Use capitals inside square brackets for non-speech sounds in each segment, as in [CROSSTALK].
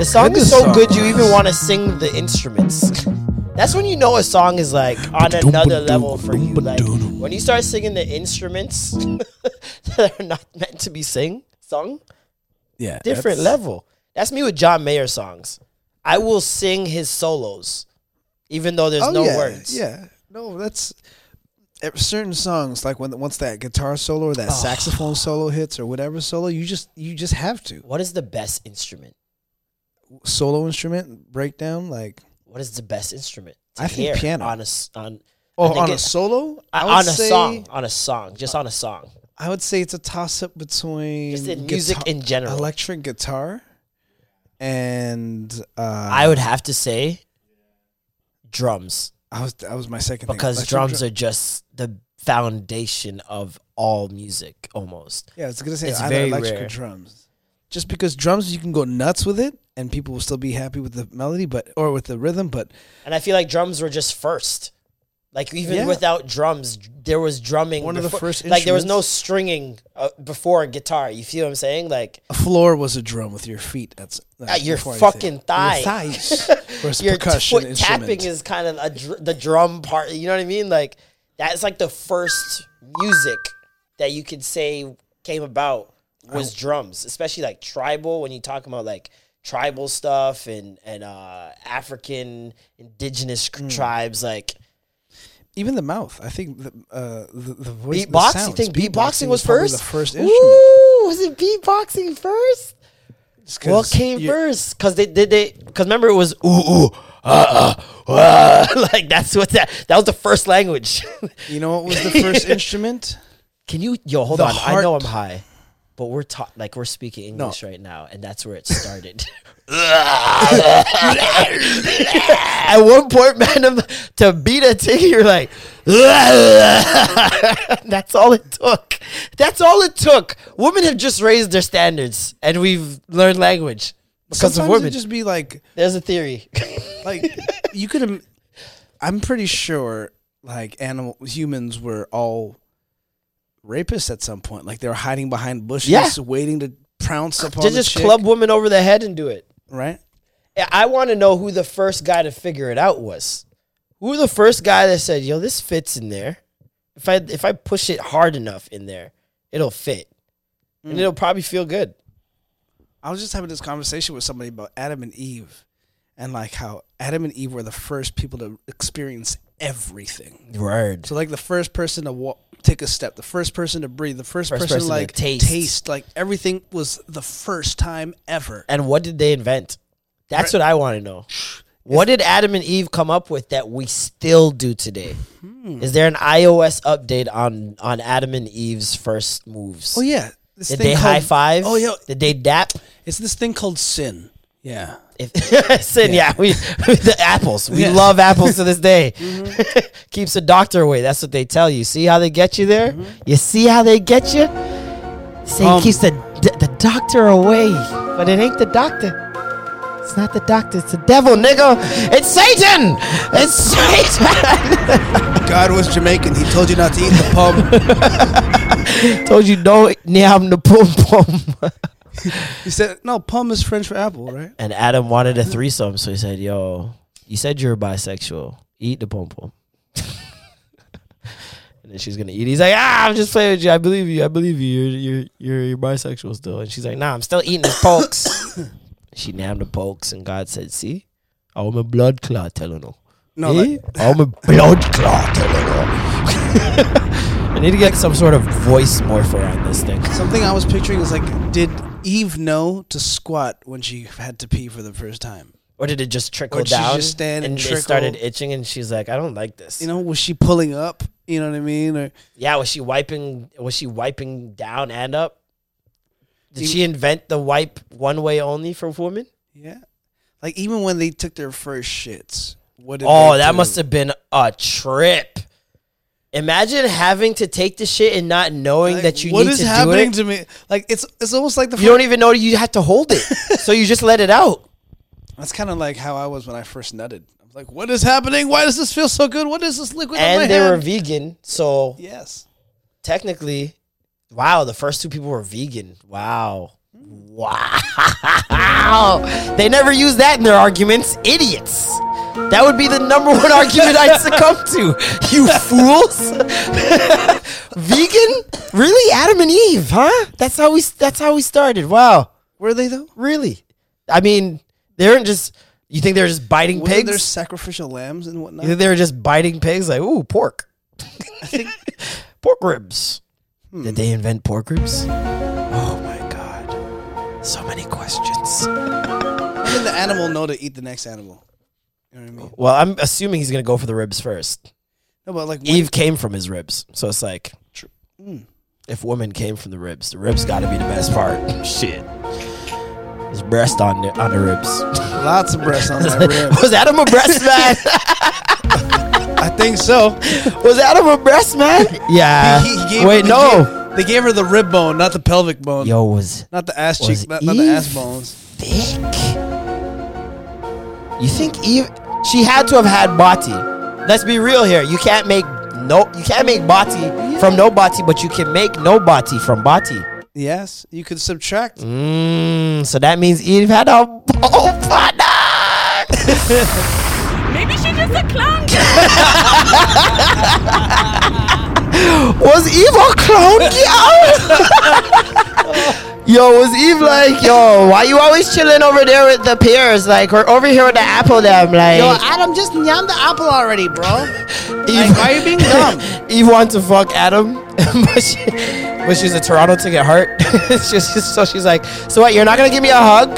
The song is so song good you even want to sing the instruments. That's when you know a song is like on another level for you. Like when you start singing the instruments [LAUGHS] that are not meant to be sing sung, Yeah, different that's- level. That's me with John Mayer songs. I will sing his solos, even though there's Oh, no yeah, words. Yeah, no, that's certain songs like when once that guitar solo or that Oh. saxophone solo hits or whatever solo, you just you just have to What is the best instrument? Solo instrument breakdown like What is the best instrument? to I think piano. on a on oh on a solo I on a say- song on a song just on a song. I would say it's a toss up between Just in music in general. electric guitar, and uh, I would have to say drums I was that was my second because drums drum- are just the foundation of all music almost. yeah. I was gonna say it's either very electric rare. drums. Just because drums you can go nuts with it and people will still be happy with the melody, but or with the rhythm, but And I feel like drums were just first. Like even Yeah. without drums, there was drumming. One of the first like there was no stringing uh, before guitar. You feel what I'm saying? Like a floor was a drum with your feet. That's, that's Uh, your fucking anything. thigh. Your thighs. was [LAUGHS] your percussion tapping is kind of a dr- the drum part. You know what I mean? Like that's like the first music that you could say came about was drums, especially like tribal. When you talk about like tribal stuff and and uh, African indigenous c- tribes, like Even the mouth. I think the uh, the, the voice. the beatbox. You sounds. think beatboxing was probably first? The first instrument. Ooh, was it beatboxing first? What came first? Because they did they because remember it was ooh ooh uh, uh, uh, [LAUGHS] like that's what that that was the first language. You know what was the [LAUGHS] first instrument? Can you yo hold The on? I know I'm high, but we're taught like we're speaking English right now, and that's where it [LAUGHS] started. [LAUGHS] At one point, man, to beat a thing, you're like, [LAUGHS] that's all it took. That's all it took. Women have just raised their standards, and we've learned language because Sometimes of women. It just be like There's a theory. like you could. im- I'm pretty sure like animal humans were all rapists at some point. Like they were hiding behind bushes, Yeah. waiting to pounce upon Just the just chick, club women over the head and do it. right? Yeah, I want to know who the first guy to figure it out was. Who the first guy that said, "Yo, this fits in there. If I if I push it hard enough in there, it'll fit, and mm. it'll probably feel good." I was just having this conversation with somebody about Adam and Eve, and like how Adam and Eve were the first people to experience everything. Word. So like the first person to walk, take a step, the first person to breathe, the first, First person, person to like taste. like everything was the first time ever. And what did they invent? That's what I want to know. What did Adam and Eve come up with that we still do today? Hmm. Is there an iOS update on on Adam and Eve's first moves? Oh yeah, this Did they called- high five? Oh yeah, Did they dap? it's this thing called sin. Yeah, If [LAUGHS] Sin, yeah, we [LAUGHS] the apples. We Yeah. love apples to this day. [LAUGHS] Keeps the doctor away. That's what they tell you. See how they get you there? You see how they get you? Say Um, keeps the the doctor away, but it ain't the doctor. It's not the doctor. It's the devil, nigga. It's Satan. It's Satan. God was Jamaican. He told you not to eat the pum. Told you don't nyam the pum pum. [LAUGHS] he said, "No, pum is French for apple, right?" And Adam wanted a threesome, so he said, "Yo, you said you're bisexual. Eat the pom pom." [LAUGHS] and then she's gonna eat. He's like, "Ah, I'm just playing with you. I believe you. I believe you. You're you're you're, you're bisexual still." And she's like, "Nah, I'm still eating his pokes." [COUGHS] she named the pokes, and God said, "See, I'm a blood clot telling her." No, Eh? like, I'm a blood clot telling her. [LAUGHS] need to get some sort of voice morpher on this thing. something I was picturing is like, did Eve know to squat when she had to pee for the first time? or did it just trickle Or did she down? just stand and it trickle? started itching, and she's like, "I don't like this." You know, was she pulling up? You know what I mean? Or yeah, was she wiping? Was she wiping down and up? Did she invent the wipe one way only for women? yeah, like even when they took their first shits, what? Did Oh, they that do? must have been a trip. Imagine having to take the shit and not knowing Like, that you need to do it. What is happening to me? Like it's it's almost like the. You don't even know you have to hold it, [LAUGHS] so you just let it out. That's kind of like how I was when I first nutted. I was like, "What is happening? Why does this feel so good? What is this liquid And they were vegan, so yes. technically, wow, the first two people were vegan. Wow. Hmm. Wow. [LAUGHS] They never use that in their arguments. Idiots. That would be the number one [LAUGHS] argument I'd succumb to. You fools. [LAUGHS] Vegan? Really? Adam and Eve, huh? That's how we that's how we started. Wow. Were they though? Really? I mean, they weren't just you think they're just biting Wasn't pigs? sacrificial lambs and whatnot? You think they were just biting pigs like, ooh, pork. think- [LAUGHS] pork ribs. Hmm. Did they invent pork ribs? Oh my god. So many questions. How did the animal know to eat the next animal? You know what I mean? Well, I'm assuming he's gonna go for the ribs first. No, but like when- Eve came from his ribs, so it's like, Mm. if woman came from the ribs, the ribs got to be the best part. [LAUGHS] Shit, his breast on the on the ribs. [LAUGHS] lots of breasts on that [LAUGHS] rib. Was Adam a breast man? I think so. Was Adam a breast man? Yeah. He- he gave Wait, no. They gave, they gave her the rib bone, not the pelvic bone. Yo, was Not the ass Was cheek, not, not the ass Eve- bones. thick. You think Eve? She had to have had body. Let's be real here. You can't make no. You can't make body from no body, but you can make no body from body. Yes, you could subtract. Mm, so that means Eve had a oh, partner. [LAUGHS] Maybe she just a clown. [LAUGHS] Was Eve a clown girl? [LAUGHS] yo, was Eve like, yo, why you always chilling over there with the pears? Like, we're over here with the apple them. Like, yo, Adam, just yam the apple already, bro. [LAUGHS] Eve, why are you being dumb? [LAUGHS] Eve wants to fuck Adam, [LAUGHS] but, she, but she's a Toronto to get hurt. she's just, so she's like, so what? You're not gonna give me a hug?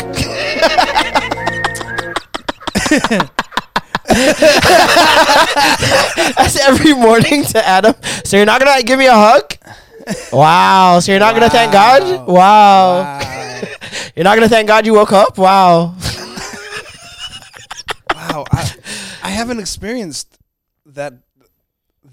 That's every morning to Adam. So you're not gonna give me a hug? Wow. So you're not gonna thank God? Wow. [LAUGHS] You're not gonna thank God you woke up? Wow. Wow, I, I haven't experienced that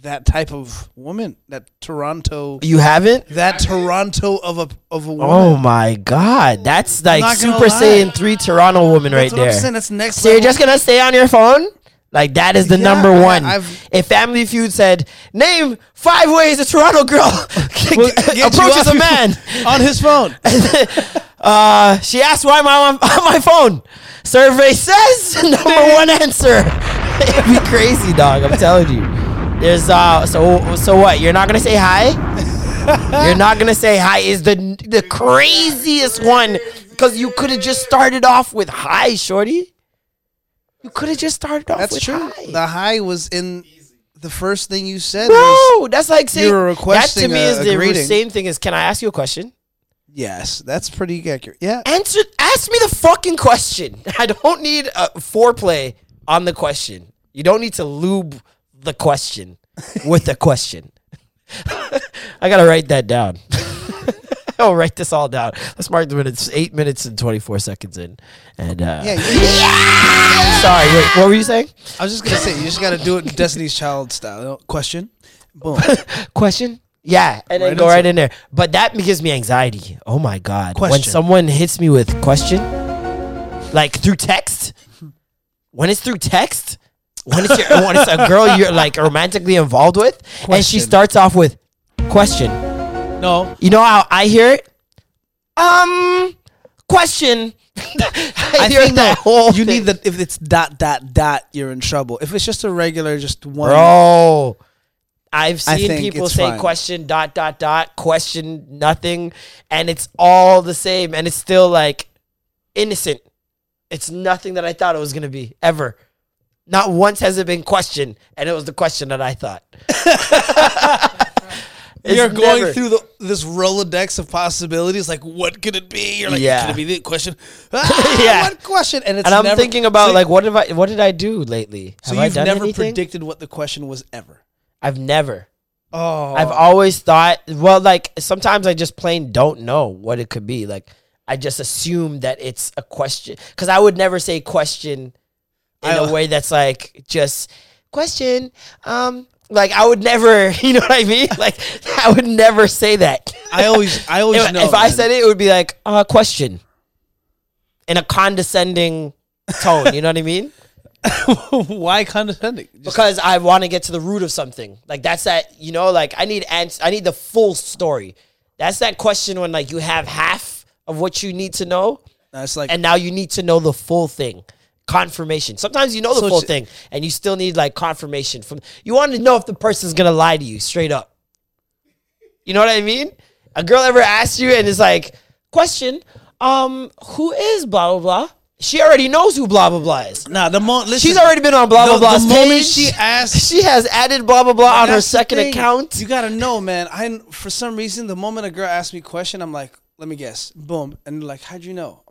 that type of woman. That Toronto, You haven't? that Toronto of a of a woman. Oh my God. That's like Super lie. Saiyan 3 Toronto woman That's right what I'm there. saying. That's next. So you're just gonna stay on your phone? Like that is the Yeah, number one. I've- if Family Feud said, "Name five ways a Toronto girl [LAUGHS] Well, [LAUGHS] approaches a man," [LAUGHS] on his phone. uh, she asked why am I on, on my phone. Survey says number one answer. It'd be crazy, dog. I'm telling you. There's uh, so so what? You're not gonna say hi. You're not gonna say hi. Is the the craziest one because you could have just started off with hi, shorty. You could have just started off That's with true. hi. The high was in the first thing you said. Bro, that's like saying You were that to me a- is the greeting. same thing as can I ask you a question? yes, that's pretty accurate. Yeah, Answer ask me the fucking question. [LAUGHS] I don't need a foreplay on the question. You don't need to lube the question with the question. [LAUGHS] I gotta write that down. [LAUGHS] [LAUGHS] I'll write this all down. Let's mark the minutes. Eight minutes and twenty four seconds in, and uh, yeah. you- [LAUGHS] sorry. Wait, what were you saying? I was just gonna say you just got to do it Destiny's Child style. Question, boom. [LAUGHS] Question? Yeah, and then Right go right it. in there. But that gives me anxiety. Oh my god! Question. When someone hits me with question, like through text, when it's through text, when it's your, when it's a girl you're like romantically involved with, and she starts off with question. No, You know how I hear it? Um, question. [LAUGHS] I, I hear think that whole. you thing. need that. If it's dot dot dot, you're in trouble. If it's just a regular, just one. Bro, I've seen people say fine. question dot dot dot question nothing, and it's all the same, and it's still like innocent. It's nothing that I thought it was gonna be ever. Not once has it been questioned and it was the question that I thought. [LAUGHS] [LAUGHS] You're going never- through the, this Rolodex of possibilities. Like, what could it be? You're like, Yeah. could it be the question? [LAUGHS] Ah, Yeah. What question? And it's and I'm never- thinking about so- like what have I what did I do lately? So Have I you've never anything? predicted what the question was ever. I've never. Oh, I've always thought, well, like sometimes I just plain don't know what it could be. Like I just assume that it's a question because I would never say question in I- a way that's like just question. Um, like I would never, [LAUGHS] you know what I mean? Like I would never say that. I always, I [LAUGHS] always if know. if I said it, it would be like uh, question in a condescending tone. you know what I mean? [LAUGHS] why condescending? Just- because I want to get to the root of something. Like that's that you know, like I need ans- I need the full story. That's that question when like you have half of what you need to know, That's like, and now you need to know the full thing. Confirmation. Sometimes you know the So full thing, and you still need like confirmation from. You want to know if the person's gonna lie to you straight up. You know what I mean? A girl ever asks you and is like, question, um, who is blah blah blah? She already knows who blah blah blah is. nah, the moment She's already been on blah blah the, the moment page. she asked, [LAUGHS] She has added blah blah blah on her second thing. account. You gotta know, man. I for some reason, the moment a girl asks me a question, I'm like, let me guess. Boom, and like, how'd you know?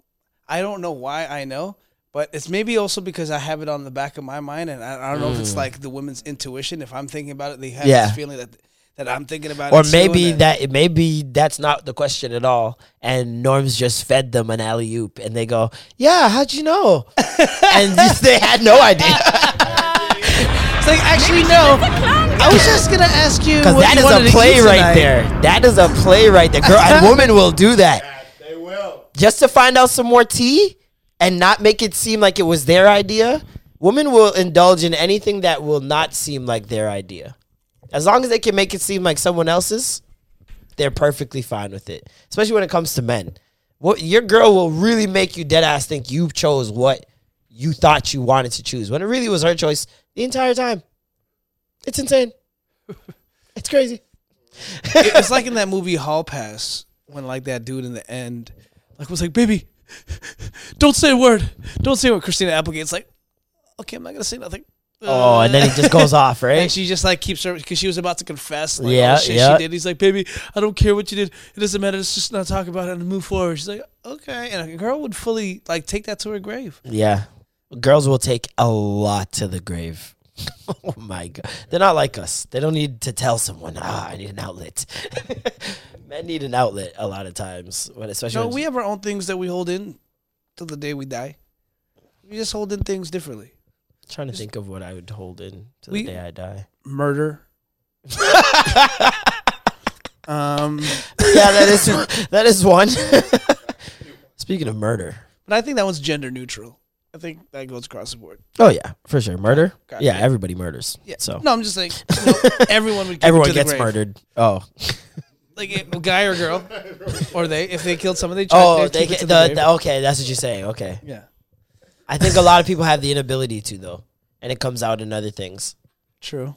I don't know why I know, but it's maybe also because I have it on the back of my mind, and I, I don't know if it's like the women's intuition. If I'm thinking about it, they have Mm. Yeah. this feeling that that I'm thinking about Or it. too, maybe and that maybe that's not the question at all, and Norm's just fed them an alley oop, and they go, "Yeah, how'd you know?" [LAUGHS] and they had no idea It's like actually no. I was just gonna ask you because what that you is a to play eat right tonight. there. That is a play right there. Girl, a [LAUGHS] woman will do that They will. just to find out some more tea and not make it seem like it was their idea. Women will indulge in anything that will not seem like their idea. As long as they can make it seem like someone else's, they're perfectly fine with it. Especially when it comes to men. What your girl will really make you dead ass think you chose what you thought you wanted to choose when it really was her choice the entire time. It's insane. [LAUGHS] it's crazy. It's like in that movie Hall Pass when like that dude in the end like was like, baby, don't say a word. Don't say what. Christina Applegate's like, okay, I'm not gonna say nothing. Oh, and then he just goes [LAUGHS] off, right? And she just like keeps her because she was about to confess. Like, Yeah, all the shit yeah. she did. He's like, baby, I don't care what you did. It doesn't matter. Let's just not talk about it and move forward. She's like, okay. And a girl would fully like take that to her grave. Yeah. Girls will take a lot to the grave. [LAUGHS] oh my god. They're not like us. They don't need to tell someone, ah, I need an outlet. [LAUGHS] Men need an outlet a lot of times. When especially No, we have our own things that we hold in till the day we die. We just hold in things differently. trying to think of what I would hold in till We- the day I die. Murder. [LAUGHS] um, yeah, that is that is one. Speaking of murder. but I think that one's gender neutral. I think that goes across the board. Oh yeah, for sure. Murder? Okay. Yeah, everybody murders. Yeah. So No, I'm just saying. [LAUGHS] you know, everyone would. Give it everyone to the gets grave. murdered. Oh. Like a guy or girl, [LAUGHS] or they. If they killed someone, they. Try, Oh, they they keep it get to the, the, grave. the okay, that's what you're saying. Okay. yeah. I think a lot of people have the inability to though. And it comes out in other things. True.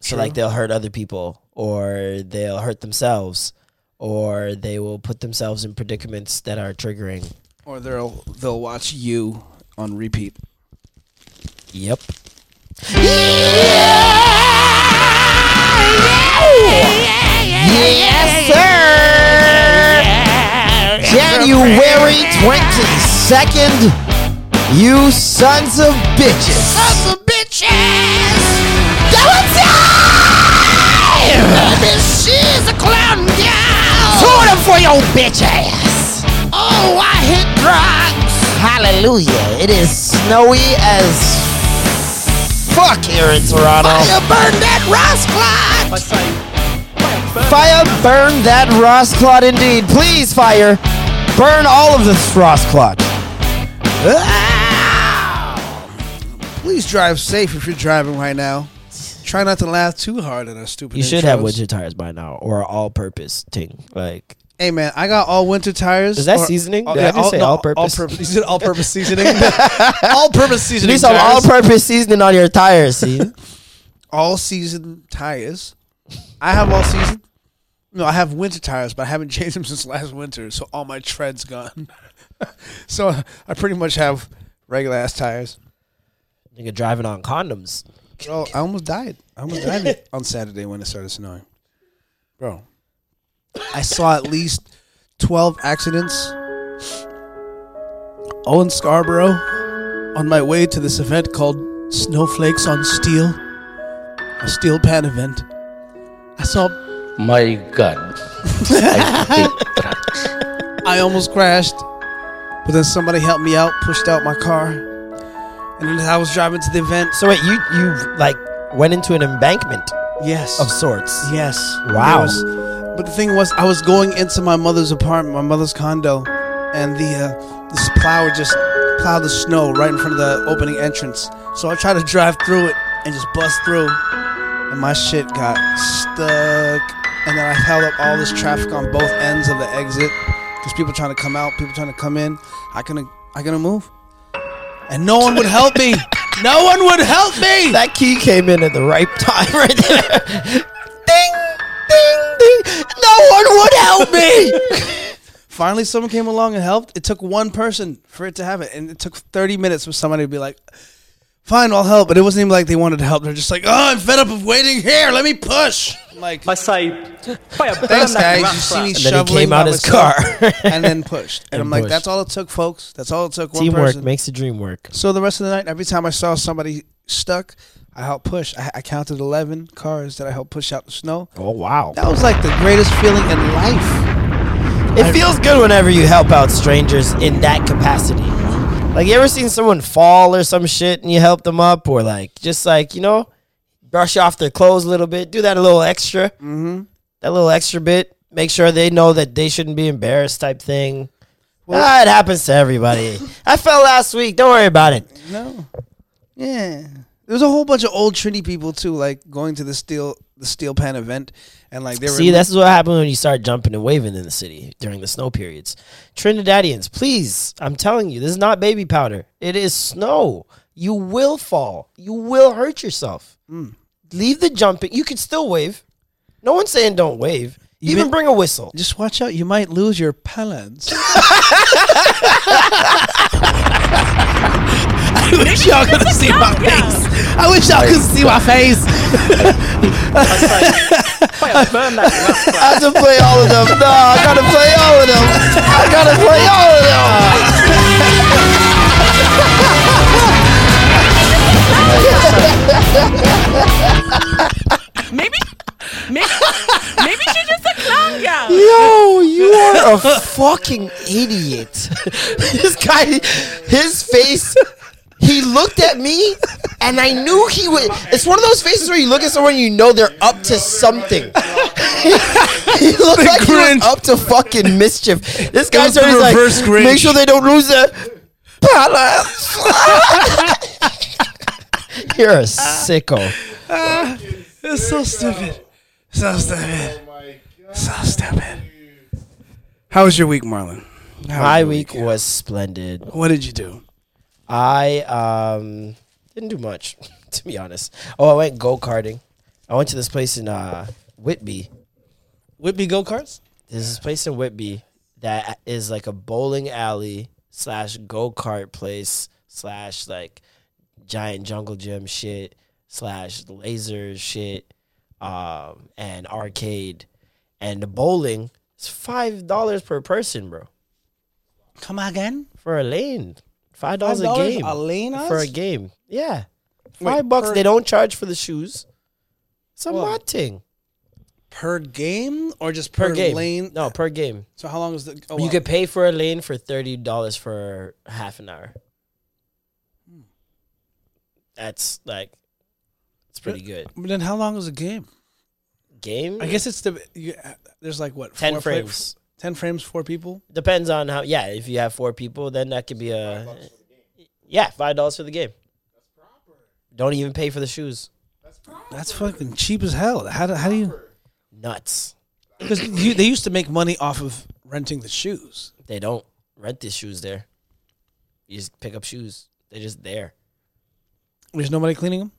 So True. like they'll hurt other people or they'll hurt themselves or they will put themselves in predicaments that are triggering. Or they'll they'll watch you on repeat. Yep. Yes, sir. January 22nd. You sons of bitches. Sons of bitches. Going time. This is a clown girl. Tune up for your bitch ass. Oh, I hit drugs. Hallelujah. It is snowy as fuck here in Toronto. Fire burn that Ross Fire burn that Ross Clot indeed. Please, fire. Burn all of this Ross Clot. Ah! Please drive safe if you're driving right now. Try not to laugh too hard at our stupid. You should have winter tires by now, or all purpose thing. Like, Hey man, I got all winter tires. Is that or- seasoning? all- Did I just say all-purpose? All purpose. You said all-purpose [LAUGHS] seasoning. [LAUGHS] all-purpose you seasoning. need some tires. all purpose seasoning on your tires, see? [LAUGHS] all season tires. I have all season. No, I have winter tires, but I haven't changed them since last winter, so all my tread's gone. so I pretty much have regular ass tires. Nigga driving on condoms. Bro, I almost died. I almost died on Saturday when it started snowing. Bro, I saw at least twelve accidents. All in Scarborough, on my way to this event called Snowflakes on Steel, a steel pan event. I saw My God. I hate trucks. I almost crashed, but then somebody helped me out, pushed out my car, and then I was driving to the event, So wait, you you like went into an embankment yes, of sorts. yes, Wow. There was- but the thing was, I was going into my mother's apartment, my mother's condo, and the uh, this plow just plowed the snow right in front of the opening entrance. So I tried to drive through it and just bust through, and my shit got stuck. And then I held up all this traffic on both ends of the exit because people trying to come out, people trying to come in. I couldn't, I couldn't move, and no one would help me. [LAUGHS] No one would help me. That key came in at the right time, right there. [LAUGHS] ding, ding, ding. [LAUGHS] No one would help me. [LAUGHS] Finally, someone came along and helped. It took one person for it to happen, and it took 30 minutes for somebody to be like, "Fine, I'll help." But it wasn't even like they wanted to help. They're just like, "Oh, I'm fed up of waiting here. Let me push." I'm [LAUGHS] like, I say, fire burn thanks, that guys. You see me And then he shoveling came by out his myself car. and then pushed. And, And I'm like, pushed. "That's all it took, folks. That's all it took. One Teamwork person." makes the dream work. So the rest of the night, every time I saw somebody stuck, I helped push. I, I counted 11 cars that I helped push out the snow. Oh wow. That was like the greatest feeling in life. It feels good whenever you help out strangers in that capacity. Like you ever seen someone fall or some shit and you help them up, or like just like you know, brush off their clothes a little bit, do that a little extra, mm-hmm. that little extra bit, make sure they know that they shouldn't be embarrassed, type thing. ah, it happens to everybody. I fell last week. Don't worry about it. No. Yeah. There's a whole bunch of old Trinity people too, like going to the steel the steel pan event, and like they were See, this is what happens when you start jumping and waving in the city during the snow periods. Trinidadians, please, I'm telling you, this is not baby powder. It is snow. You will fall. You will hurt yourself. Hmm. Leave the jumping. You can still wave. No one's saying don't wave. Even Even- bring a whistle. just watch out. You might lose your balance. [LAUGHS] I wish y'all could see my [LAUGHS] face. I wish y'all could see my face. fire burn that. I have to play all of them. No, I gotta play all of them. I gotta play all of them. [LAUGHS] Maybe, maybe, maybe she's just a clown girl. Yo, you are a fucking idiot. [LAUGHS] this guy, his face, he looked at me and I knew he would. It's one of those faces where you look at someone and you know they're up to something. [LAUGHS] he looked like he was Grinch. up to fucking mischief. This guy's was the started like, reverse Grinch. make sure they don't lose balance. [LAUGHS] You're a sicko. Uh, it's so stupid. So stupid. So stupid. How was your week, Marlon? How was My your week was splendid. What did you do? I um didn't do much, [LAUGHS] to be honest. Oh, I went go karting. I went to this place in uh Whitby. Whitby go karts? There's this place in Whitby that is like a bowling alley slash go kart place slash like giant jungle gym shit slash laser shit um and arcade and the bowling is five dollars per person, bro, Come again? for a lane. Five dollars a game a for a game. Yeah, Wait, five bucks. per- They don't charge for the shoes. It's a Well, mod thing. Per game or just per, Per game. lane? No, per game. So how long is the? Oh, You wow. could pay for a lane for thirty dollars for half an hour. That's like, it's pretty good. But then how long is a game? Game. I guess it's the. You, there's like what? ten four play- frames. ten frames, four people. Depends on how. Yeah, if you have four people, then that could be a. Yeah, five dollars for the game. That's proper. Don't even pay for the shoes. That's fucking cheap as hell. How do, how do you? Nuts. Because they used to make money off of renting the shoes. They don't rent the shoes there. You just pick up shoes. They're just there. There's nobody cleaning them.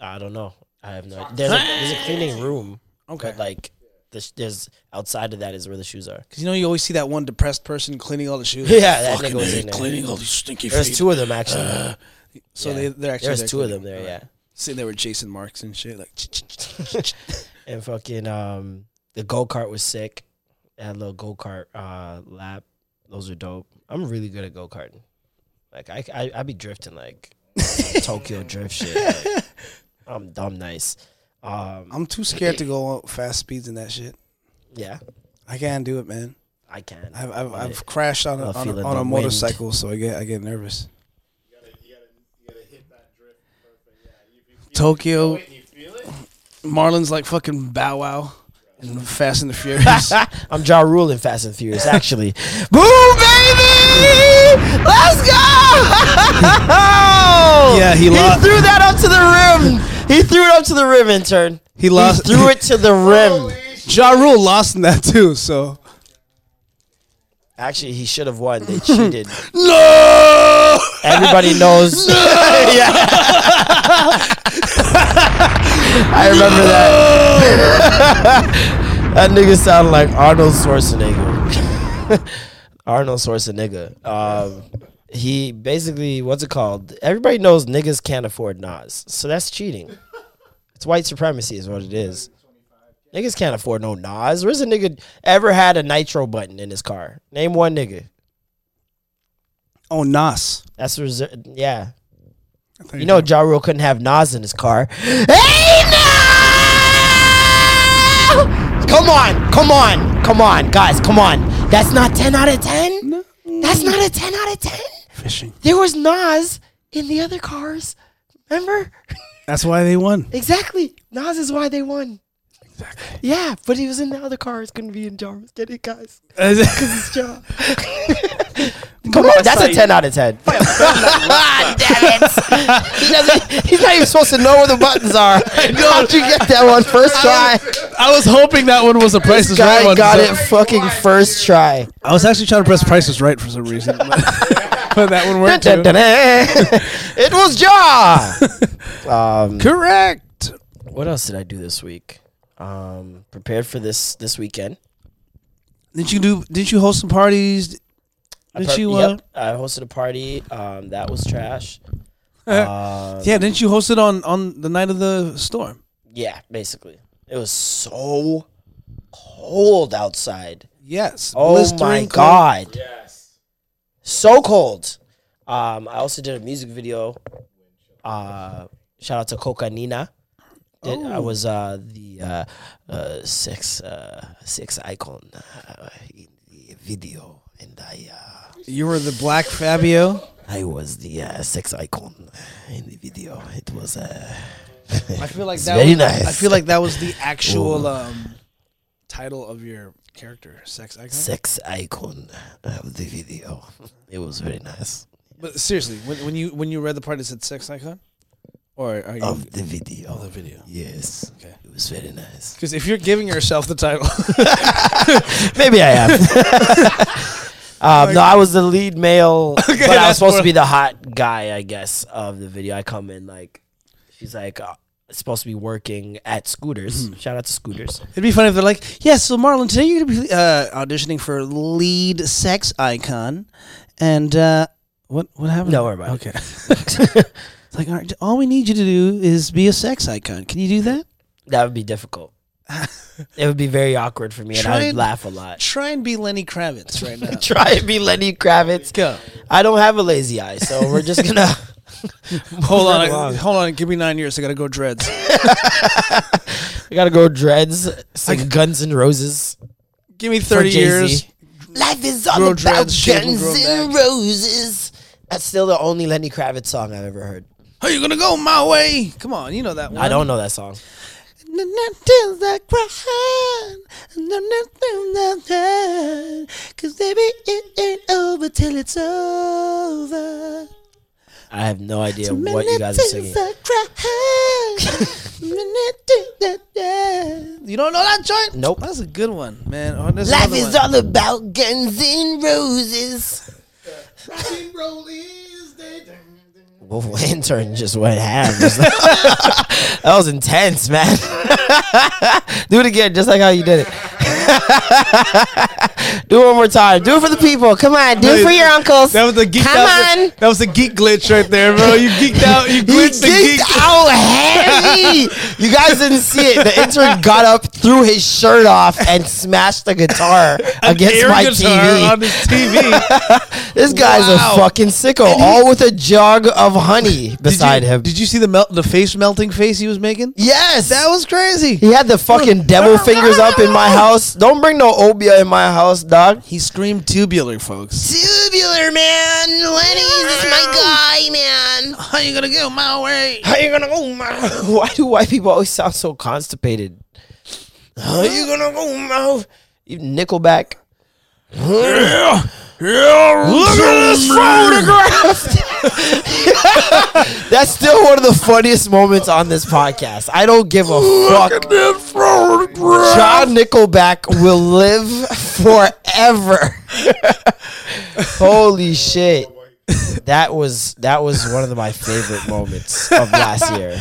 I don't know. I have no. There's a, there's a cleaning room. Okay. But like, there's, there's outside of that is where the shoes are. Because you know you always see that one depressed person cleaning all the shoes. [LAUGHS] Yeah, that nigga was A, in there. cleaning all these stinky There's feet. two of them actually. so yeah. they they're actually There's there two of them there. Alright. Yeah. Sitting there with Jason Marks and shit. Like, [LAUGHS] and fucking um the go kart was sick. They had little go kart uh, lap. Those are dope. I'm really good at go karting. Like I, I, I be drifting like [LAUGHS] Tokyo drift shit. Like, I'm dumb nice. Um, I'm too scared to go fast speeds in that shit. yeah, I can't do it, man. I can. I've I've, I've crashed on a, I'll on a, it on a the wind. motorcycle, so I get I get nervous. Tokyo, Marlon's like fucking Bow Wow and Fast and the Furious. [LAUGHS] I'm Ja Rule in Fast and Furious, actually. [LAUGHS] Boom, baby! Let's go! [LAUGHS] Yeah, he he lost- threw that up to the rim. He threw it up to the rim, intern. He lost. He threw it to the rim. [LAUGHS] Ja Rule lost in that too. So Actually, he should have won. They cheated. [LAUGHS] no. Everybody knows. [LAUGHS] yeah. I remember that. that nigga sounded like Arnold Schwarzenegger. Arnold Schwarzenegger. Um, he basically, what's it called? Everybody knows niggas can't afford NOS, so that's cheating. It's white supremacy, is what it is. Niggas can't afford no NOS. Where's a nigga ever had a nitro button in his car? Name one nigga. Oh, Nas. That's reser- yeah. You know, Ja Rule couldn't have NOS in his car. Hey, no! Come on, come on, come on, guys, come on. That's not 10 out of 10. That's not a 10 out of 10. Fishing. There was NOS in the other cars. Remember? That's why they won. Exactly. NOS is why they won. Exactly. Yeah, but he was in the other cars. Couldn't be in Jarvis. [LAUGHS] Get it, guys? It's Ja. [LAUGHS] Come on, that's a 10 out of 10. [LAUGHS] Damn it. He doesn't, he's not even supposed to know where the buttons are. How'd you get that one first try? I was hoping that one was a Price is Right Guy one. got so- it fucking first try. I was actually trying to press Price is Right for some reason, but, but [LAUGHS] that one worked too. [LAUGHS] it was Jaw. [LAUGHS] Um, Correct. what else did I do this week? Um, prepared for this this weekend. Didn't you do? Didn't you host some parties? I Did per- you? Uh, yep, I hosted a party. Um, that was trash. Um, yeah, didn't you host it on on the night of the storm? yeah, basically, it was so cold outside. Yes. Oh my cold. god. Yes. So cold. Um, I also did a music video. Uh, shout out to Coca Nina. Did, I was uh, the uh, uh, sex uh, sex icon uh, in the video, and I uh, You were the Black Fabio. I was the uh, sex icon in the video. It was uh, I feel like [LAUGHS] It's that. very was, nice. I feel like that was the [LAUGHS] actual um, title of your character, sex icon. sex icon of the video. [LAUGHS] It was very nice But seriously, when, when you when you read the part, it said sex icon, or are you? of the video. of the video. Yes, Okay. it was very nice. Because if you're giving yourself the title, [LAUGHS] Maybe I am. [LAUGHS] um, no, I was the lead male, but I was supposed to be the hot guy, I guess, of the video. I come in like, she's like uh, supposed to be working at Scooters. Shout out to Scooters. it'd be funny if they're like, "Yes, so Marlon, today you're gonna be uh, auditioning for lead sex icon," and uh, what what happened? Don't worry about okay. it's [LAUGHS] like, all, right, all we need you to do is be a sex icon. Can you do that? That would be difficult. [LAUGHS] it would be very awkward for me, and Try I would and- laugh a lot. Try and be Lenny Kravitz right [LAUGHS] now. Try and be Lenny Kravitz. Go. I don't have a lazy eye, so we're just gonna. [LAUGHS] Hold on, along. hold on. Give me nine years. I gotta go dreads. [LAUGHS] We gotta go dreads, sing Guns and Roses. Give me thirty years. Life is all Grow about dreads, Guns and. Roses. That's still the only Lenny Kravitz song I've ever heard. Are you gonna go my way? Come on, you know that one. I don't know that song. [LAUGHS] Cause baby, it ain't over till it's over. I have no idea what you guys are singing. you don't know that joint? Nope. That's a good one, man. Oh, Life is one. all about Guns and Roses. Well, intern just went ham. [LAUGHS] that was intense, man. [LAUGHS] Do it again, just like how you did it. Do it one more time. Do it for the people. Come on, do it for your uncles. That was a geek Come out. on. That was the geek glitch right there, bro. You geeked out. You [LAUGHS] You glitched the geeked geek. out heavy. You guys didn't see it. The intern got up, threw his shirt off, and smashed the guitar [LAUGHS] against my TV. on his TV. [LAUGHS] This guy's Wow. a fucking sicko, all with a jug of honey beside did you, him. Did you see the melt, the face melting face he was making? yes, That was crazy. He had the fucking devil fingers up in my house. Don't bring no obia in my house, dog. He screamed tubular, folks. Tubular man, Lenny's is my guy, man. How you gonna go my way? How you gonna go, man? [LAUGHS] Why do white people always sound so constipated? How you gonna go, man? You Nickelback. Yeah, Look at this photograph. [LAUGHS] [LAUGHS] That's still one of the funniest moments on this podcast. I don't give a fuck. John Nickelback will live forever. [LAUGHS] Holy shit. That was that was one of my favorite moments of last year.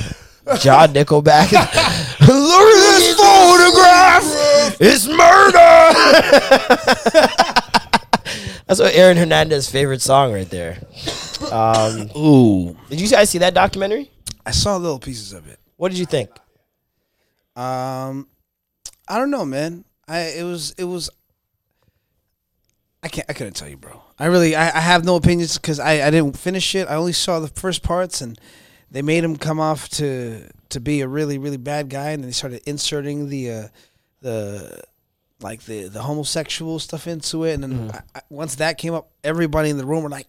John Nickelback. [LAUGHS] Look at this photograph. It's murder. That's what Aaron Hernandez's favorite song right there. Um, Ooh, did you guys see that documentary? I saw little pieces of it. What did you think? Um, I don't know, man. I it was it was. I can't. I couldn't tell you, bro. I really. I, I have no opinions because I I didn't finish it. I only saw the first parts, and they made him come off to to be a really really bad guy, and then they started inserting the uh, the like the the homosexual stuff into it, and then I, I, once that came up, everybody in the room were like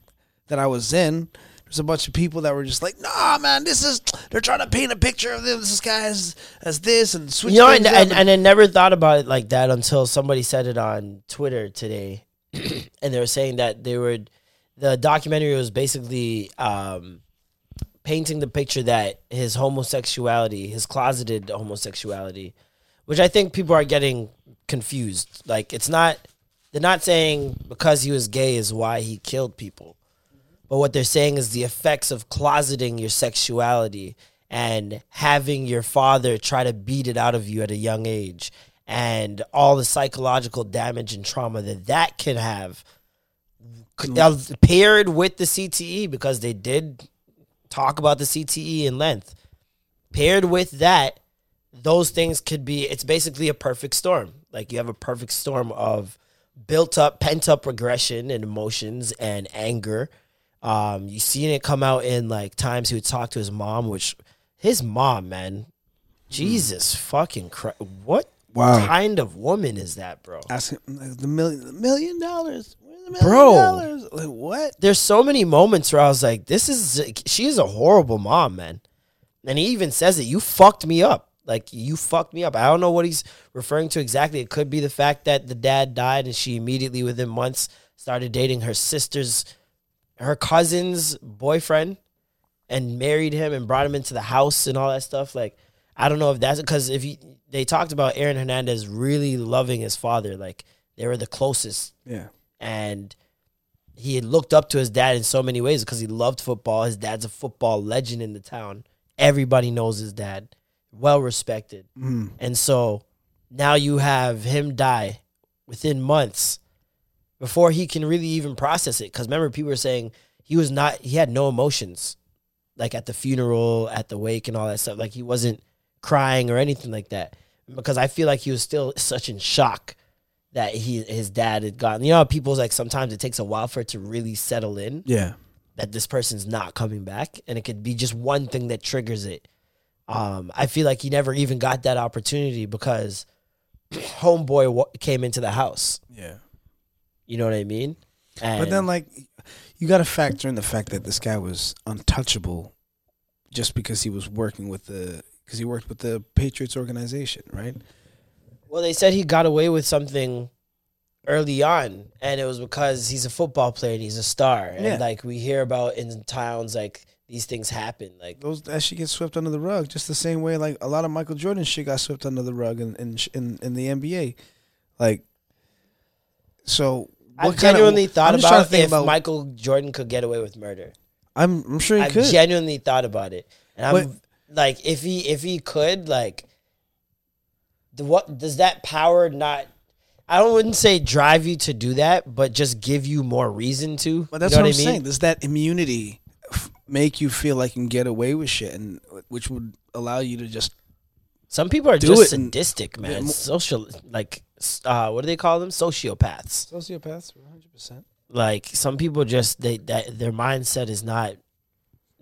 that I was in. There's a bunch of people that were just like, "Nah, man, this is they're trying to paint a picture of this, this guy as, as this and switch." You know, and, and, and I never thought about it like that until somebody said it on Twitter today, [CLEARS THROAT] and they were saying that they were the documentary was basically um, painting the picture that his homosexuality, his closeted homosexuality, which I think people are getting confused. Like it's not they're not saying because he was gay is why he killed people. But what they're saying is the effects of closeting your sexuality and having your father try to beat it out of you at a young age and all the psychological damage and trauma that that can have uh, paired with the CTE because they did talk about the CTE in length paired with that those things could be it's basically a perfect storm like you have a perfect storm of built up pent up regression and emotions and anger um you seen it come out in like times he would talk to his mom which his mom man jesus fucking Christ. what Wow. kind of woman is that bro asking like, the million the million dollars. The million Bro. dollars? Like what? there's so many moments where I was like, this is she is a horrible mom, man. And he even says it, you fucked me up. Like you fucked me up. I don't know what he's referring to exactly. It could be the fact that the dad died and she immediately within months started dating her sister's her cousin's boyfriend and married him and brought him into the house and all that stuff. Like I don't know if that's because if he, they talked about Aaron Hernandez really loving his father, like they were the closest Yeah. and he had looked up to his dad in so many ways because he loved football. His dad's a football legend in the town. Everybody knows his dad, well respected. Mm. And so now you have him die within months before he can really even process it. Because remember, people were saying he was not, he had no emotions, like at the funeral, at the wake, and all that stuff. Like he wasn't crying or anything like that. Because I feel like he was still such in shock that he his dad had gotten. You know, how people's like sometimes it takes a while for it to really settle in Yeah. that this person's not coming back, and it could be just one thing that triggers it. Um, I feel like he never even got that opportunity because homeboy wa- came into the house. Yeah. You know what I mean? And But then, like, you got to factor in the fact that this guy was untouchable, just because he was working with the because he worked with the Patriots organization, right? well, they said he got away with something early on, and it was because he's a football player and he's a star, and like we hear about in towns, like these things happen, like Those that shit gets swept under the rug, just the same way like a lot of Michael Jordan shit got swept under the rug in in in, in the NBA, like. So I've what of- genuinely thought I'm about if about- Michael Jordan could get away with murder. I'm I'm sure he I've could. genuinely thought about it, and I'm But- like, if he if he could, like, the what does that power not? I wouldn't say drive you to do that, but just give you more reason to. But that's you know what, I'm I mean? saying. Does that immunity make you feel like you can get away with shit, and which would allow you to just Some people are Do just it and- sadistic, man. mo- Social, like, uh, what do they call them? Sociopaths. Sociopaths, one hundred percent. Like some people just they that their mindset is not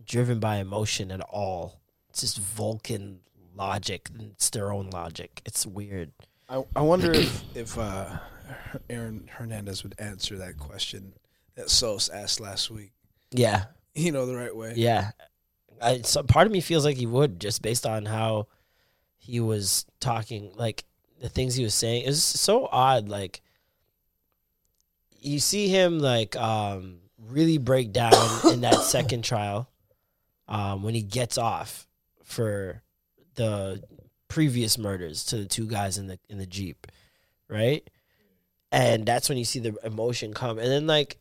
driven by emotion at all. It's just Vulcan logic. It's their own logic. It's weird. I, I wonder if if uh, Aaron Hernandez would answer that question that Sos asked last week. Yeah, [LAUGHS] You know the right way. yeah. I, so part of me feels like he would just based on how he was talking, like the things he was saying. It was so odd. Like you see him like um really break down [COUGHS] in that second trial um when he gets off for the previous murders to the two guys in the in the jeep right and that's when you see the emotion come and then like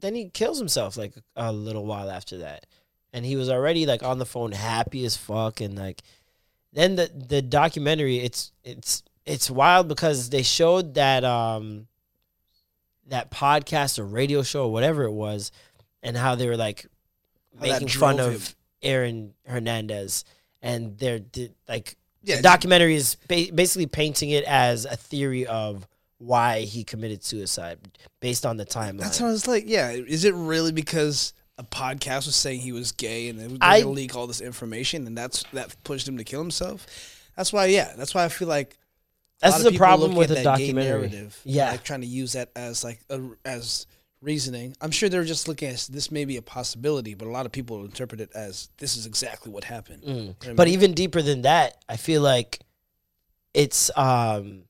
then he kills himself like a little while after that and he was already like on the phone happy as fuck and like then the the documentary it's it's it's wild because they showed that um that podcast or radio show or whatever it was and how they were like How making fun of him. Aaron Hernandez and they're like Yeah, the documentary is ba- basically painting it as a theory of why he committed suicide based on the timeline. That's how it's like. Yeah, is it really because a podcast was saying he was gay and they were going to leak all this information and that's that pushed him to kill himself? That's why. Yeah, that's why I feel like That's the problem with a gay documentary. narrative, Yeah. like trying to use that as like a, as reasoning. I'm sure they're just looking at this may be a possibility, but a lot of people interpret it as this is exactly what happened. You know what I But mean? even deeper than that, I feel like it's um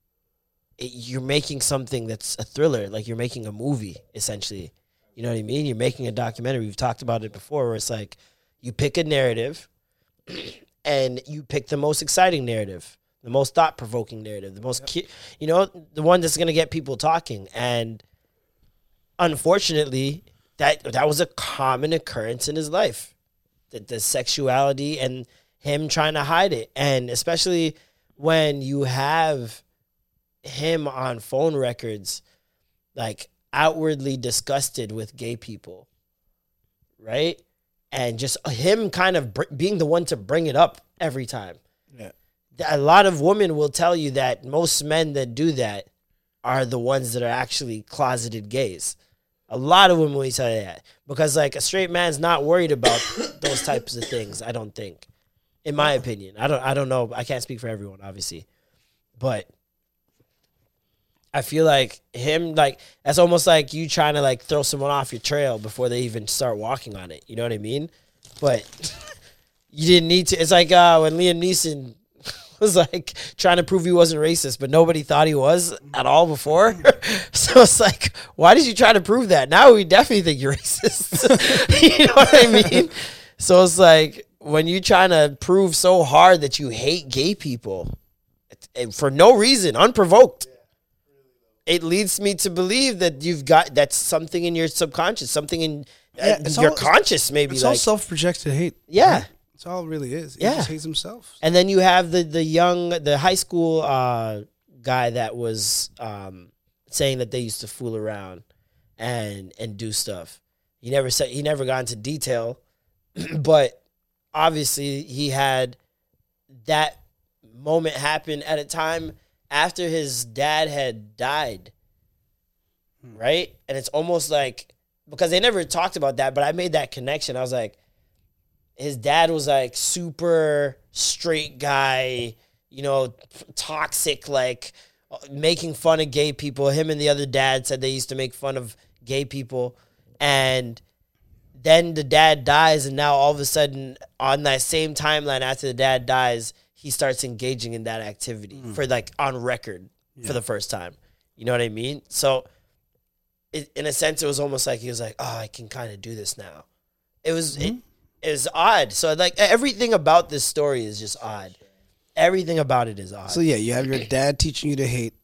it, you're making something that's a thriller, like you're making a movie essentially. You know what I mean? You're making a documentary. We've talked about it before where it's like you pick a narrative [CLEARS THROAT] and you pick the most exciting narrative, the most thought-provoking narrative, the most ki- you know, the one that's going to get people talking and unfortunately that that was a common occurrence in his life the, the sexuality and him trying to hide it and especially when you have him on phone records like outwardly disgusted with gay people right and just him kind of br- being the one to bring it up every time Yeah. a lot of women will tell you that most men that do that are the ones that are actually closeted gays. A lot of women will tell you that because like a straight man's not worried about [COUGHS] those types of things. I don't think, in my opinion. I don't. I don't know. I can't speak for everyone, obviously, but I feel like him like that's almost like you trying to like throw someone off your trail before they even start walking on it. You know what I mean? But [LAUGHS] you didn't need to. It's like uh, when Liam Neeson [LAUGHS] was like trying to prove he wasn't racist, but nobody thought he was at all before. [LAUGHS] so it's like, why did you try to prove that? Now we definitely think you're racist. you know what I mean? So it's like when you're trying to prove so hard that you hate gay people and for no reason, unprovoked. It leads me to believe that you've got that's something in your subconscious, something in uh, Yeah, it's your all- conscious, maybe It's all like self-projected hate. yeah. it's all it really is. He Yeah. just hates himself. And then you have the the young the high school uh, guy that was um, saying that they used to fool around and and do stuff. He never said he never got into detail, [CLEARS THROAT] but obviously he had that moment happen at a time after his dad had died. Hmm. Right? And it's almost like because they never talked about that, but I made that connection. I was like, his dad was like super straight guy, you know, toxic, like making fun of gay people. Him and the other dad said they used to make fun of gay people. And then the dad dies, and now all of a sudden, on that same timeline after the dad dies, he starts engaging in that activity for like on record for the first time. You know what I mean? So, it, in a sense, it was almost like he was like, "Oh, I can kind of do this now." It was it, it was odd. So like everything about this story is just odd. Everything about it is odd. So yeah, you have your dad teaching you to hate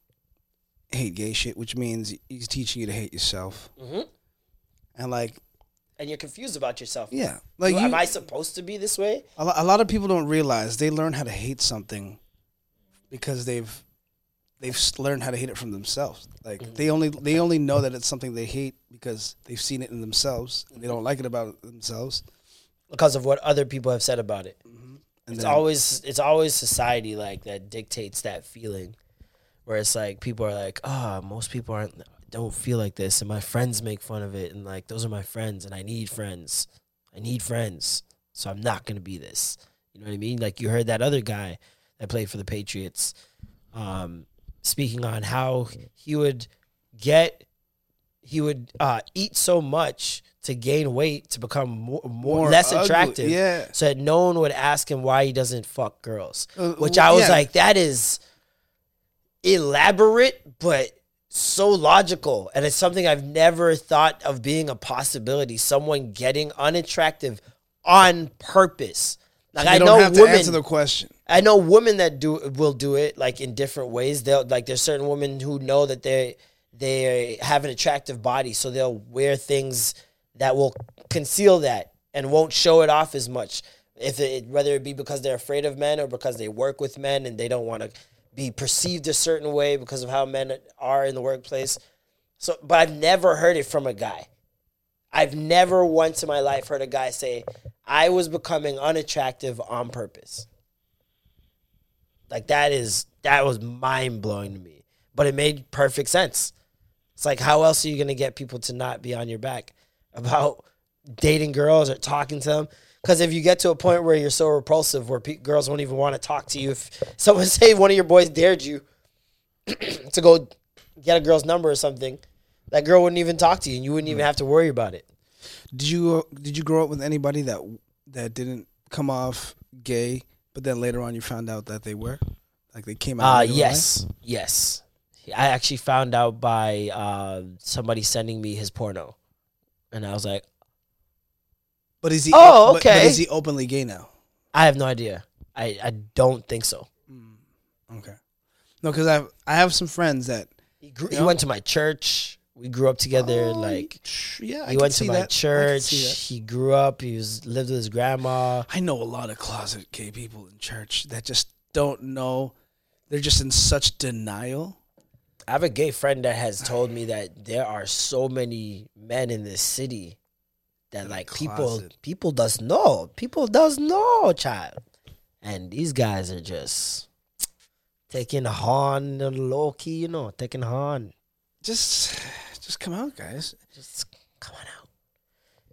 hate gay shit, which means he's teaching you to hate yourself. Mhm. And like, and you're confused about yourself. yeah, like you, am I supposed to be this way? a, lo- a lot of people don't realize they learn how to hate something because they've they've learned how to hate it from themselves. Like mm-hmm. they only they only know that it's something they hate because they've seen it in themselves and they don't like it about themselves. Because of what other people have said about it. And And It's then- always it's always society like that dictates that feeling, where it's like people are like, oh, most people aren't don't feel like this, and my friends make fun of it, and like those are my friends, and I need friends, I need friends, so I'm not gonna be this. You know what I mean? Like you heard that other guy that played for the Patriots, um, speaking on how he would get he would uh, eat so much to gain weight to become more, more, More less ugly, attractive yeah. so that no one would ask him why he doesn't fuck girls. Uh, Which I was yeah. like, that is elaborate, but so logical. And it's something I've never thought of being a possibility. Someone getting unattractive on purpose. Like I don't know have to women. answer the question. I know women that do will do it like in different ways. They'll like there's certain women who know that they they have an attractive body, so they'll wear things that will conceal that and won't show it off as much. If it whether it be because they're afraid of men or because they work with men and they don't want to be perceived a certain way because of how men are in the workplace. So, but I've never heard it from a guy. I've never once in my life heard a guy say, "I was becoming unattractive on purpose." Like that is that was mind blowing to me. But it made perfect sense. It's like how else are you gonna get people to not be on your back about dating girls or talking to them? Because if you get to a point where you're so repulsive, where pe- girls won't even want to talk to you, if [LAUGHS] someone say one of your boys dared you [CLEARS THROAT] to go get a girl's number or something, that girl wouldn't even talk to you, and you wouldn't even have to worry about it. Did you did you grow up with anybody that that didn't come off gay, but then later on you found out that they were, like they came out? Uh yes, yes. I actually found out by uh, somebody sending me his porno, and I was like? But is he? Oh, but- but okay. is he openly gay now? I have no idea. I, I don't think so. Hmm, okay. No, because I have I have some friends that He, grew, he went to my church. We grew up together. Oh, like yeah, I he went to my that. Church. He grew up. He was lived with his grandma. I know a lot of closet gay people in church that just don't know. They're just in such denial. I have a gay friend that has told me that there are so many men in this city that like people people does know. People does know, child. And these guys are just taking horn low key, you know, taking horn. Just, just come out, guys. Just come on out.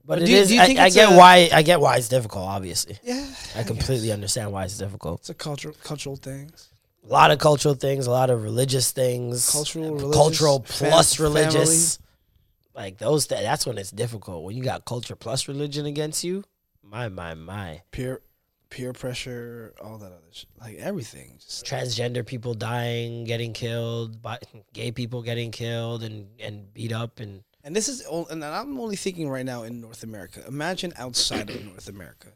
But, But do you- is- do you think I it's get a- why I get why it's difficult, obviously. Yeah, I completely understand why it's difficult. It's a cultural cultural things. A lot of cultural things, a lot of religious things, Cultural, religious, cultural fam- plus religious. Like those, th- that's when it's difficult. When you got culture plus religion against you, my my my. Peer, peer pressure, all that other shit. Like everything. Just Transgender people dying, getting killed, bi- [LAUGHS] gay people getting killed and and beat up, and And this is, and I'm only thinking right now in North America. Imagine outside of North America,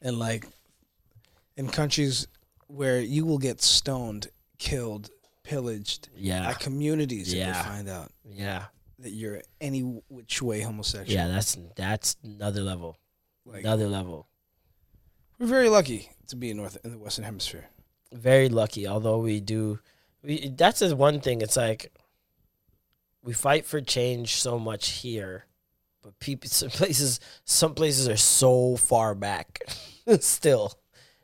and like in countries where you will get stoned, killed, pillaged. Yeah. by communities. if Yeah. they find out yeah, that you're any which way homosexual. yeah. That's that's another level, Like, another level. we're very lucky to be in North in the Western Hemisphere. very lucky. Although we do, we that's the one thing. It's like we fight for change so much here, but people, some places, some places are so far back [LAUGHS] still,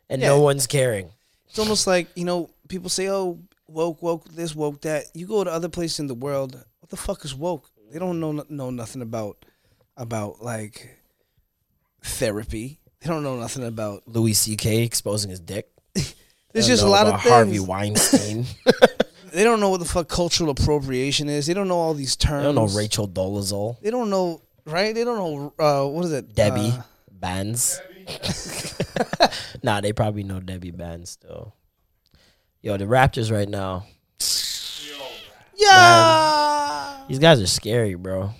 and no one's caring. It's almost like you know people say, "Oh, woke, woke this, woke that." You go to other places in the world. What the fuck is woke? They don't know know nothing about about like therapy. They don't know nothing about. Louis C.K. exposing his dick. [LAUGHS] There's just a lot of things. Harvey Weinstein. [LAUGHS] They don't know what the fuck cultural appropriation is. They don't know all these terms. I don't know Rachel Dolezal, They don't know right. They don't know uh, what is it? Debbie Uh, Bands. [LAUGHS] nah, they probably know Debbie Bands though. Yo, the Raptors right now. Yeah. These guys are scary, bro.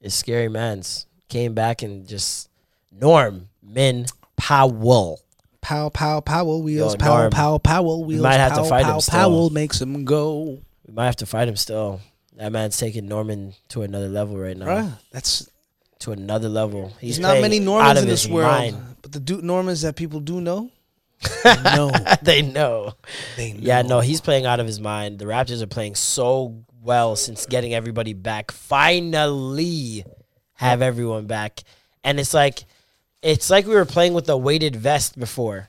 It's scary mans. Came back and just Norm Min Powell. Pow pow Powell wheels. Yo, pow Norm, pow Powell wheels. might have to pow, him pow, still. Powell makes him go. We might have to fight him still. That man's taking Norman to another level right now. Bruh, that's To another level. He's There's not many Normans in this world, mind. but the du- Normans that people do know, [LAUGHS] they know. they know. They know. Yeah, no, he's playing out of his mind. The Raptors are playing so well since getting everybody back. Finally, have everyone back, and it's like, it's like we were playing with a weighted vest before.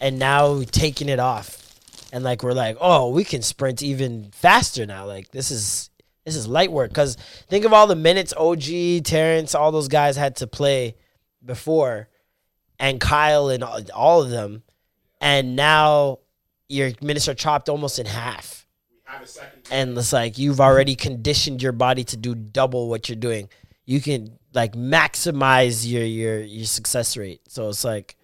and now taking it off, and like we're like, oh, we can sprint even faster now. Like this is this is light work. Cause think of all the minutes OG, Terrence, all those guys had to play before, and Kyle and all of them, and now your minutes are chopped almost in half. And it's like you've already conditioned your body to do double what you're doing. You can like maximize your your your success rate. So it's like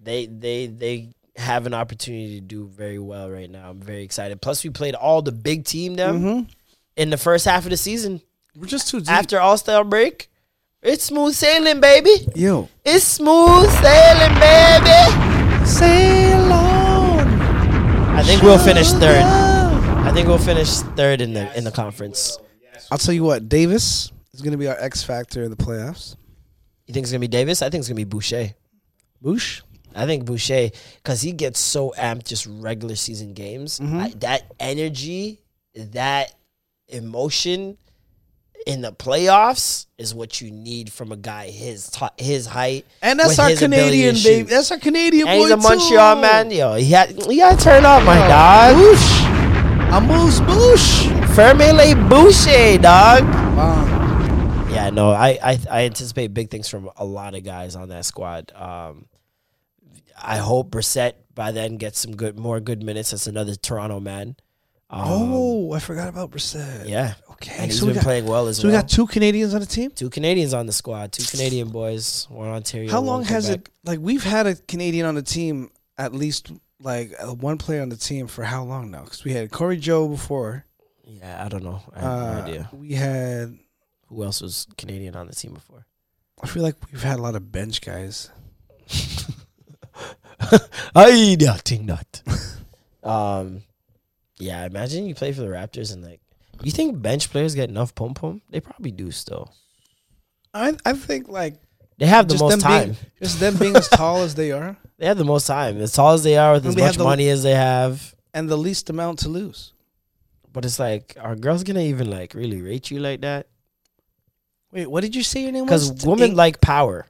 they they they have an opportunity to do very well right now. I'm very excited. Plus, we played all the big team them mm-hmm. in the first half of the season We're just too deep. after All Star break. It's smooth sailing, baby. Yo, It's smooth sailing, baby. Sail on. I think we'll finish third. I think we'll finish third in the in the conference. I'll tell you what, Davis is going to be our X factor in the playoffs. You think it's gonna be Davis? I think it's gonna be Boucher. Boosh. I think Boucher because he gets so amped just regular season games. Mm-hmm. I- that energy, that emotion in the playoffs is what you need from a guy his t- his height And that's our Canadian baby. That's our Canadian And boy he's a Montreal too. man, yo. He had you gotta turn up, my dog. Boosh. A moose boosh. Fermele Boucher, dog. Wow. Yeah, no, I, I I anticipate big things from a lot of guys on that squad. Um, I hope Brissett by then gets some good, more good minutes. That's another Toronto man. Um, Oh, I forgot about Brissett. yeah, Okay, and he's so been got- playing well as So we got two Canadians on the team. two Canadians on the squad, two Canadian boys, one Ontario. How long has Quebec. it? Like we've had a Canadian on the team at least like uh, one player on the team for how long now? Because we had Corey Joe before. Yeah, I don't know. I have Uh, no idea We had. who else was Canadian on the team before. I feel like we've had a lot of bench guys. [LAUGHS] I nothing not. [LAUGHS] um, yeah. Imagine you play for the Raptors and like, you think bench players get enough pom pom? They probably do still. I I think like They have the most time. being [LAUGHS] just them being as tall as they are They have the most time. As tall as they are, with And as much the- money as they have. and the least amount to lose. But it's like, are girls gonna even like really rate you like that? Wait, what did you say your name was? Because women Ink- like power.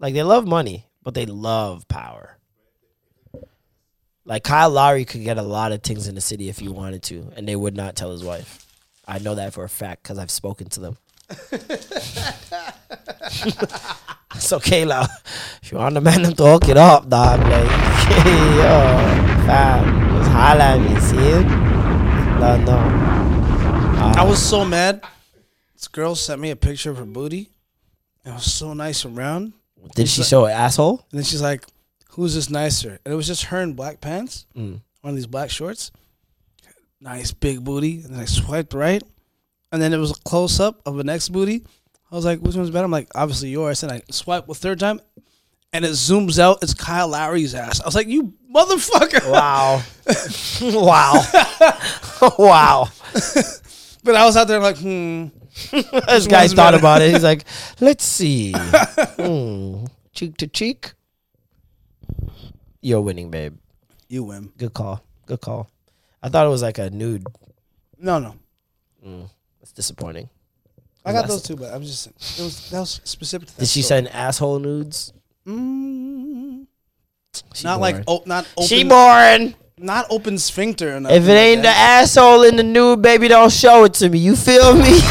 Like they love money, but they love power. Like Kyle Lowry could get a lot of things in the city if he wanted to, and they would not tell his wife. I know that for a fact because I've spoken to them. [LAUGHS] so Kayla, if you want the man to talk it up, dog, like [LAUGHS] yo, fam, just holla at me, see it? No, no. I uh, was so mad. This girl sent me a picture of her booty. It was so nice and round. Did she show an asshole? And then she's like, "Who's this nicer?" And it was just her in black pants, Mm. one of these black shorts. Nice big booty. And then I swiped right, and then it was a close up of the next booty. I was like, "Which one's better?" I'm like, "Obviously yours." And I swipe the third time, and it zooms out. It's Kyle Lowry's ass. I was like, "You motherfucker!" Wow. [LAUGHS] wow. [LAUGHS] wow. But I was out there like, "Hmm." [LAUGHS] This guy thought better? about it. He's like, let's see. Hmm. Cheek to cheek. You're winning, babe. You win. Good call. Good call. I thought it was like a nude. No, no. That's disappointing. I got those two, but I'm just it was that was specific. To that Did she story. send asshole nudes? Mm, She not like boring. oh, not open, She boring. not open sphincter. Or If it like ain't the that. asshole in the nude, baby, don't show it to me. You feel me? [LAUGHS]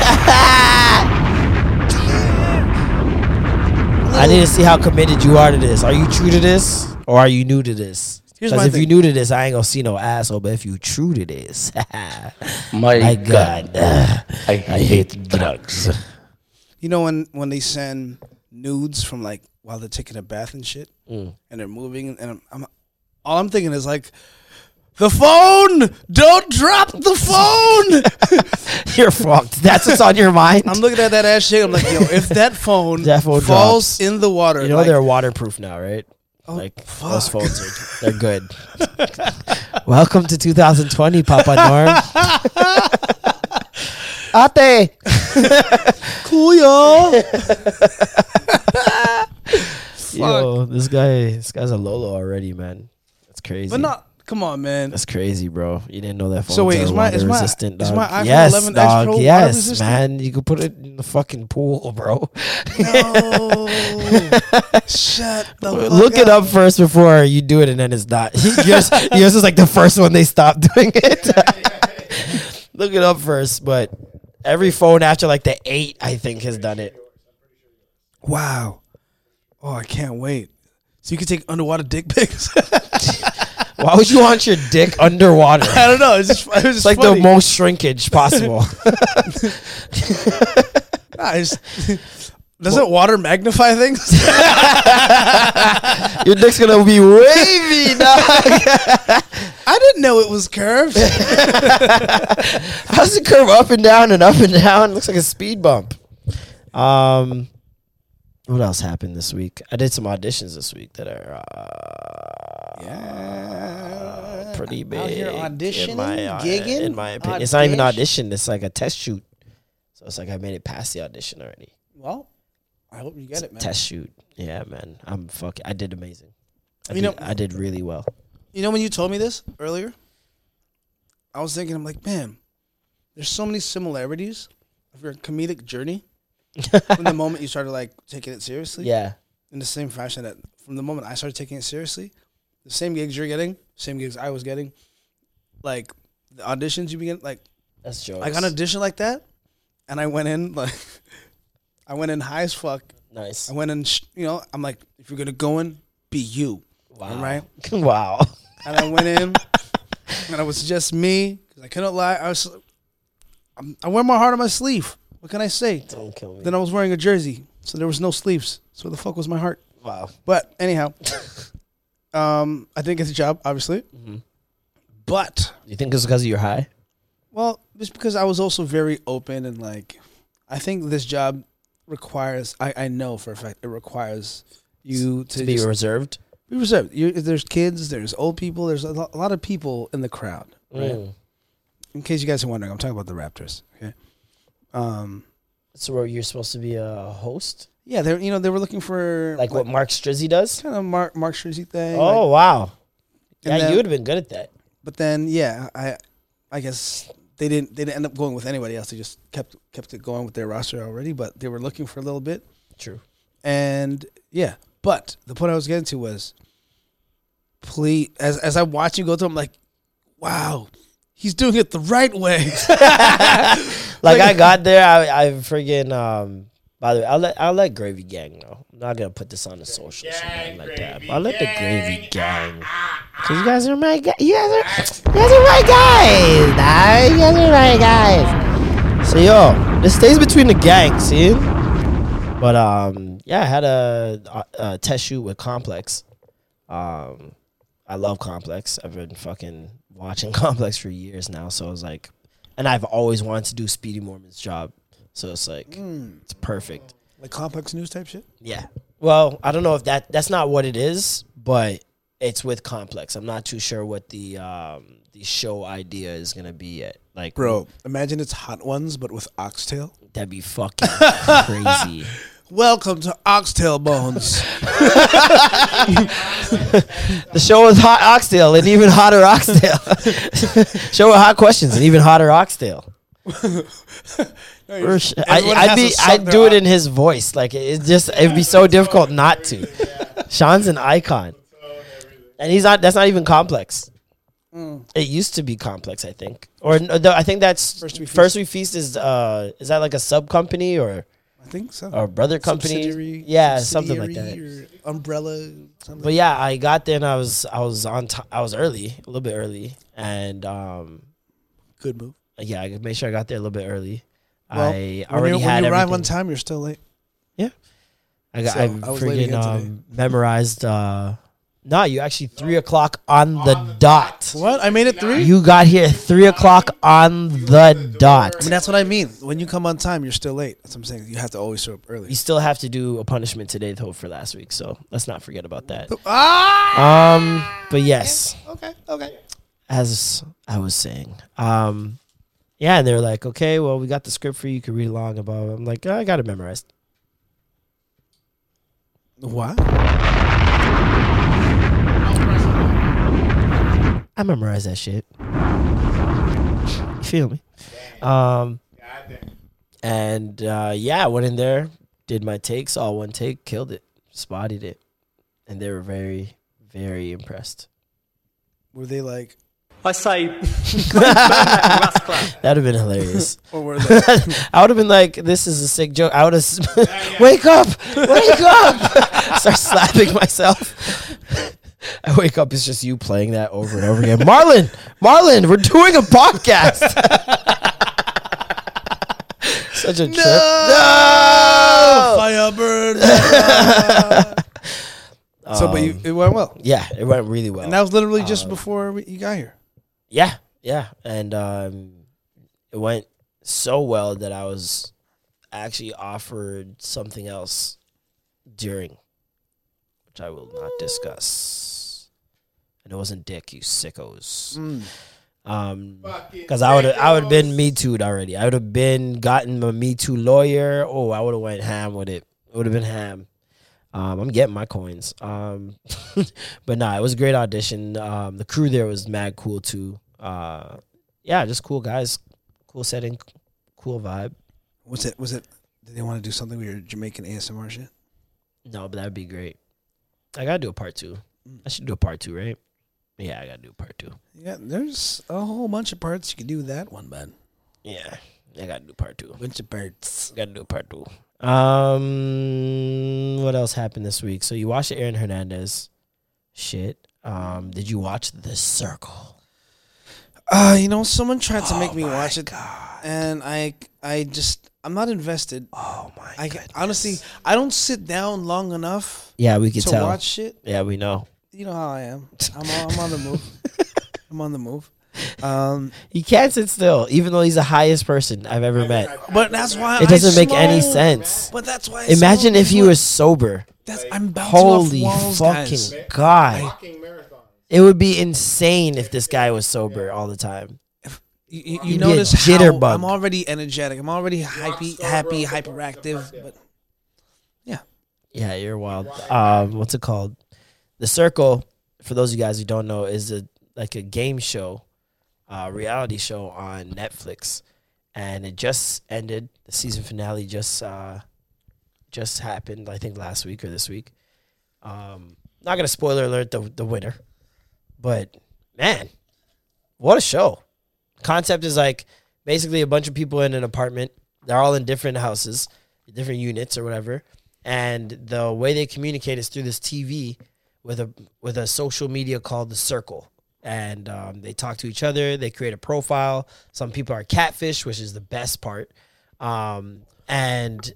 I need to see how committed you are to this. Are you true to this, or are you new to this? Because my if you thing. new to this, I ain't gonna see no asshole. But if you true to this, [LAUGHS] My, my God, God, [SIGHS] I hate drugs. you know when when they send nudes from like while they're taking a bath and shit, Mm. and they're moving, and I'm, I'm all I'm thinking is like. The phone! Don't drop the phone! [LAUGHS] you're fucked. That's what's on your mind. I'm looking at that ass shit. I'm like, yo, if that [LAUGHS] phone, That phone falls drops. in the water, you know like, they're waterproof now, right? Oh, like fuck. those phones are they're good. [LAUGHS] Welcome to 2020, Papa Norm. Ate. cool, y'all. [LAUGHS] Yo, this guy, this guy's a Lolo already, man. That's crazy. But not Come on, man. That's crazy, bro. You didn't know that. Phones So wait, is my- is my- resistant, is dog. my iPhone yes, 11 dog. Pro yes, man. You could put it in the fucking pool, [LAUGHS] bro. No. [LAUGHS] Shut the fuck Look it up first before you do it, and then it's not. yours, [LAUGHS] yours is like the first one they stopped doing it. Look it up first, but every phone after like the eight, I think, has done it. Wow. Oh, I can't wait. So you can take underwater dick pics. Why would you want your dick [LAUGHS] underwater? I don't know. It's just, it was It's like funny. the most shrinkage possible. [LAUGHS] Nah, it's- doesn't water magnify things? [LAUGHS] your dick's gonna be wavy, dog. I didn't know it was curved. How does it curve up and down and up and down? It looks like a speed bump. Um, what else happened this week? I did some auditions this week that are uh, pretty big. Out here auditioning, in my, uh, gigging, In my opinion, it's not even audition. audition. It's like a test shoot. So it's like I made it past the audition already. well, I hope you get it, man. Test shoot. Yeah, man. I'm fucking. I did amazing. I You did, know- I did really well. You know when you told me this earlier, I was thinking, I'm like, man, there's so many similarities of your comedic journey from the moment you started like taking it seriously. Yeah. In the same fashion that from the moment I started taking it seriously, the same gigs you're getting, same gigs I was getting, like the auditions you begin like That's jokes. I got an audition like that, and I went in like [LAUGHS] I went in high as fuck. nice. I went in, sh- you know, I'm like, if you're gonna go in, be you, Wow. right? [LAUGHS] wow. And I went in, and it was just me because I couldn't lie. I was, I'm, I wear my heart on my sleeve. What can I say? Don't kill me. Then I was wearing a jersey, so there was no sleeves. So where the fuck was my heart? Wow. But anyhow, [LAUGHS] um, I didn't get the job, obviously. Mhm. But You think it's because of your high? well, just because I was also very open and like, I think this job requires. I, I know for a fact it requires you to, To be just reserved? be reserved. You, there's kids, there's old people, there's a lo- a lot of people in the crowd. Right? Mm. In case you guys are wondering, I'm talking about the Raptors. Okay. Um. So where you're supposed to be a host? Yeah, they are you know they were looking for Like what Mark Strizzy does? kind of Mark Mark Strizzy thing. Oh like- wow. Yeah, then- you would have been good at that. But then yeah, I I guess they didn't they didn't end up going with anybody else. They just kept kept it going with their roster already. But they were looking for a little bit, True. and yeah. But the point I was getting to was, please, as as I watch you go through, I'm like, wow, he's doing it the right way. [LAUGHS] [LAUGHS] Like I got there, I I friggin' um. By the way, I'll let I'll let Gravy Gang know. I'm not gonna put this on the social or anything like that. But I'll let the Gravy Gang, cause you guys are my guys. You guys are you guys are my guys. Nah, you guys are my guys. So yo, this stays between the gang, see? But um, yeah, I had a, a, a test shoot with Complex. Um, I love Complex. I've been fucking watching [LAUGHS] Complex for years now. So I was like, and I've always wanted to do Speedy Morman's job. So it's like, it's perfect. like complex news type shit. Yeah. Well, I don't know if that that's not what it is, but it's with Complex. I'm not too sure what the um the show idea is gonna be yet. Like, Bro, imagine it's hot ones, but with oxtail. that'd be fucking [LAUGHS] crazy. Welcome to Oxtail Bones. [LAUGHS] The show is hot oxtail and even hotter oxtail. [LAUGHS] show with hot questions and even hotter oxtail. [LAUGHS] Sh- I, I'd be, I'd do it in his voice. Like it- it's just, it'd be so difficult not to. Sean's an icon, and he's not. That's not even complex. It used to be complex, I think, or no, I think that's First First We We Feast. Feast, is uh is that like a sub company or I think so. or brother company? Yeah, something like that. Umbrella. Something. But yeah, I got there and I was I was on ti I was early, a little bit early, and um Good move. yeah, I made sure I got there a little bit early. Well, I when already you, had when you arrive on time, you're still late. Yeah, I got So, I, I was freaking um, memorized. uh No, you actually three o'clock on the dot. What? I made it three. You got here three o'clock on the I dot. mean, that's what I mean. When you come on time, you're still late. That's what I'm saying. You have to always show up early. You still have to do a punishment today though for last week, so let's not forget about that. Ah. Um, but yes, Okay. Okay. as I was saying, um, yeah, and they're like, okay, well, we got the script for you. You can read along about. it. I'm like, "Oh, I got it memorized. What? I memorized that shit. You feel me? Um, and uh, yeah, I went in there, did my takes, all one take, killed it, spotted it, and they were very, very impressed. Were they like, I say, please [LAUGHS] that rascal. That'd have been hilarious. [LAUGHS] or were they? [LAUGHS] I would have been like, "This is a sick joke." I would have, wake up, wake up, start slapping myself. [LAUGHS] I wake up, it's just you playing that over and over again. Marlon, Marlon, we're doing a podcast. [LAUGHS] Such a trip. No! Firebird. [LAUGHS] so, but you, it went well. Yeah, it went really well. And that was literally just before we- you got here. Yeah, yeah, and um, it went so well that I was actually offered something else during, which I will not discuss. And it wasn't dick, you sickos. Um, because I would I would have been me too already. I would have been gotten a me too lawyer. Oh, I would have went ham with it. It would have been ham. Um, I'm getting my coins. Um, [LAUGHS] but nah, it was a great audition. Um, the crew there was mad cool too. Uh, yeah, just cool guys, cool setting, cool vibe. Was it? Was it? Did they want to do something with your Jamaican ASMR shit? No, but that'd be great. I gotta do a part two. I should do a part two, right? Yeah, I gotta do part two. Yeah, there's a whole bunch of parts you can do with that one, man. Yeah, I gotta do part two. Bunch of parts. Gotta do part two. Um, what else happened this week? So you watched Aaron Hernandez shit. Um, did you watch The Circle? Uh, you know, someone tried to make me watch it, and I, I just, I'm not invested. Oh my! I honestly, I don't sit down long enough yeah, we could to tell. watch shit. Yeah, we know. You know how I am. I'm, on- I'm on the move. [LAUGHS] I'm on the move. Um, He can't sit still, even though he's the highest person I've ever met. but that's why It doesn't I make any smoke. sense. But that's why. I Imagine smoke. if he What- was sober. That's I'm bouncing Holy off walls, fucking guys. god! It would be insane if this guy was sober all the time. You, you, you You'd be a notice how jitterbug. I'm already energetic. I'm already happy, happy, hyperactive. But yeah, Yeah, you're wild. Um, what's it called? The Circle. For those of you guys who don't know, is a like a game show, uh, reality show on Netflix, and it just ended. The season finale just uh, just happened. I think last week or this week. Um, not gonna spoiler alert the the winner, but man, what a show! Concept is like basically a bunch of people in an apartment. They're all in different houses, different units or whatever and the way they communicate is through this TV with a with a social media called the Circle, and um, they talk to each other. They create a profile. Some people are catfish, which is the best part, um, and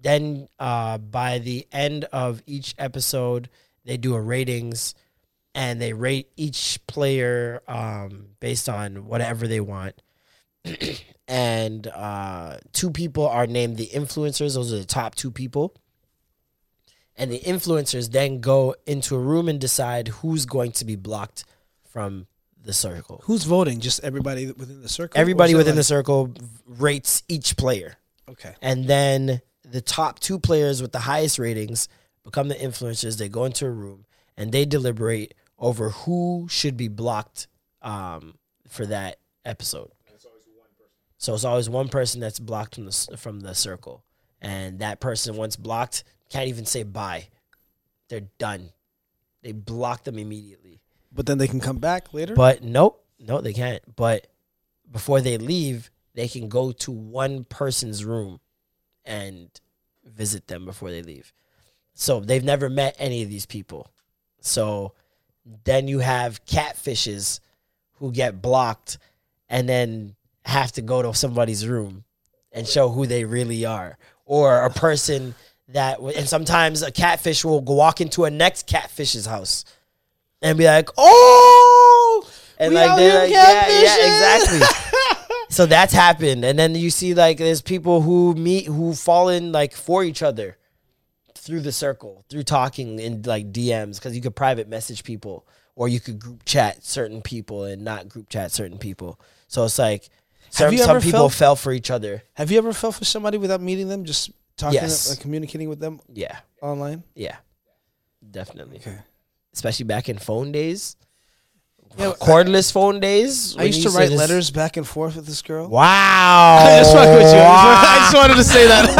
then uh, by the end of each episode, they do a ratings, and they rate each player um, based on whatever they want [CLEARS THROAT] and uh, two people are named the influencers. Those are the top two people. And the influencers then go into a room and decide who's going to be blocked from the circle. who's voting? Just everybody within the circle. Everybody Or is that within the circle rates each player. Okay. And then the top two players with the highest ratings become the influencers. They go into a room and they deliberate over who should be blocked um, for that episode. So it's always one person that's blocked from the from the circle, and that person once blocked can't even say bye. They're done. They block them immediately. But then they can come back later. But nope, no, they can't. But before they leave, they can go to one person's room and visit them before they leave. So they've never met any of these people. So then you have catfishes who get blocked and then have to go to somebody's room and show who they really are. Or a person that, and sometimes a catfish will go walk into a next catfish's house and be like, "Oh," and We like they're like, yeah, yeah, exactly. [LAUGHS] [LAUGHS] so that's happened, and then you see like there's people who meet who fall in like for each other through the circle, through talking in like DMs, because you could private message people or you could group chat certain people and not group chat certain people. So it's like some, some people felt- fell for each other. Have you ever felt for somebody without meeting them? Just talking, Yes. like communicating with them Yeah, online. yeah, definitely. Okay. Especially back in phone days. cordless phone days. I when used you to write just- letters back and forth with this girl. Wow. [LAUGHS] I just fuck with you. I just wanted to say that. [LAUGHS]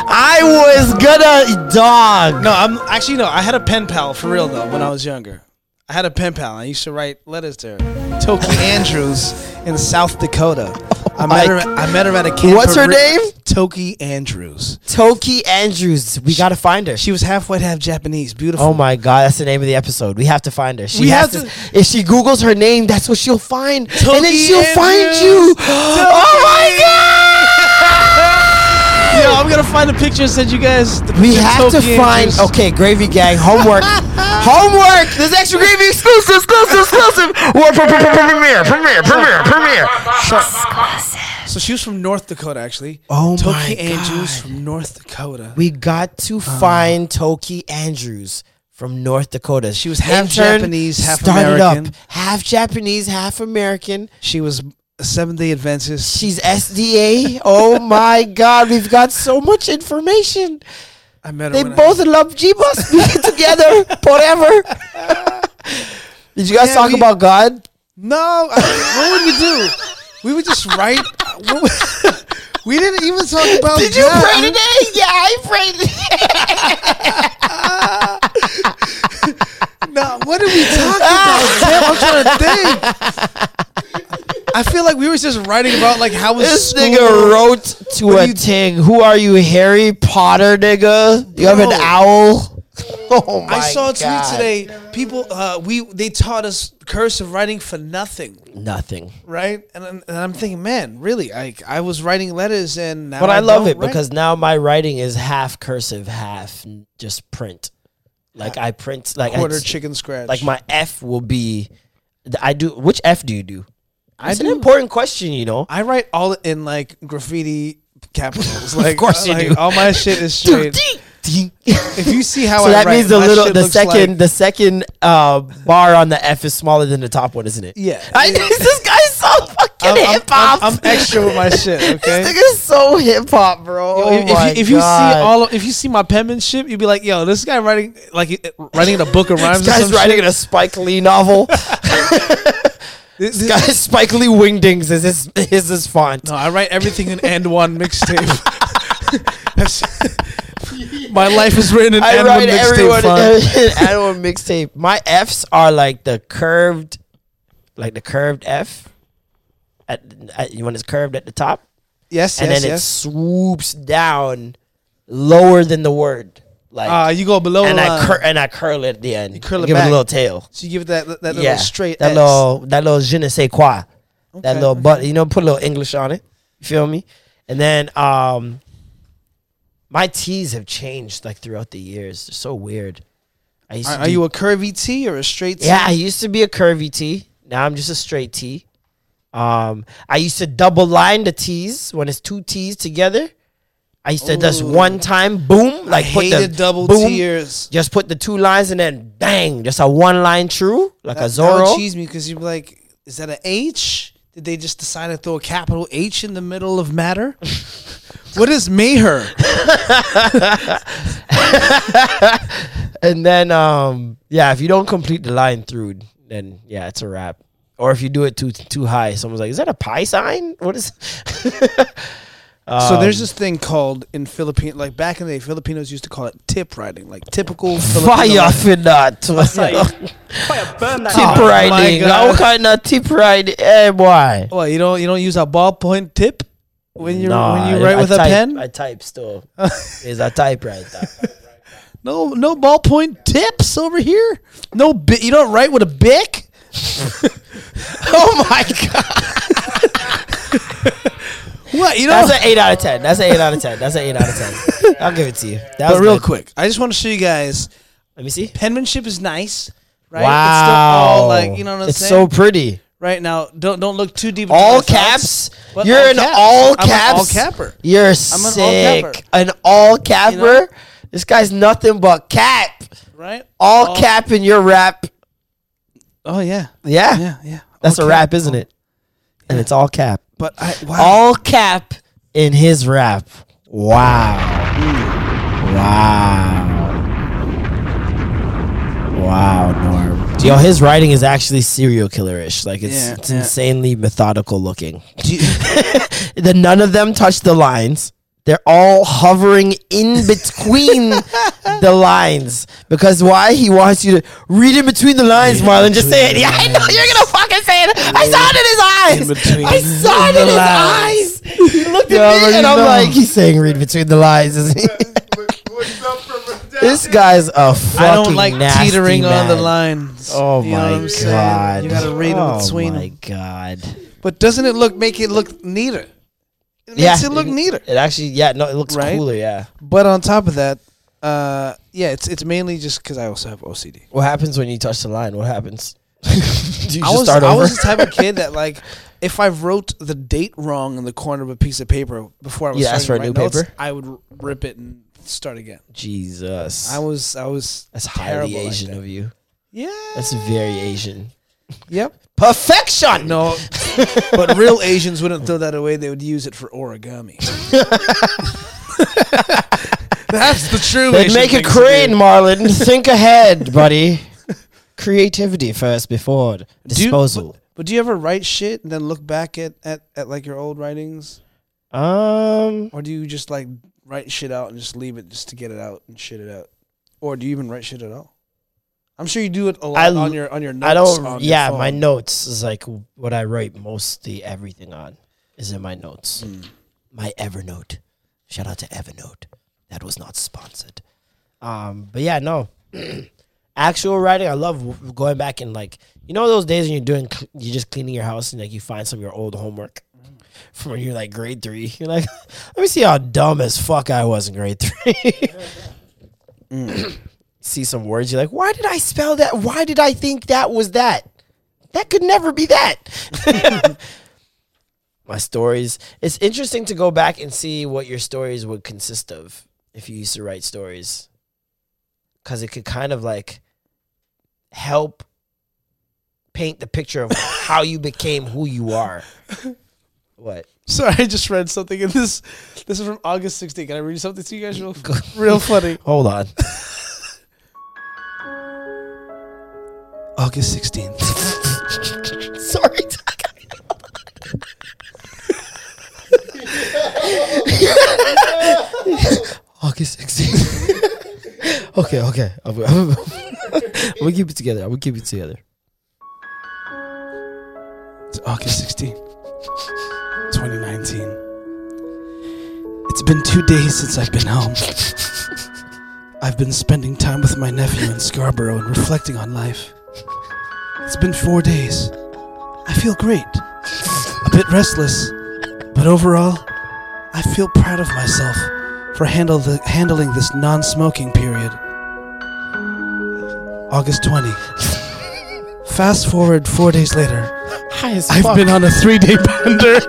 [LAUGHS] I was gonna dog. no, I'm actually no. I had a pen pal for real though when I was younger. I had a pen pal. I used to write letters to her. Toki Andrews in South Dakota. I met her. I met her at a camp. What's her name? Toki Andrews. Toki Andrews. We gotta find her. She was half white, half Japanese. Beautiful. Oh my god, that's the name of the episode. We have to find her. She We has have to, If she Googles her name, that's what she'll find, and then Toki she'll find Andrews. you. [GASPS] [GASPS] Oh my god! Yo, I'm gonna find a picture and send you guys. The We picture of have to Toki find. Andrews. Okay, Gravy Gang, homework. [LAUGHS] homework. This extra gravy exclusive, exclusive, exclusive. What premiere, premiere, premiere, premiere. So she was from North Dakota, actually. Oh Toki my Andrews God. from North Dakota. We got to um, find Toki Andrews from North Dakota. She was half Intern Japanese, half started American. Up, half Japanese, half American. She was a Seventh Day Adventist. She's SDA. Oh my God, we've got so much information. I met her. They when I- both love. We [LAUGHS] [LAUGHS] together forever. Did you guys Yeah, talk we- about God? No, I, what would we do? We would just write. [LAUGHS] we didn't even talk about. Did you God. pray today? Yeah, I prayed today. No, what did we talk about? Damn, I'm trying to think. I feel like we were just writing about like how was This school. nigga wrote to What a you- thing. Who are you, Harry Potter, nigga? You have an owl? [LAUGHS] Oh my I saw a tweet God. today. People, uh, we they taught us cursive writing for nothing, Nothing. right? And, I'm- and I'm thinking, man, really? I I was writing letters and now But I, love don't it write. because now my writing is half cursive, half just print. Like I print like quarter I, chicken scratch. Like my F will be. I do. Which F do you do? I It's do. an important question, you know. I write all in like graffiti capitals. [LAUGHS] Like, of course you like, do. All my shit is [LAUGHS] straight. if you see how I write so I that write, means the little, the second, like- the second uh, bar on the F is smaller than the top one, isn't it? Yeah. I, [LAUGHS] this guy's so fucking hip hop. I'm, I'm extra with my shit. Okay. This nigga's so hip hop, bro. Yo, oh if, if you, if you see all of, if you see my penmanship, you'd be like, "Yo, this guy writing like writing in a book of rhymes." this guy's writing shit. in a Spike Lee novel. This- this guy's Spike Lee Wingdings is his, is his font. No, I write everything in and one mixtape. [LAUGHS] [LAUGHS] My life is written in I and one mixtape font. in [LAUGHS] everyone mixtape. My Fs are like the curved, like the curved F. At, at when it's curved at the top, Yes, and yes, then it swoops down lower than the word. Like Ah, you go below and the I line. cur- and I curl it at the end. curl it give back. it a little tail. so you give it that that little yeah, straight that little that little je ne sais quoi. that Okay, little but you know put a little English on it. You feel me? And then um, my T's have changed like throughout the years. They're so weird. I used Are, to are do- you a curvy T or a straight T? yeah, I used to be a curvy T. Now I'm just a straight T. Um, I used to double line the T's when it's two T's together. I used to just one time, boom, like I put hated the double boom, tiers. Just put the two lines and then bang, just a one line true, like That, a Zorro. cheese me because you'd be like, "Is that an H? Did they just decide to throw a capital H in the middle of matter? [LAUGHS] what is Maher? [LAUGHS] And then, um, yeah, if you don't complete the line through, then yeah, it's a wrap. Or if you do it too too high, someone's like, "Is that a pi sign? What is?" [LAUGHS] so there's Um, this thing called in Philippine, like back in the day, Filipinos used to call it tip writing, like typical [LAUGHS] Filipino. Fire writing. for that. Say, fire burn that Tip Oh, my riding. God. What kind of tip riding? Hey, boy. What you don't you don't use a ballpoint tip when you Nah, when you write I with a type- pen? I type still. [LAUGHS] Is a typewriter. no no ballpoint tips over here. No bi- you don't write with a bic. [LAUGHS] oh my god. What you know? That's an eight out of ten. That's an eight out of ten. That's an eight out of ten. [LAUGHS] I'll give it to you. That but real good. quick, I just want to show you guys Let me see. penmanship is nice, right? Wow. It's still all like you know what I'm it's saying. so pretty. right now, don't don't look too deep. All my thoughts, caps. You're all an caps. all I'm an all capper. You're all sick. capper. An all capper. know? This guy's nothing but cap. Right? All cap in your rap. Oh yeah, Yeah. yeah, yeah. That's All a cap. rap, isn't it? Oh. And it's all cap. But I wow. All cap in his rap. Wow. Wow. Wow, Norm. Yo, his writing is actually serial killer-ish. Like it's, Yeah, it's yeah. insanely methodical looking. [LAUGHS] The none of them touch the lines. They're all hovering in between [LAUGHS] the lines because why? He wants you to read in between the lines, Marlon. Just say it. Yeah, I know you're gonna fucking say it. I saw it in his eyes. between I saw it the in his lines. eyes. He looked You at me and I'm know. like, he's saying read between the lines. isn't he? [LAUGHS] this guy's a fucking I don't like nasty teetering on the man. lines. Oh You know my what I'm saying? god! You gotta read oh in between my god! But doesn't it look make it look neater? It Yeah, makes it look neater. It actually, yeah, no, it looks Right? cooler. Yeah. But on top of that, uh, yeah, it's it's mainly just because I also have OCD. What happens when you touch the line? What happens? I was I was the type of kid that like if I wrote the date wrong in the corner of a piece of paper before I was Yeah, ask starting for a to new write notes, paper? I would r- rip it and start again. Jesus. I was I was That's highly terrible like Asian that. of you. yeah. That's very Asian. Yep. Perfection. No, [LAUGHS] but real Asians wouldn't throw that away. They would use it for origami. [LAUGHS] That's the true. They'd Asian make a thing to do. crane, Marlon. Think ahead, buddy. Creativity first before Do you- disposal. but, but do you ever write shit and then look back at, at, at like your old writings, um, or do you just like write shit out and just leave it just to get it out and shit it out, or do you even write shit at all? I'm sure you do it a lot l- on your on your notes. I don't. on Yeah, my notes is like what I write mostly everything on is in my notes. Hmm. My Evernote. Shout out to Evernote. That was not sponsored. Um, but yeah, no. [CLEARS THROAT] Actual writing, I love going back and like you know those days when you're doing you're just cleaning your house and like you find some of your old homework mm. from when you're like grade three. [LAUGHS] You're like, let me see how dumb as fuck I was in grade three. [LAUGHS] Mm. [CLEARS THROAT] see some words, you're like, why did I spell that? Why did I think that was that? That could never be that. [LAUGHS] My stories. It's interesting to go back and see what your stories would consist of if you used to write stories. Cause it could kind of like help paint the picture of how you became who you are. What? Sorry, I just read something in this. This is from August 16th. Can I read something to you guys? Real, real funny. [LAUGHS] Hold on. August 16th. [LAUGHS] Sorry. [LAUGHS] August 16th. [LAUGHS] okay, okay. I'm, [LAUGHS] I'm, I'm gonna keep it together. I'm gonna keep it together. It's August 16th, 2019. It's been two days since I've been home. I've been spending time with my nephew in Scarborough and reflecting on life. It's been four days. I feel great. A bit restless, but overall, I feel proud of myself for handle the, handling this non smoking period. August 20. [LAUGHS] Fast forward four days later. High as I've been on a three day [LAUGHS] bender.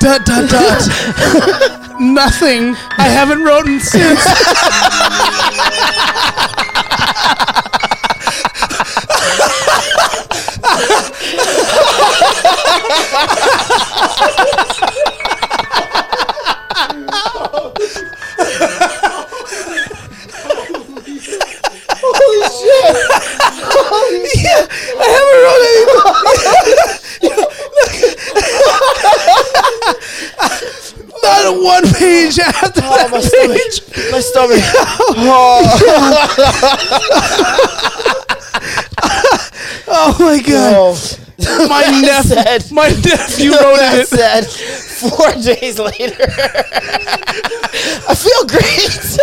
dot dot dot. Nothing. I haven't written since. [LAUGHS] A one page after Oh, my that stomach. page. My stomach. [LAUGHS] Oh. oh my god. Oh, My [LAUGHS] nephew. said- My nephew wrote it. said four days later. I feel great.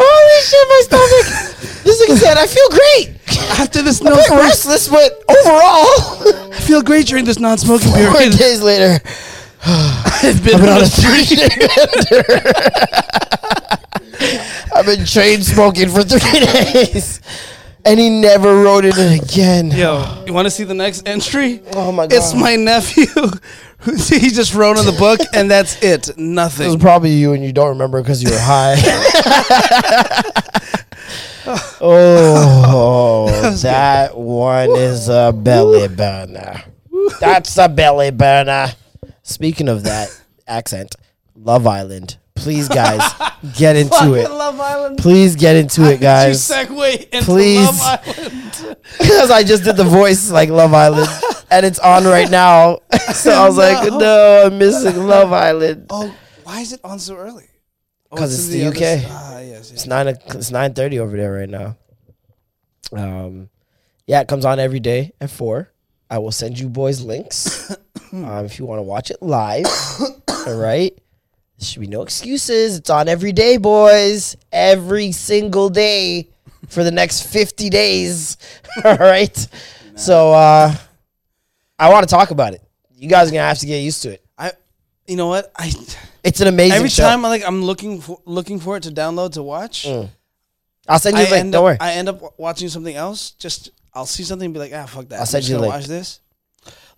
Holy shit, my stomach. This nigga said, I feel great. After this no smoking, restless, but overall, I feel great during this non-smoking four period. days later, I've been, I've been on a three day bender. I've been chain smoking for three [LAUGHS] days. And he never wrote it in again. Yo, you want to see the next entry? Oh my god. It's my nephew. [LAUGHS] he just wrote on the book, and that's it. Nothing. It was probably you and you don't remember because you were high. [LAUGHS] oh, that one is a belly burner. That's a belly burner. Speaking of that [LAUGHS] accent, Love Island Please, guys, [LAUGHS] get into it. Love Island. Please get into it, guys. You segue into Please. Love Island. [LAUGHS] Because I just did the voice like Love Island, and it's on right now. so I was like, No. no, I'm missing Love Island. Oh, why is it on so early? Oh, 'Cause it's in the other UK. s- Ah, yes. It's nine. It's nine thirty over there right now. Um, yeah, it comes on every day at four. I will send you boys links um, if you want to watch it live. [COUGHS] all right. There should be no excuses. It's on every day, boys. Every single day for the next fifty days. [LAUGHS] all right. So uh, I want to talk about it. You guys are gonna have to get used to it. I, you know what? I It's an amazing. every show. time I like I'm looking for looking for it to download to watch. I'll send you I link. end Don't up, worry. I end up wa- watching something else. Just I'll see something and be like, ah, fuck that. I'll I'm send just you the gonna link. watch this.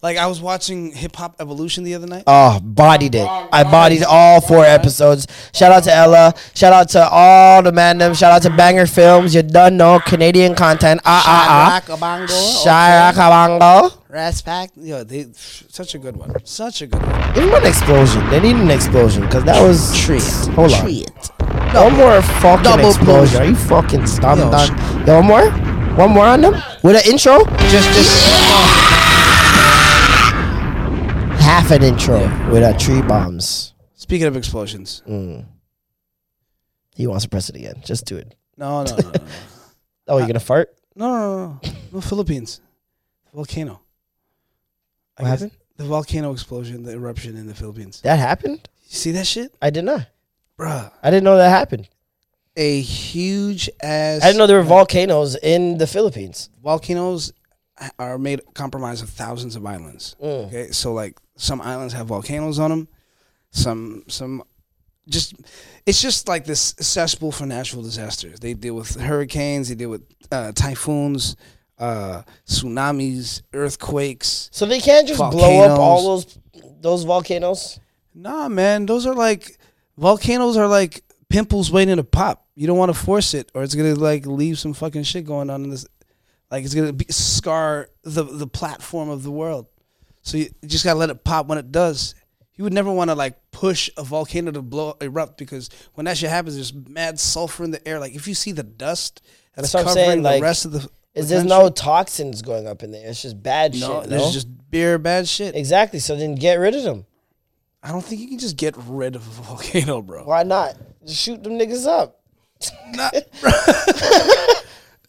Like I was watching Hip Hop Evolution the other night. Oh, bodied it. I bodied all four episodes. Shout out to Ella. Shout out to all the mandem. Shout out to Banger Films. You done know Canadian content. Ah ah ah. Shirakabango. Respect. Yo, they such a good one. Such a good one. Give them an explosion. They need an explosion because that was treat. Hold on. Treat. One more fucking Double explosion. Are you fucking dumb, Yo, dog? Yo, one more. One more on them with an intro. Just just Half an intro with a tree bombs. speaking of explosions. He wants to press it again. Just do it. No, no, no, no, no. [LAUGHS] Oh, you're gonna fart? No, no, no, no. Philippines. Volcano. I What happened? The volcano explosion, the eruption in the Philippines. That happened? You see that shit? I did not. Bruh. I didn't know that happened. A huge ass I didn't know there were volcanoes in the Philippines. volcanoes are made comprised of thousands of islands. Mm. Okay, so like some islands have volcanoes on them, some some just it's just like this cesspool for natural disasters. They deal with hurricanes, they deal with uh, typhoons, uh, tsunamis, earthquakes. So they can't just blow up all those those volcanoes. Nah, man, those are like volcanoes are like pimples waiting to pop. You don't want to force it, or it's gonna like leave some fucking shit going on in this. Like it's gonna be, scar the the platform of the world. So you, just gotta let it pop when it does. You would never want to like push a volcano to blow erupt because when that shit happens, there's mad sulfur in the air. Like if you see the dust that's, That's covering saying, the like, rest of the. Is there's no toxins going up in there? It's just bad no, shit. there's no? just beer bad shit. exactly. So then get rid of them. I don't think you can just get rid of a [LAUGHS] volcano, bro. Why not? Just shoot them niggas up. [LAUGHS] Not- [LAUGHS]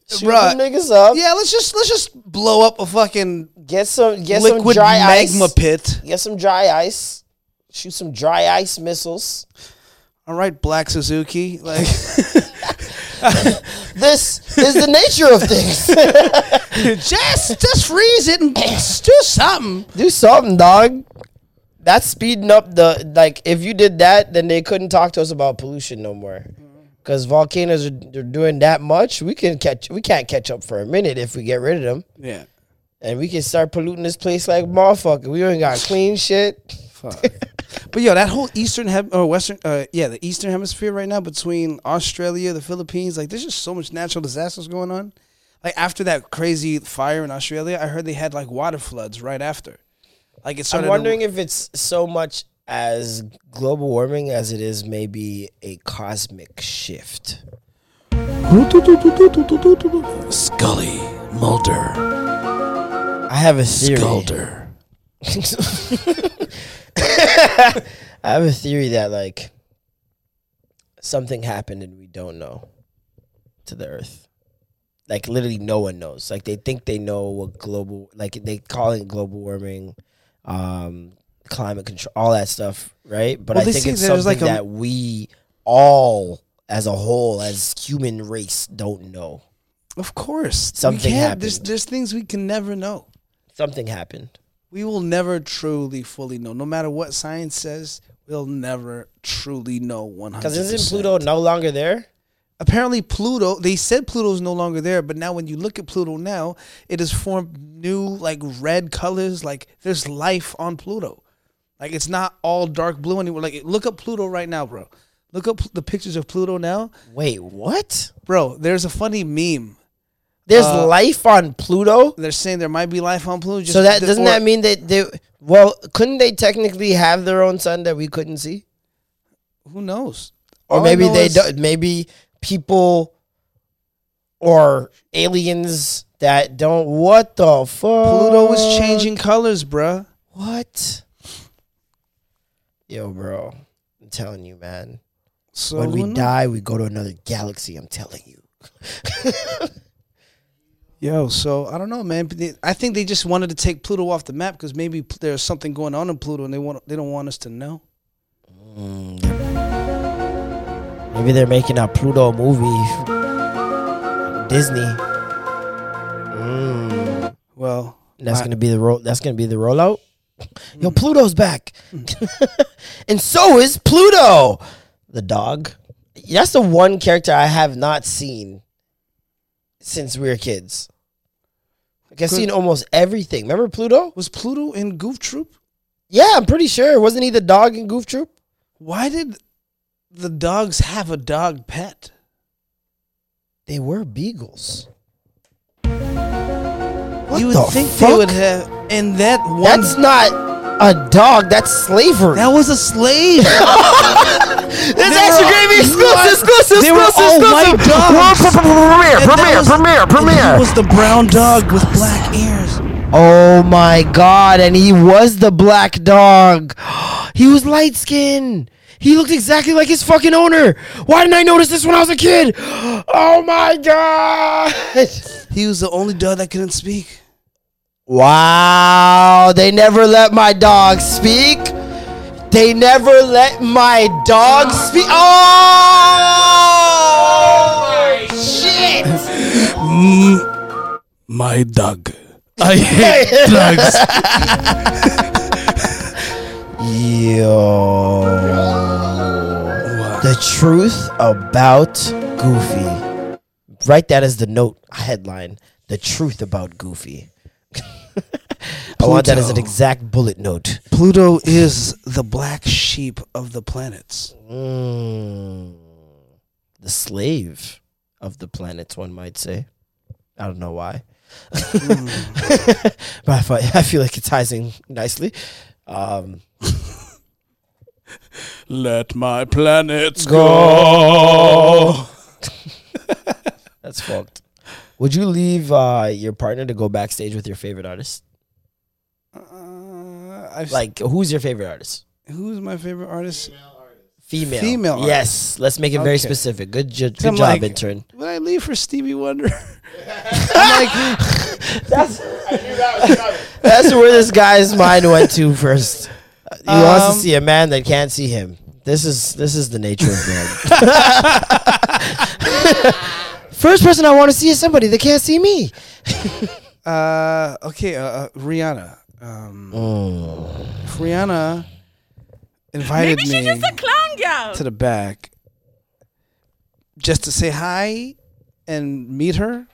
Shoot Bruh. them niggas up. Yeah, let's just let's just blow up a fucking Get some get some dry magma ice. pit. Get some dry ice. Shoot some dry ice missiles. All right, Black Suzuki. Like, [LAUGHS] [LAUGHS] This is the nature of things. [LAUGHS] just just freeze it and do something. Do something, dog. That's speeding up the like. If you did that, then they couldn't talk to us about pollution no more. Mm-hmm. Because volcanoes are they're doing that much, we can catch. We can't catch up for a minute if we get rid of them, Yeah. And we can start polluting this place like motherfucker. We ain't got clean shit. Fuck. but yo, that whole eastern hem- or western, uh, yeah, the eastern hemisphere right now between Australia, the Philippines, like there's just so much natural disasters going on. Like after that crazy fire in Australia, I heard they had like water floods right after. Like it I'm started. to- wondering if it's so much as global warming as it is maybe a cosmic shift. Scully, Mulder, I have a theory. [LAUGHS] I have a theory that like something happened and we don't know to the earth. Like literally no one knows. Like they think they know what global like they call it global warming, um, climate control, all that stuff, right? But Well, I think it's something like, a- that we all as a whole, as human race, don't know. of course, Something we can't, There's happened. there's things we can never know. Something happened. We will never truly fully know. No matter what science says, we'll never truly know 100%. Because isn't Pluto no longer there? apparently Pluto they said Pluto's no longer there, but now when you look at Pluto now, it has formed new like red colors, like there's life on Pluto. Like it's not all dark blue anymore. Like look up Pluto right now, bro. Look up the pictures of Pluto now. Wait, what? Bro, there's a funny meme. There's Uh, life on Pluto? They're saying there might be life on Pluto. So that doesn't or- that mean that they well couldn't they technically have their own sun that we couldn't see? Who knows? or All maybe know they do, maybe people or aliens that don't. What the fuck? Pluto is changing colors, bruh. What? Yo, bro, I'm telling you, man. So when we die, we go to another galaxy. I'm telling you. [LAUGHS] Yo, so I don't know, man. I think they just wanted to take Pluto off the map because maybe there's something going on in Pluto and they want they don't want us to know. Maybe they're making a Pluto movie. Disney. Mm. Well, That's I- gonna be the ro- That's gonna be the rollout. Yo, Pluto's back, [LAUGHS] and so is Pluto, the dog. That's the one character I have not seen since we were kids. Like I've Good. seen almost everything. Remember Pluto? was Pluto in Goof Troop? Yeah, I'm pretty sure. Wasn't he the dog in Goof Troop? Why did the dogs have a dog pet? They were beagles. you the would think fuck? they would have. And that one, That's not a dog. That's slavery. that was a slave. [LAUGHS] They extra gravy exclusive, exclusive, exclusive, exclusive. Premiere, premiere, premiere, premiere. He was the brown dog with black ears. Oh my god, and he was the black dog. [GASPS] He was light skinned. He looked exactly like his fucking owner. Why didn't I notice this when I was a kid? [GASPS] Oh my god. [LAUGHS] He was the only dog that couldn't speak. Wow, they never let my dog speak. They never let my dog speak. Oh, oh my shit. [LAUGHS] My dog. [LAUGHS] I hate dogs. Yo. The truth about Goofy. Write that as the note headline. The truth about Goofy. [LAUGHS] I want that as an exact bullet note. Pluto is the black sheep of the planets. Mm, the slave of the planets, one might say. I don't know why. [LAUGHS] but I, fi- I feel like it ties in nicely. Um, [LAUGHS] Let my planets Go. [LAUGHS] That's fucked. Would you leave uh, your partner to go backstage with your favorite artist? I've Like, who's your favorite artist? who's my favorite artist? Female. Female artist. Yes. Let's make it very Okay. specific. Good, ju- good I'm job, like- intern. Would I leave for Stevie Wonder? [LAUGHS] I'm like, [LAUGHS] That's where this guy's mind went to first. He wants to Um, see a man that can't see him. This is this is the nature of man. [LAUGHS] First person I want to see is somebody that can't see me. uh, okay, uh, uh, Rihanna. Um, if Rihanna invited Maybe she's me just a clown girl. to the back just to say hi and meet her,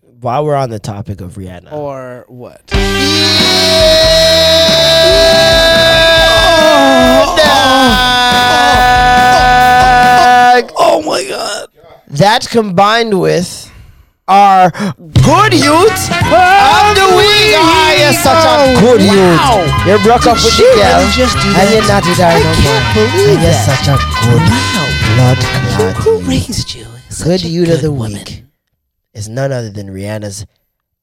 While we're on the topic of Rihanna, or what? Oh my god! That combined with our good youth of the week. Ah, you're such a good youth. You broke up with the girl, really just do and you're not with her no more. believe and you're that. such a good blood clot. Who raised you? Good youth of the week is none other than Rihanna's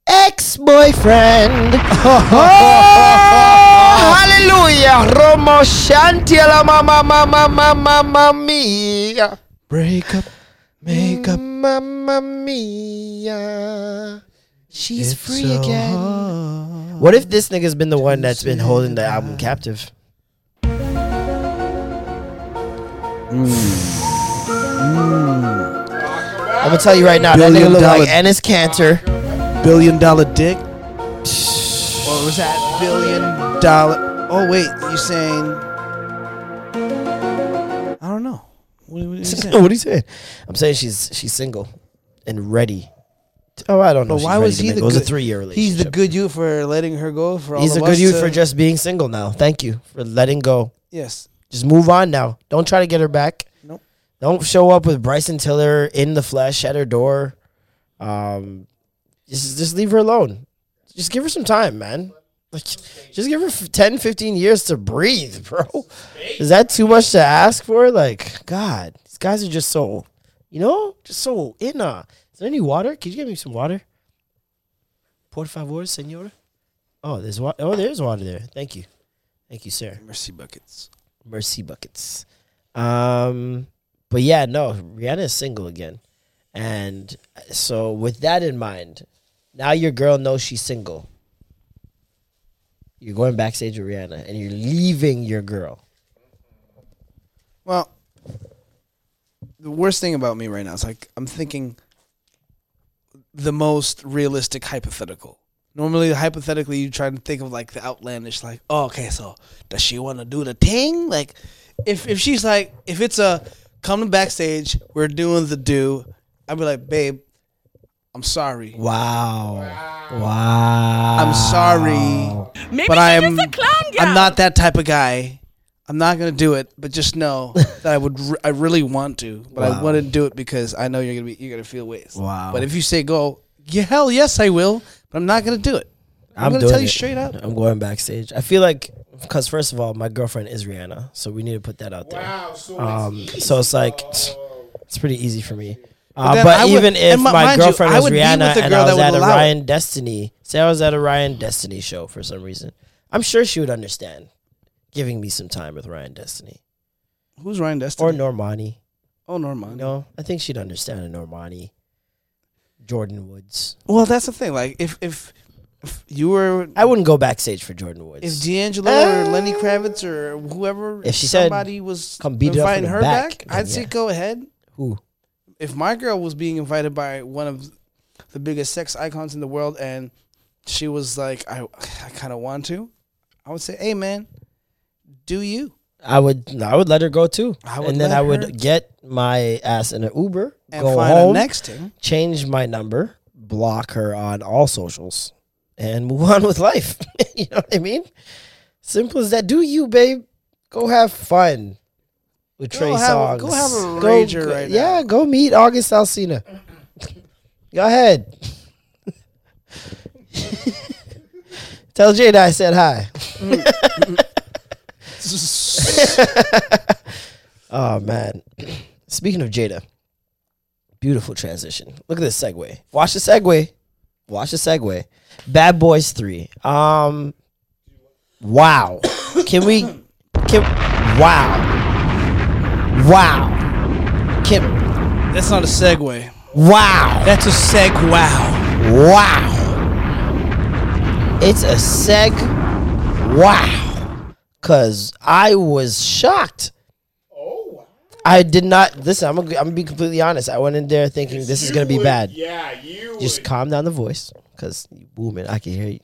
ex-boyfriend. [LAUGHS] oh, hallelujah! Romo Shantiela mama mama mama mama mia. Break up, make up. Mamma mia. She's It's free so again. hard. What if this nigga's been the one that's been holding the album captive? Hmm. I'm gonna tell you right now, that nigga Billion look like dollar- Ennis Cantor. Billion dollar dick? Or was that billion dollar? Oh wait, you saying? I don't know. What, what are you [LAUGHS] saying? what are you saying? I'm saying she's she's single and ready. Oh, I don't know. But why was he the it was a good- three year relationship. He's the good you for letting her go. For all He's a good you for just being single now. Thank you for letting go. yes. Just move on now. Don't try to get her back. Nope. Don't show up with Bryson Tiller in the flesh at her door. Um, just just leave her alone. Just give her some time, man. Like, just give her f- 10, 15 years to breathe, bro. Is that too much to ask for? Like, God, these guys are just so, you know, just so in uh Is there any water? Could you give me some water? Por favor, senora. Oh, there's water. Oh, there's water there. Thank you. Thank you, sir. Mercy buckets. Mercy buckets. Um, but yeah, no, Rihanna is single again, and so with that in mind, now your girl knows she's single. You're going backstage with Rihanna, and you're leaving your girl. Well, the worst thing about me right now is like I'm thinking the most realistic hypothetical. Normally, hypothetically, you try to think of like the outlandish, like, oh, okay, so does she want to do the thing? Like, if if she's like, if it's a come to backstage, we're doing the do, I'd be like, babe, I'm sorry, Wow, wow. I'm sorry, Maybe but she's I'm just a clown girl. I'm not that type of guy. I'm not gonna do it, but just know [LAUGHS] that I would. Re- I really want to, but I Wow. wouldn't do it because I know you're gonna be. You're gonna feel ways. Wow. But if you say go, yeah, hell yes, I will. But I'm not gonna do it. I'm, gonna doing tell you it. straight up. I'm going backstage. I feel like because first of all, my girlfriend is Rihanna, so we need to put that out there. Wow, so Um, so it's like it's pretty easy for me. But Uh, then but I would- even if and mi- my mind you, girlfriend I was Rihanna with a and I was at a allow it. Ryan Destiny, say I was at a Ryan Destiny show for some reason, I'm sure she would understand giving me some time with Ryan Destiny Who's Ryan Destiny? or Normani. oh, Norman. No, I think she'd understand a Normani. Jordyn Woods. Well, that's the thing. Like, if if, if you were, I wouldn't go backstage for Jordyn Woods. if D'Angelo or eh. Lenny Kravitz or whoever, If she said, somebody was "Come beat inviting her back," back, I'd say go ahead. Who? if my girl was being invited by one of the biggest sex icons in the world and she was like i i kind of want to i would say hey man do you I would I would let her go too. I would and then let I would her- get my ass in an Uber, and go find home, a nexting change my number, block her on all socials, and move on with life. [LAUGHS] you know what I mean? Simple as that. Do you, babe? Go have fun with Go Trey have a- Songz. go have a rager go- right Yeah, now. go meet August Alsina. [LAUGHS] go ahead. [LAUGHS] Tell Jada I said hi. Mm, mm, mm. [LAUGHS] oh man. Speaking of Jada, beautiful transition. Look at this segue. Watch the segue. Watch the segue. Bad Boys 3. Um Wow. Can we can wow. Wow. Can that's not a segue wow. that's a seg wow Wow. It's a seg. Wow. Cause I was shocked. Oh. I did not listen. I'm gonna, I'm gonna be completely honest. I went in there thinking this is gonna be You bad. Yeah, you Just would, calm down the voice, cause you booming. I can hear you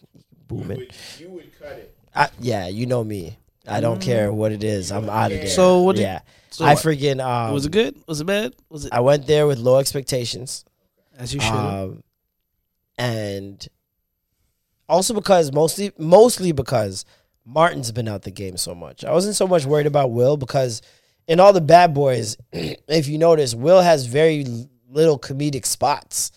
booming. would- you would cut it. I, yeah, you know me. I don't care what it is. I'm out of there. So what did- Yeah, so I freaking. Um, was it good was it bad was it I went there with low expectations. as you should Um, and also because mostly mostly because Martin's been out the game so much. I wasn't so much worried about Will because in all the bad boys, [CLEARS THROAT] if you notice, Will has very little comedic spots.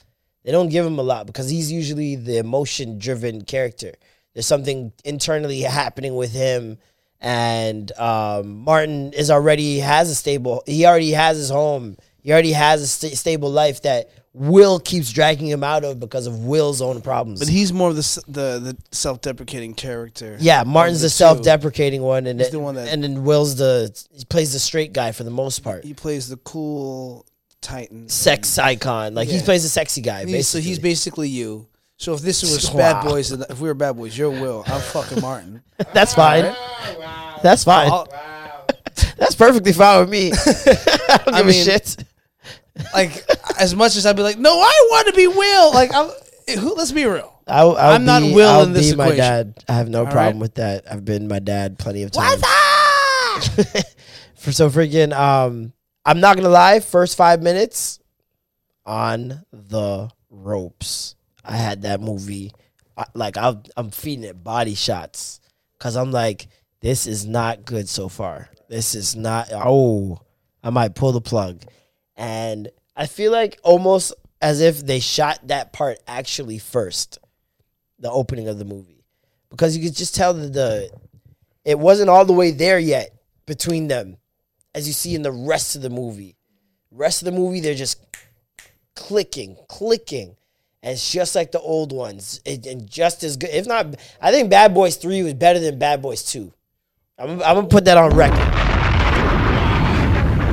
They don't give him a lot because he's usually the emotion driven character. There's something internally happening with him and um, Martin is already has a stable. He already has his home. He already has a sta stable life that Will keeps dragging him out of because of Will's own problems. but he's more of the the, the self-deprecating character yeah, Martin's the, the self-deprecating one, and He's the one that- and then Will's the he plays the straight guy for the most part. he plays the cool titan Sex icon, like he plays the sexy guy. So he's basically you so if this was Wow. bad boys and if we were bad boys you're will i'm fucking martin [LAUGHS] That's fine. That's fine. I'll- [LAUGHS] That's perfectly fine with me. [LAUGHS] I don't I mean- a shit. Like as much as I'd be like, no, I want to be Will. Like, I'm, who? Let's be real. I'll, I'll I'm not Will I'll in this be my equation. dad. I have no All problem right? with that. I've been my dad plenty of times. [LAUGHS] For so freaking um I'm not gonna lie, first five minutes on the ropes. I had that movie I, like I'm I'm feeding it body shots because I'm like, this is not good so far. This is not. Oh, I might pull the plug, and I feel like almost as if they shot that part actually first, the opening of the movie, because you could just tell that the it wasn't all the way there yet between them, as you see in the rest of the movie. Rest of the movie, they're just clicking, clicking. And it's just like the old ones, it, and just as good. If not, I think Bad Boys Three was better than Bad Boys Two. I'm, I'm gonna put that on record.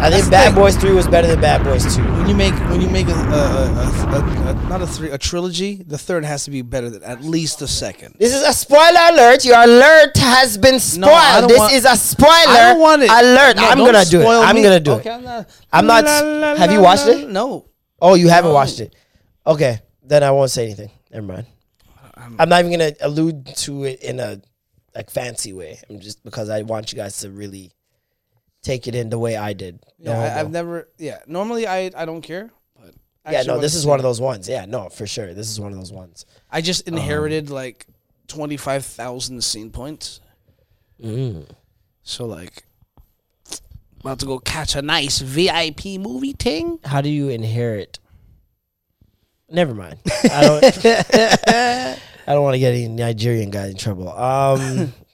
I think Bad thing. Boys Three was better than Bad Boys Two. When you make when you make a, a, a, a, a not a three a trilogy, the third has to be better than at least the second. This is a spoiler alert. Your alert has been spoiled. Don't this want- is a spoiler I don't want it. alert. No, I'm gonna do it. spoil I'm gonna do Okay, it. I'm not. I'm not- La, la, have you watched it? No. Oh, you haven't No. watched it. Okay, then I won't say anything. Never mind. I'm not even gonna allude to it in a like fancy way. I'm just because I want you guys to really take it in the way I did. No Yeah, I, I've never. Yeah, normally I I don't care, but yeah, no, this is one of those ones. Yeah, no, for sure. This is one of those ones. I just Um, inherited like twenty five thousand scene points, Mm. so like about to go catch a nice VIP movie thing. How do you inherit? Never mind. [LAUGHS] I don't. [LAUGHS] I don't want to get any Nigerian guy in trouble. Um, [LAUGHS]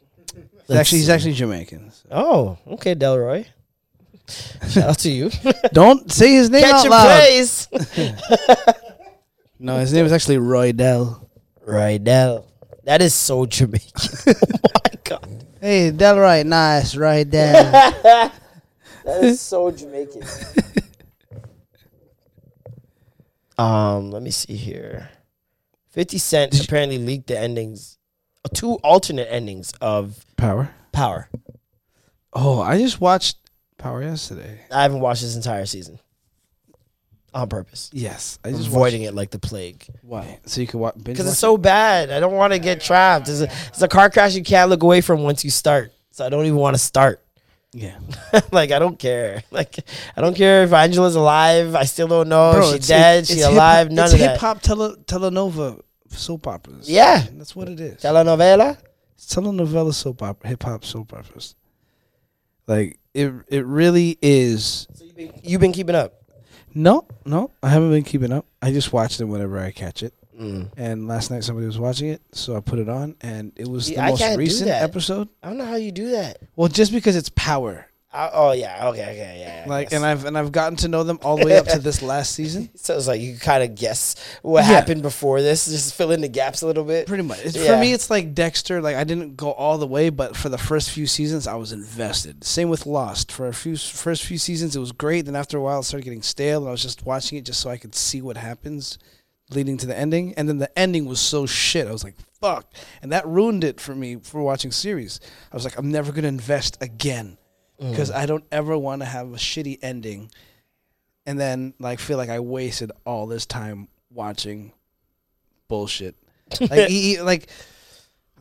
Actually, he's actually Jamaican. so. Oh, okay, Delroy. Shout out to you. [LAUGHS] Don't say his name Catch out your loud. praise. [LAUGHS] [LAUGHS] No, his name is actually Roy Dell. right now. That is so Jamaican. oh my god. Hey, Delroy, nice, Roy Dell. That is so Jamaican. um, let me see here. 50 Cent apparently leaked the endings, two alternate endings of Power. Power. Oh, I just watched Power yesterday. I haven't watched this entire season on purpose. Yes, I I'm just avoiding it like the plague. Why? So you can watch. because it's so bad. I don't want to get trapped. It's a, it's a car crash you can't look away from once you start. So I don't even want to start. Yeah, [LAUGHS] like I don't care. Like I don't care if Angela's alive. I still don't know. Bro, if she's it's- dead. it's She's alive. None it's of that. hip hop tele, telenova soap operas. Yeah. that's what it is. Telenovela. It's telenovela soap opera, hip hop soap operas. Like it, it really is. So you've been, you've been keeping up. No, no, I haven't been keeping up. I just watched it whenever I catch it. Mm. And last night somebody was watching it, so I put it on, and it was See, the I most recent episode. I don't know how you do that. Well, just because it's power, I, oh yeah. Okay. Okay. Yeah. I like, guess. and I've and I've gotten to know them all the way up to this last [LAUGHS] season. so it's like you kind of guess what Yeah. happened before this. Just fill in the gaps a little bit. Pretty much. It's, Yeah. For me, it's like Dexter. Like I didn't go all the way, but for the first few seasons, I was invested. Same with Lost. For a few first few seasons, it was great. Then after a while, it started getting stale, and I was just watching it just so I could see what happens, leading to the ending. And then the ending was so shit. I was like, fuck, and that ruined it for me for watching series. I was like, I'm never gonna invest again Mm. because I don't ever want to have a shitty ending, and then like feel like I wasted all this time watching bullshit. Like, he, [LAUGHS] he- like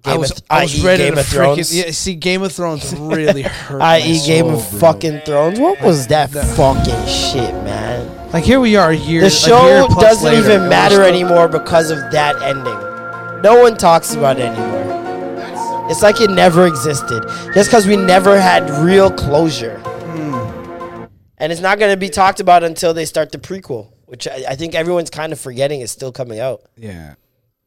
I Game was, of- I was ready Game to of freaking Thrones? yeah. See, Game of Thrones really [LAUGHS] hurt. I.e. Game of bro. fucking Thrones. What was that fucking shit, man? Like here we are, a year. The show doesn't later, even matter anymore because of that ending. No one talks about it anymore. It's like it never existed. Just because we never had real closure. Hmm. And it's not going to be talked about until they start the prequel, which I, I think everyone's kind of forgetting is still coming out. Yeah,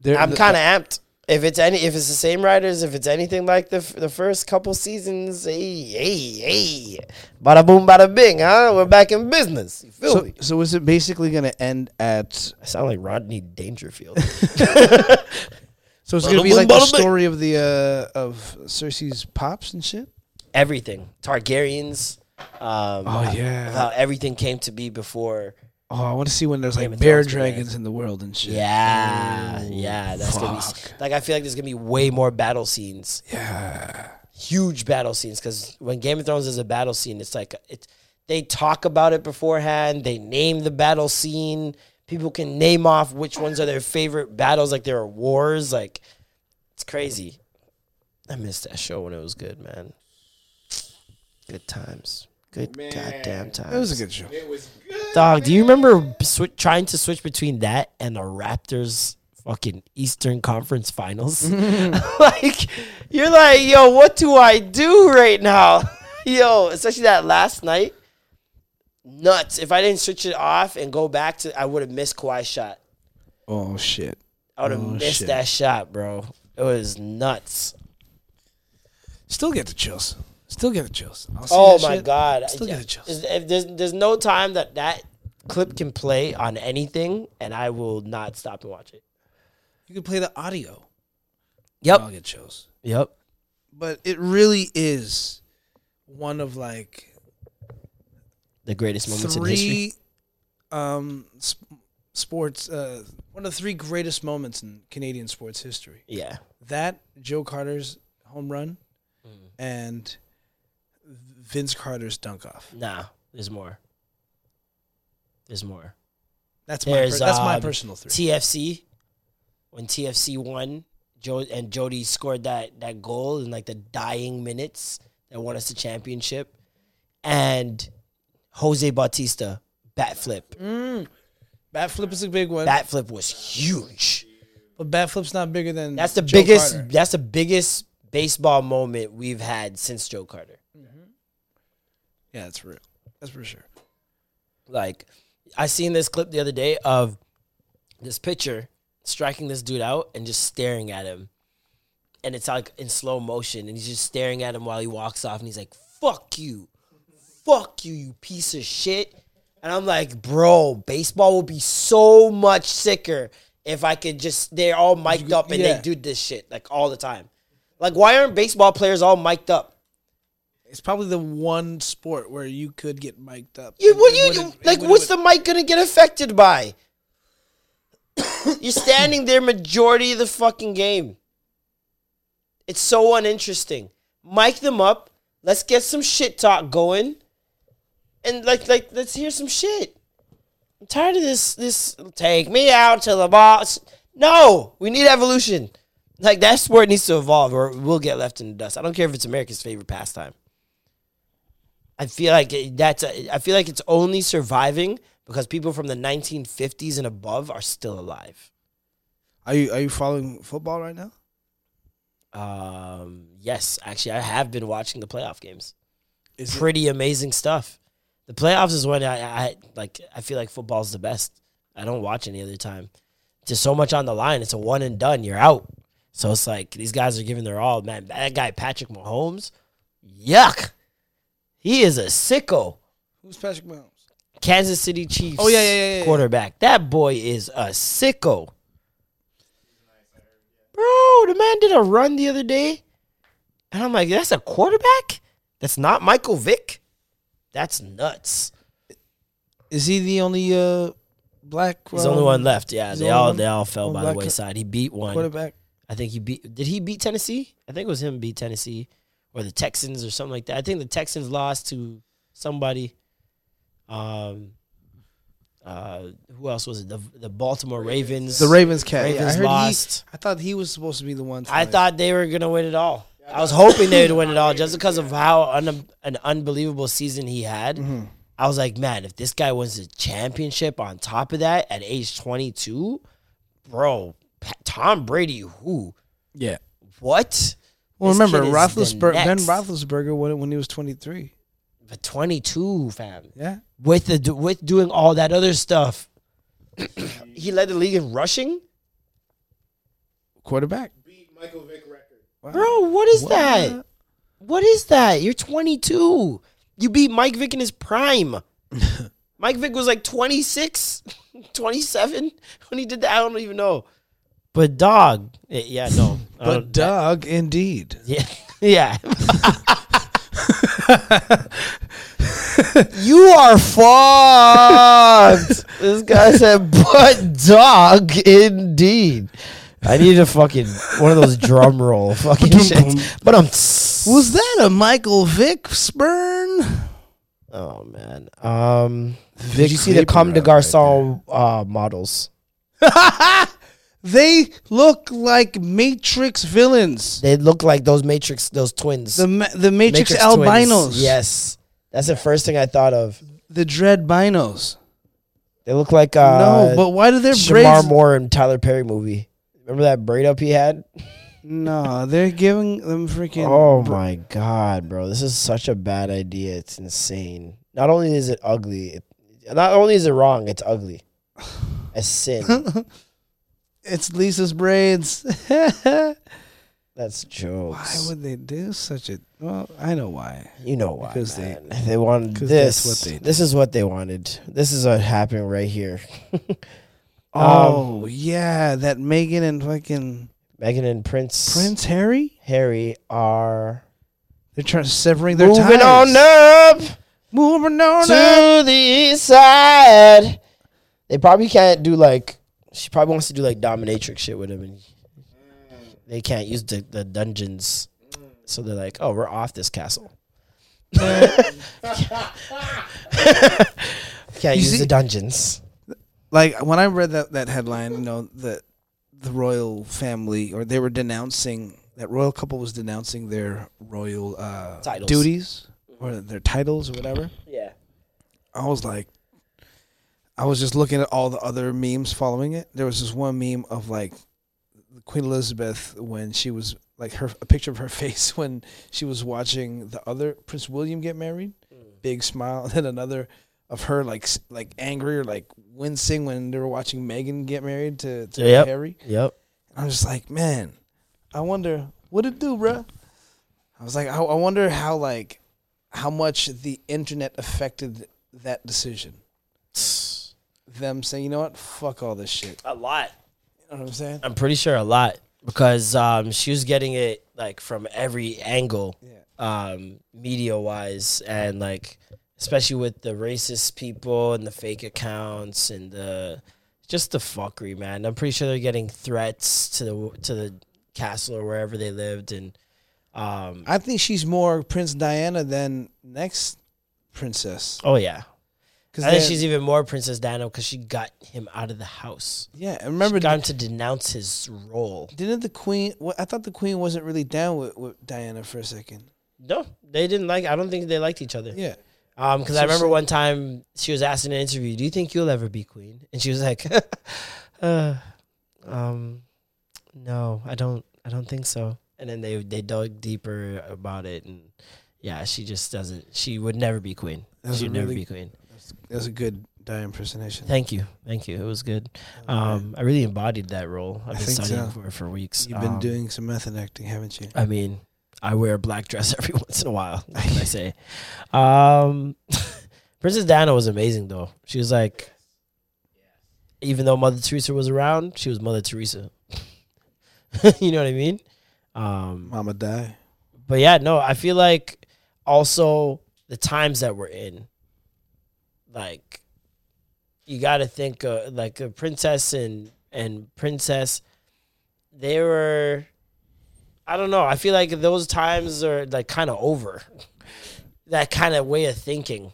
I'm kind of amped. If it's any, if it's the same writers, if it's anything like the f- the first couple seasons, hey, hey, hey, bada boom, bada bing, huh? We're back in business. You feel So, me? so is it basically going to end at? I sound like Rodney Dangerfield. [LAUGHS] [LAUGHS] So it's going to be like the story of the uh, of Cersei's pops and shit. everything Targaryens. Um, Oh, yeah. how everything came to be before. Oh, I want to see when there's like bear dragons in the world and shit. Yeah, yeah, that's gonna be like I feel like there's gonna be way more battle scenes, Yeah. huge battle scenes. Because when Game of Thrones is a battle scene, it's like it. They talk about it beforehand. They name the battle scene. People can name off which ones are their favorite battles. Like there are wars. Like it's crazy. I missed that show when it was good, man. Good times. Good goddamn times. It was a good show. It was good. Dog, do you remember swi trying to switch between that and the Raptors fucking Eastern Conference Finals? [LAUGHS] [LAUGHS] like, you're like, yo, what do I do right now? [LAUGHS] yo, especially that last night. Nuts. If I didn't switch it off and go back to, I would have missed Kawhi's shot. Oh shit. I would have Oh, missed shit. that shot, bro. It was nuts. Still get the chills. Still get the chills. I'll Oh my shit. god! Still get the chills. Is- if there's there's no time that that clip can play on anything, and I will not stop and watch it. You can play the audio. Yep. I'll get chills. Yep. But it really is one of like The greatest moments in history. three um sp- sports uh one of the three greatest moments in Canadian sports history. Yeah. That Joe Carter's home run Mm. and Vince Carter's dunk off. Nah. There's more. There's more. That's my per- that's my um, personal three. TFC when TFC won, Joe and Jody scored that that goal in like the dying minutes that won us the championship, and Jose Bautista bat flip. Mm. Bat flip is a big one. Bat flip was huge. but bat flip's not bigger than That's the Joe biggest. Carter. That's the biggest baseball moment we've had since Joe Carter. Mm-hmm. Yeah, that's real. That's for sure. Like, I seen this clip the other day of this pitcher striking this dude out and just staring at him, and it's like in slow motion, and he's just staring at him while he walks off, and he's like, "Fuck you, fuck you, you piece of shit." And I'm like, bro, baseball will be so much sicker if I could just they're all mic'd up and yeah. they do this shit like all the time. Like, why aren't baseball players all mic'd up? It's probably the one sport where you could get mic'd up. You, what you, like? What's the mic gonna get affected by? You're standing there majority of the fucking game. It's so uninteresting. Mic them up. Let's get some shit talk going, and like, like, let's hear some shit. I'm tired of this. This take me out to the boss. No, we need evolution. Like that's that sport needs to evolve, or we'll get left in the dust. I don't care if it's America's favorite pastime. I feel like that's. A, I feel like it's only surviving because people from the 1950s and above are still alive. Are you are you following football right now? Um, yes, actually, I have been watching the playoff games. Is it- Pretty amazing stuff. The playoffs is when I, I like. I feel like football's the best. I don't watch any other time. Just so much on the line. It's a one and done. You're out. So it's like these guys are giving their all. Man, that guy Patrick Mahomes, yuck. He is a sicko. Who's Patrick Mahomes? Kansas City Chiefs. Oh, yeah, yeah, yeah, yeah. quarterback. That boy is a sicko. Bro, the man did a run the other day, and I'm like, that's a quarterback. That's not Michael Vick. That's nuts. Is he the only uh black? He's the um, only one left. Yeah, they all one- they all fell by the wayside. He beat one. quarterback? I think he beat. Did he beat Tennessee? I think it was him beat Tennessee or the Texans or something like that. I think the Texans lost to somebody. Um. Uh, who else was it? The the Baltimore Ravens. The Ravens cat. yeah, Ravens I lost. He, I thought he was supposed to be the one. I thought they were gonna win it all. I was hoping they would win it all just because of how un- an unbelievable season he had. Mm-hmm. I was like, man, if this guy wins the championship on top of that at age 22, bro, Pa- Tom Brady, who? Yeah. What? Well, This remember kid is the Roethlisberger, Ben. Roethlisberger won it when he was 23. But 22, fam. Yeah. With the with doing all that other stuff, [COUGHS] he led the league in rushing. Quarterback. Beat Michael Vick record. Bro, what is that? What is that? You're 22. You beat Mike Vick in his prime. [LAUGHS] Mike Vick was like 26, [LAUGHS] 27 [LAUGHS] when he did that. I don't even know. But dog, eh, yeah, no. But dog, indeed. yeah, yeah. you are fucked. this guy said, "But dog, indeed." I need a fucking one of those drum roll [LAUGHS] fucking shits. But I'm. Was that a Michael Vick spurn? Oh man. Um. Vic did you see the Comme de Vapor right Garçon uh, models? [LAUGHS] They look like Matrix villains. They look like those Matrix, those twins. The ma- the Matrix, twins. albinos. Yes, that's the first thing I thought of. The Dread Binos. They look like uh, no, but why do their Shemar braids? Moore and Tyler Perry movie. Remember that braid up he had? No, they're giving them freaking. Oh my god, bro! This is such a bad idea. It's insane. Not only is it ugly, it, not only is it wrong, it's ugly. [SIGHS] A sin. [LAUGHS] It's Lisa's braids. [LAUGHS] That's jokes. Why would they do such a? Well, I know why. you know why? Because they- man. they, wanted this. that's what they this is what they wanted. This is what happened right here. [LAUGHS] Um, oh yeah, that Meghan and fucking Meghan and Prince Prince Harry. Harry are They're trying to severing their moving ties. on up. Moving on up. to the east side. They probably can't do like she probably wants to do like dominatrix shit with him, and they can't use the, the dungeons. So they're like, oh, we're off this castle. [LAUGHS] [LAUGHS] can't You use see- the dungeons. Like when I read that that headline, you know, that the royal family or they were denouncing that royal couple was denouncing their royal uh, Titles. duties or their titles or whatever. Yeah. I was like, I was just looking at all the other memes following it. There was this one meme of like Queen Elizabeth when she was like her a picture of her [LAUGHS] face when she was watching the other Prince William get married. Big smile, and [LAUGHS] then another of her like like angry or like wincing when they were watching Meghan get married to, to Yep. Harry. Yep. I'm just like, man, I wonder what it do, bruh. I was like, I, I wonder how like how much the internet affected that decision. [SIGHS] Them saying, you know what, fuck all this shit. A lot. You know what I'm saying? I'm pretty sure a lot because um, she was getting it like from every angle, um, media wise, and like especially with the racist people and the fake accounts and the just the fuckery, man. I'm pretty sure they're getting threats to the to the castle or wherever they lived, and um, I think she's more Prince Diana than next princess. oh yeah, Cause I think she's even more Princess Diana because she got him out of the house. yeah. and Remember, Remember, got him to denounce his role. didn't the queen? What, I thought the queen wasn't really down with, with Diana for a second. No, they didn't like. I don't think they liked each other. Yeah. Um, because So I remember one time she was asked in an interview, "Do you think you'll ever be queen?" And she was like, [LAUGHS] uh, "Um, no, I don't. I don't think so." And then they they dug deeper about it, and yeah, she just doesn't. She would never be queen. That's She a would never really- be queen. That's a good Diana impersonation. Thank you, thank you. It was good. Um, I really embodied that role. I've I been think studying so. for for weeks. You've been Um, doing some method acting, haven't you? I mean, I wear a black dress [LAUGHS] every once in a while. What can I say? Um, [LAUGHS] Princess Diana was amazing, though. She was like, even though Mother Teresa was around, she was Mother Teresa. [LAUGHS] you know what I mean? Um, Mama die. but yeah, no, I feel like also the times that we're in, like, you got to think uh, like a princess and and princess, they were, I don't know. I feel like those times are like kind of over. that kind of way of thinking,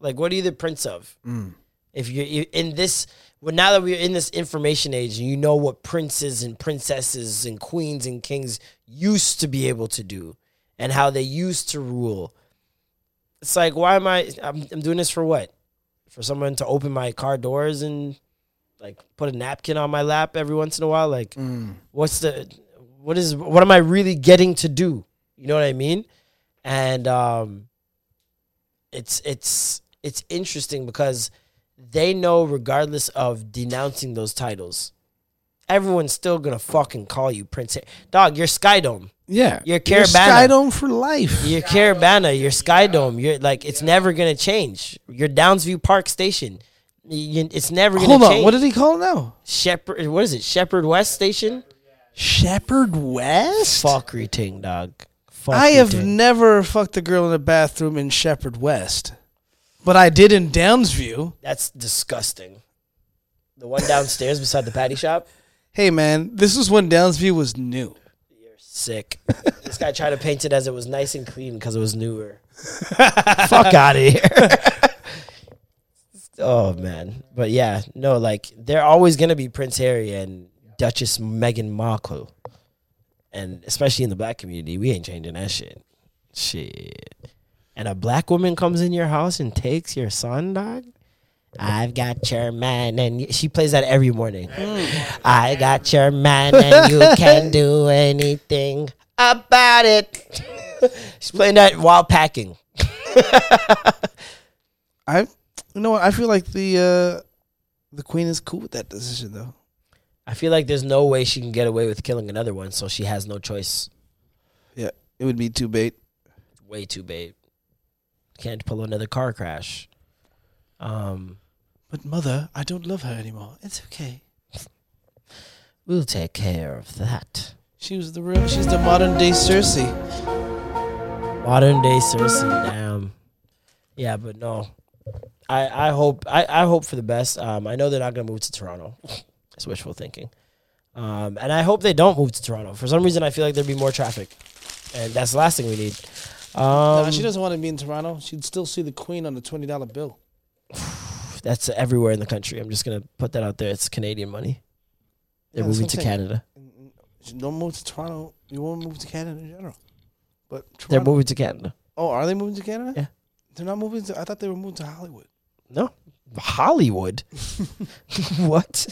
like, what are you the prince of? Mm. If you're in this, well, now that we're in this information age, you know what princes and princesses and queens and kings used to be able to do, and how they used to rule. It's like, why am I? I'm, I'm doing this for what? For someone to open my car doors and like put a napkin on my lap every once in a while? Like, mm. what's the? What is? What am I really getting to do? You know what I mean? And um, it's it's it's interesting because they know regardless of denouncing those titles, everyone's still gonna fucking call you Prince. Har- Dog, you're Skydome. Yeah. You're You're Skydome for life. You're Caribana. You're Skydome. You're like it's never gonna change. You're Downsview Park Station. You- it's never gonna Hold on. change. What did he call it now? Sheppard? What is it? Sheppard West Station? Sheppard West? Fuckery ting, dog. I have ting. never fucked a girl in a bathroom in Sheppard West. But I did in Downsview. That's disgusting. The one downstairs beside the patty shop. Hey man, this was when Downsview was new. You're sick. this guy tried to paint it as it was nice and clean because it was newer. [LAUGHS] Fuck out of here. [LAUGHS] oh man, but yeah, no, like they're always gonna be Prince Harry and Duchess Meghan Markle, and especially in the black community, we ain't changing that shit. Shit. And a black woman comes in your house and takes your son, dog. I've got your man, and she plays that every morning. I got your man, and you [LAUGHS] can't do anything about it. [LAUGHS] She's playing that while packing. [LAUGHS] I you know what, I feel like the uh the Queen is cool with that decision though. I feel like there's no way she can get away with killing another one, so she has no choice. Yeah, it would be too bait. Way too bait. Can't pull another car crash. Um, But mother, I don't love her anymore. It's okay. [LAUGHS] we'll take care of that. She was the real. She's the modern day Cersei. Modern day Cersei, damn. Yeah, but no. I, I hope I, I hope for the best. Um, I know they're not gonna move to Toronto. [LAUGHS] That's wishful thinking. Um, and I hope they don't move to Toronto. For some reason, I feel like there'd be more traffic, and that's the last thing we need. Um, no, she doesn't want to be in Toronto. She'd still see the Queen on the twenty dollar bill. [SIGHS] that's everywhere in the country. I'm just gonna put that out there. It's Canadian money. They're Yeah, moving to saying. Canada. She don't move to Toronto. You won't move to Canada in general. But They're moving to Canada. oh, are they moving to Canada? Yeah. They're not moving to. I thought they were moving to Hollywood. No, Hollywood. [LAUGHS] [LAUGHS] what?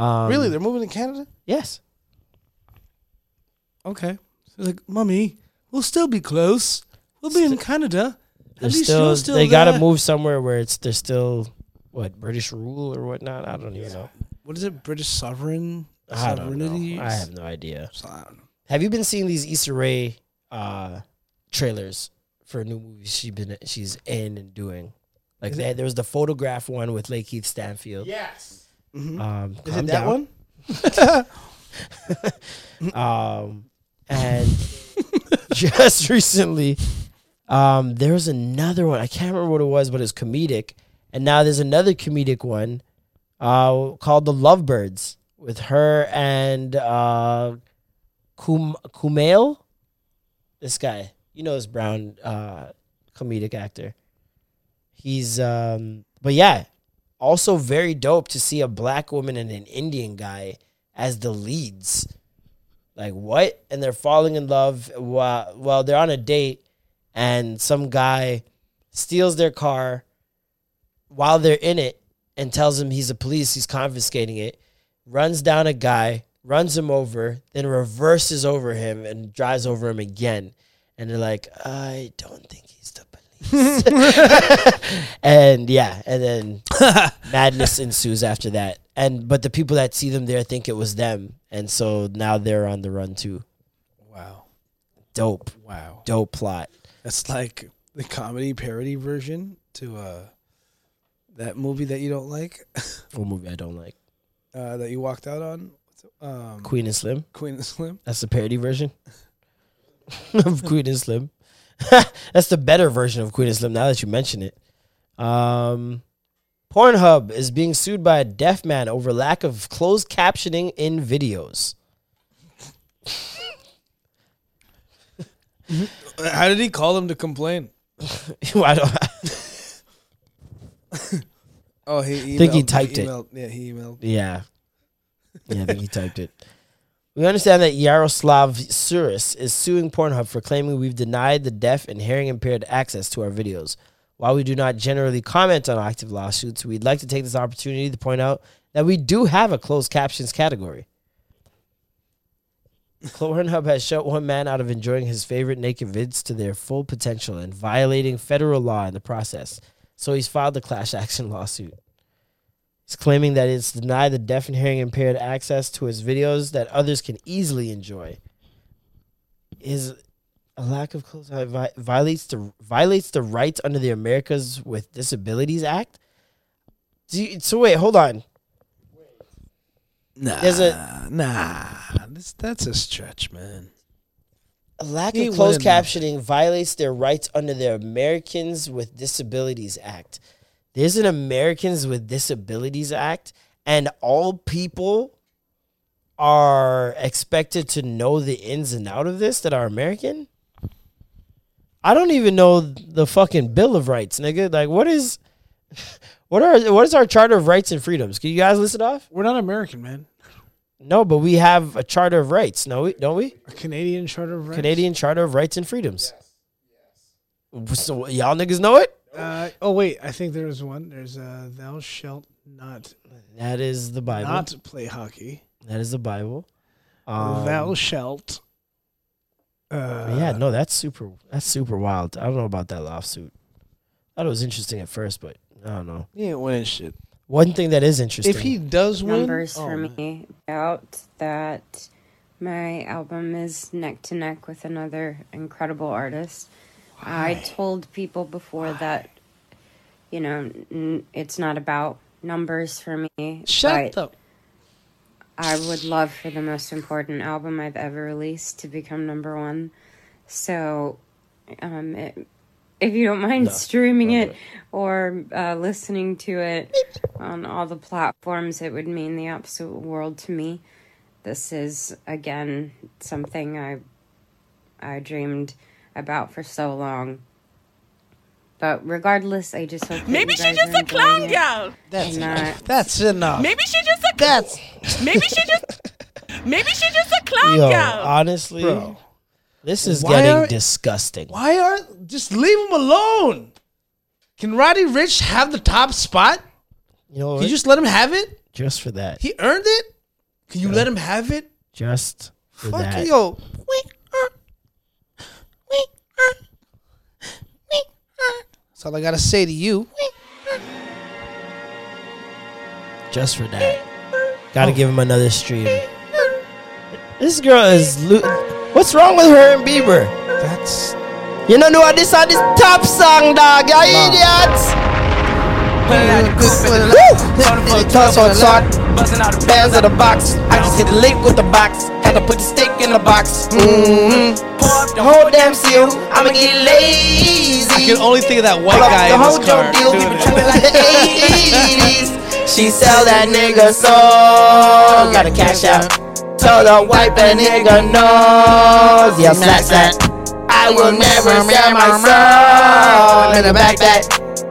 Um, really, they're moving to Canada? Yes. Okay. She's like, mommy, we'll still be close. We'll be in Canada. They're At least still, you're still they gotta move somewhere where it's they're still what British rule or whatnot. I don't even know. What is it? British sovereign I don't sovereignty. know. I have no idea. So, I don't know. Have you been seeing these Issa Rae uh, trailers for new movies she's been she's in and doing? Like Is they, there was the photograph one with Lakeith Stanfield. Yes. Um, Is it that down. one? [LAUGHS] Um, and just [LAUGHS] recently, um, there was another one. I can't remember what it was, but it's comedic. And now there's another comedic one uh, called The Lovebirds with her and uh, Kum- Kumail. This guy, you know, this brown uh, comedic actor. He's, um, but yeah, also very dope to see a black woman and an Indian guy as the leads. Like what? And they're falling in love while while they're on a date, and some guy steals their car while they're in it and tells him he's a police. He's confiscating it. Runs down a guy, runs him over, then reverses over him and drives over him again. And they're like, I don't think police. [LAUGHS] and yeah, and then [LAUGHS] madness ensues after that. And but the people that see them there think it was them, and so now they're on the run too. Wow. Dope, Wow. dope plot. That's like the comedy parody version to uh that movie that you don't like, [LAUGHS] What movie I don't like? uh, that you walked out on. Um, Queen and Slim. Queen and Slim. That's the parody version of Queen and Slim. [LAUGHS] That's the better version of Queen and Slim. Now that you mention it, um, Pornhub is being sued by a deaf man over lack of closed captioning in videos. How did he call them to complain? [LAUGHS] I don't. [LAUGHS] Oh, he emailed, Think he typed it. emailed, Yeah, he emailed. Yeah. Yeah, I think he typed it. We understand that Yaroslav Suris is suing Pornhub for claiming we've denied the deaf and hearing impaired access to our videos. While we do not generally comment on active lawsuits, we'd like to take this opportunity to point out that we do have a closed captions category. Pornhub has shut one man out of enjoying his favorite naked vids to their full potential and violating federal law in the process. So he's filed a class action lawsuit. Claiming that it's denied the deaf and hearing impaired access to his videos that others can easily enjoy. Is a lack of close vi- violates the violates the rights under the Americans with Disabilities Act. Do you, so wait, hold on. Nah, There's a- nah. This, that's a stretch, man. A lack He of closed captioning violates their rights under the Americans with Disabilities Act. There's an Americans with Disabilities Act, and all people are expected to know the ins and out of this that are American. I don't even know the fucking Bill of Rights, nigga. Like, what is, [LAUGHS] what are, what is our Charter of Rights and Freedoms? Can you guys list it off? We're not American, man. No, but we have a Charter of Rights, no, we- don't we? A Canadian Charter of Rights. Canadian Charter of Rights and Freedoms. So y'all niggas know it? Uh, oh wait, I think there's one. There's uh, thou shalt not That is the Bible. not play hockey. that is the Bible. Um, thou shalt. Uh, yeah, no, that's super. That's super wild. I don't know about that lawsuit. thought it was interesting at first, but I don't know. he ain't winning shit. One thing that is interesting. If he does win, numbers oh, for man. me out that my album is neck to neck with another incredible artist. I told people before that, you know, n- it's not about numbers for me. Shut up. I would love for the most important album I've ever released to become number one. So, um, it, if you don't mind streaming it or uh, listening to it on all the platforms, it would mean the absolute world to me. This is again something I I dreamed about for so long. But regardless, I just hope Maybe you she just a clown enjoying it girl. That's and enough. That's enough. Maybe she just a That's [LAUGHS] maybe she just maybe she just a clown Yo, girl. honestly, bro. this is getting are- disgusting. Why are just leave him alone? Can Roddy Ricch have the top spot? You know Can you just let him have it? just for that. He earned it. Can you let him have it? Just for Fuck that. yo. That's all I gotta say to you. Just for that. Gotta give him another stream. This girl is. Lo- What's wrong with her and Bieber? That's You know what this on this top song, dog. You idiots. Toss on talk. Bands of the box. I just hit the link with the box. Had to put the stick in the box. Mm-hmm. Pour up the whole damn seal. I'ma get lazy. I can only think of that white Pull up guy the in whole this car. Deal. We been like [LAUGHS] the 80s. She sell that nigga soul. Gotta cash out. Told her wipe a nigga nose. Yeah, slap that. I will never sell my soul in the back that.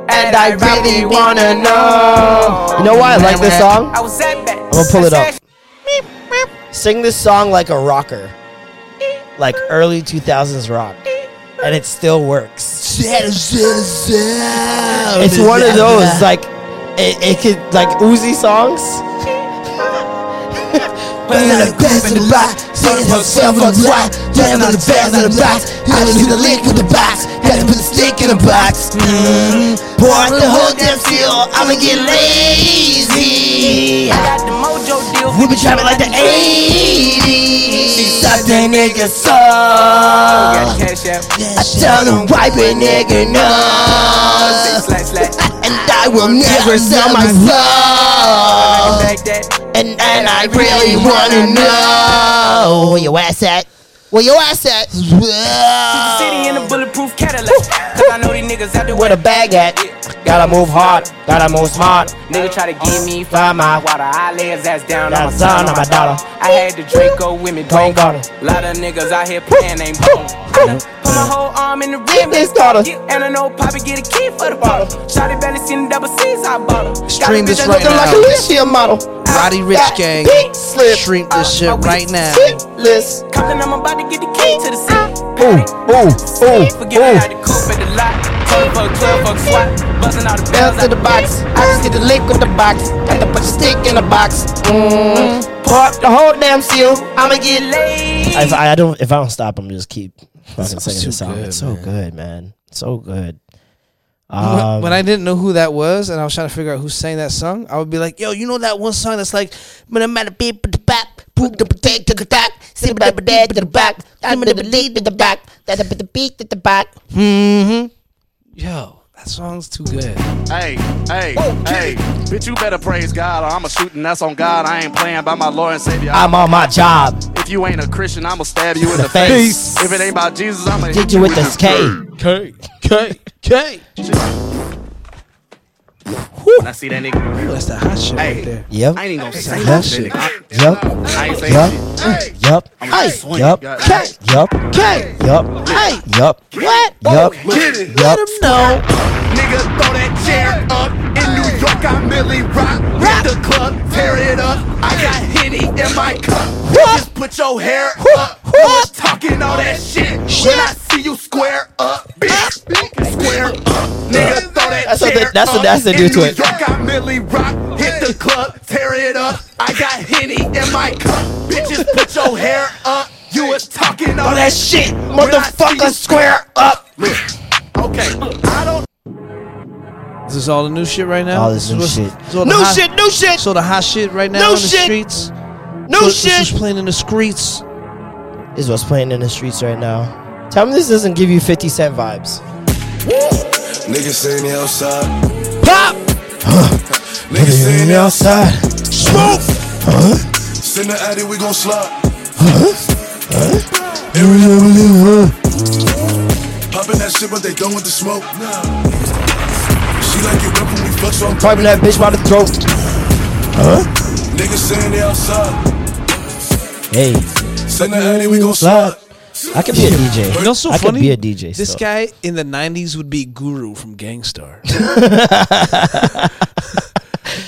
And I really wanna know. You know why I like this song? I was at that. I'm gonna pull it up. Sing this song like a rocker, like early 2000s rock, and it still works. It's one of those like it, it could like Uzi songs. Bang the bass in the box, sing herself on the rock, damn on the bass in the box, I just hit the link with the box, had to put the stick in the box. Mm-hmm. Pour out the whole damn seal, I'ma get lazy. I got the mojo deal. We been trapping like the 80s. She sucked that nigga soul. Got cash out. I tell them wipe a nigga no. And I will never sell my soul. And and I really wanna know where your ass at. Where your ass at? City in a bulletproof Cadillac. Cause I know these niggas out there Where the bag at? Gotta move hard, gotta move smart. Nigga try to give me my water. I lay his ass down on my son, on my dollar. I had the Draco with me, Don't Dwayne got it. Lot of niggas out here playing ain't ballin'. I Put my whole arm in the rim this daughter. And I know Poppy get a key for the bottle. Shotty belly seen the double C's, I bought her. Stream this right Looking like a now. Alicia model. Roddy Ricch gang. Pink. Stream this shit right now. List. Compton, I'm about to get the key to the city. Ooh, ooh, ooh, Forget ooh. I had the coupe at the lot. Club for club for SWAT. Buzzing all the Bells bells to the box. I just hit the link with the box. Had to put the stick in the box. Mm. Pour up the whole damn seal. I'ma get laid. If I, I don't, if I don't stop, I'm just keep fucking singing too the song. good, it's so man. good, man. So good. When- Um, when I didn't know who that was and I was trying to figure out who sang that song, I would be like, "Yo, you know that one song that's like, I'm at a beat the back, poop the potato to the back, sit the to the back, I'm the lead to the back, that the beat at the back." Mm-hmm. Yo, that song's too good. Hey, hey, hey, bitch, you better praise God or I'm a shooting. That's on God. I ain't playing by my Lord and Savior. I'm on my job. if you ain't a Christian, I'ma stab you in The the face. face. If it ain't about Jesus, I'ma Hit hit you with this K. K, K, K. When I see that nigga, Ooh, that's that hot shit Hey. right there. Yep. I ain't even gonna say Yep. that shit. I, Yup. I ain't saying Yup. shit. Yup. I'm Hey. gonna swing. Yup. God- K. Yup. K. Yup. Hey. Yup. What? Yup. Get it. Yup. No. Nigga, throw that chair up. New York, Milly Rock. Rock the club, tear it up. I got Henny in my cup. Just put your hair up. You talking all that shit. When I see you square up, bitch, square up. Nigga, throw that That's what chair they- that's what- up. that's what they do to it. York, I Milly Rock. Hit the club, tear it up. I got Henny in my cup. Bitches, put your hair up. You was talking all All that shit, motherfucker, square up. Okay, I don't. This is this all the new shit right now? All this new is shit. what's- this is all New hot- shit, new shit, So the hot shit right now New in the shit. streets. new This shit. was playing in the streets. Is what's playing in the streets right now. Tell me this doesn't give you 50 Cent vibes. Niggas saying they outside. Pop! Huh. Niggas saying they outside. Smoke! Huh? Send the addy, we gon' slide. Huh? Huh? Every Popping that shit, but they done with the smoke. She like it rough when we fuck, so I'm Piping that bitch by the throat. Huh? Niggas saying they outside. Hey, Send the addy, we gon' slide. I could be a DJ. You know, so I funny. could be a DJ. This still. guy in the '90s would be Guru from Gang Starr. [LAUGHS]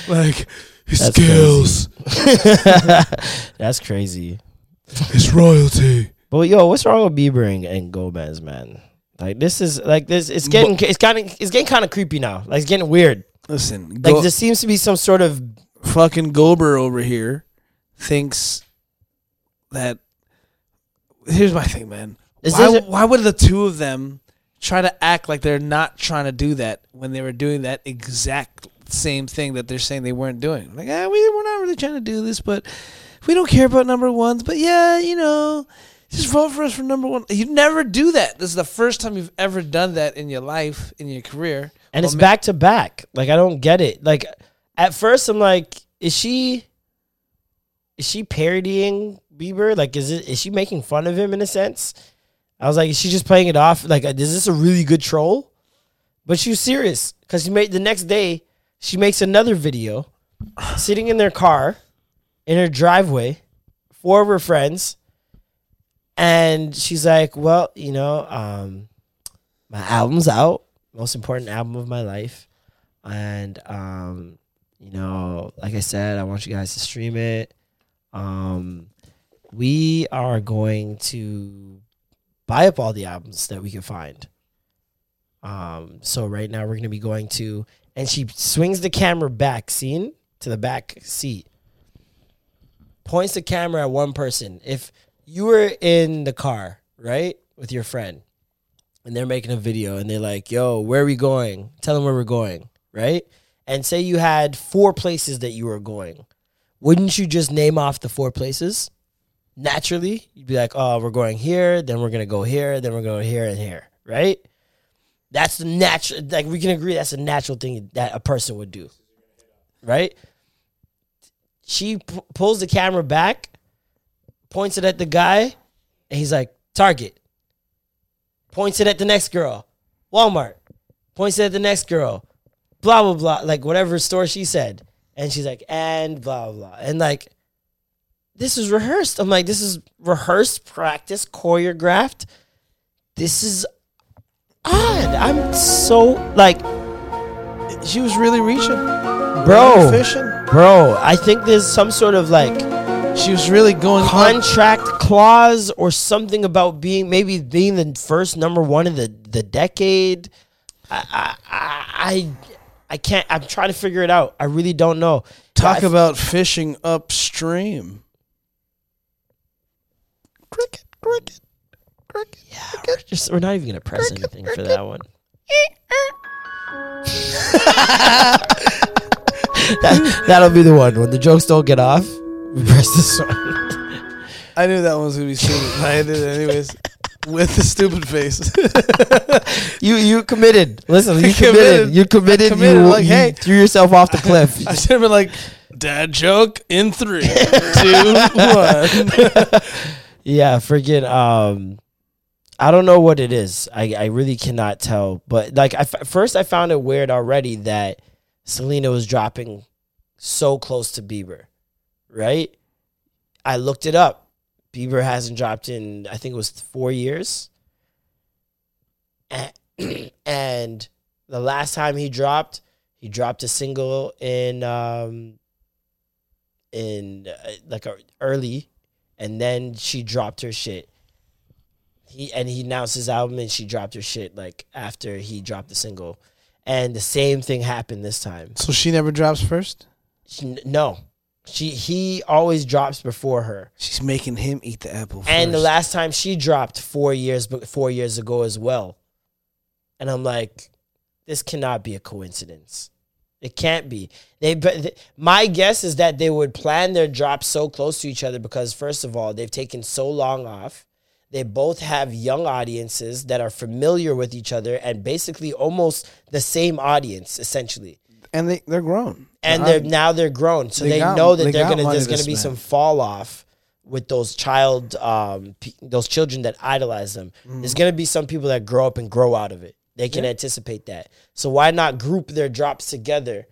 like his That's skills, [LAUGHS] That's crazy. his royalty. But yo, what's wrong with Bieber and, and Gomez, man? Like this is like this. It's getting it's kind of it's getting kind of creepy now. Like it's getting weird. Listen, Like Go- there seems to be some sort of fucking Gober over here thinks that. Here's my thing, man. Is Why, this a- why would the two of them try to act like they're not trying to do that when they were doing that exact same thing that they're saying they weren't doing? Like, ah, we, we're not really trying to do this, but we don't care about number ones. But yeah, you know, just vote for us for number one. You never do that. This is the first time you've ever done that in your life, in your career. and Well, it's back to back. Like I don't get it. Like at first I'm like, is she is she parodying Bieber? Like is it is she making fun of him in a sense? I was like, is she just playing it off? Like, is this a really good troll? But she was serious because she made the next day. She makes another video, sitting in their car, in her driveway, four of her friends, and she's like, "Well, you know, um, my album's out, most important album of my life, and um, you know, like I said, I want you guys to stream it. Um, we are going to buy up all the albums that we can find. Um, so right now we're gonna be going to, and she swings the camera back, seen to the back seat, points the camera at one person. If you were in the car, right, with your friend, and they're making a video, and they're like, "Yo, where are we going? Tell them where we're going," right? And say you had four places that you were going, wouldn't you just name off the four places? Naturally, you'd be like, "Oh, we're going here, then we're gonna go here, then we're going here and here," right? That's the natural. Like we can agree, that's a natural thing that a person would do, right? She p- pulls the camera back, points it at the guy, and he's like, "Target." Points it at the next girl, Walmart. Points it at the next girl, blah blah blah, like whatever store she said, and she's like, and blah blah, blah. and like, this is rehearsed. I'm like, this is rehearsed, practice, choreographed. This is odd. I'm so like, She was really reaching, bro, fishing. bro. I think there's some sort of like She was really going. contract clause or something about being maybe being the first number one in the the decade. I I I, I, can't. I'm trying to figure it out. I really don't know. Talk about fishing upstream. Cricket, cricket, cricket. Yeah, we're, just, we're not even gonna press anything for that one. [LAUGHS] [LAUGHS] that, that'll be the one when the jokes don't get off. We press this one. [LAUGHS] I knew that one was gonna be stupid. but I did it anyways. With the stupid face. [LAUGHS] You you committed. Listen, you committed. committed. You committed. committed, You, like, you hey. threw yourself off the [LAUGHS] cliff. I should have been like, dad joke in three, two, one. Yeah, freaking. Um, I don't know what it is. I I really cannot tell. But like, I f- first I found it weird already that Selena was dropping so close to Bieber, right? I looked it up. Bieber hasn't dropped in I think it was four years, and, [CLEARS THROAT] and the last time he dropped, he dropped a single in um in uh, like a early and then she dropped her shit. He and he announced his album and she dropped her shit like after he dropped the single. And the same thing happened this time. So she never drops first. She, no. She he always drops before her. She's making him eat the apple. And the last time she dropped 4 years but 4 years ago as well. And I'm like this cannot be a coincidence. It can't be. They but th- my guess is that they would plan their drops so close to each other because first of all, they've taken so long off. They both have young audiences that are familiar with each other and basically almost the same audience essentially. and they they're grown. And they're now they're grown, so They they, got- know that they they're gonna there's gonna be spend. some fall off with those child um p- those children that idolize them. Mm-hmm. There's gonna be some people that grow up and grow out of it. They can anticipate that. So why not group their drops together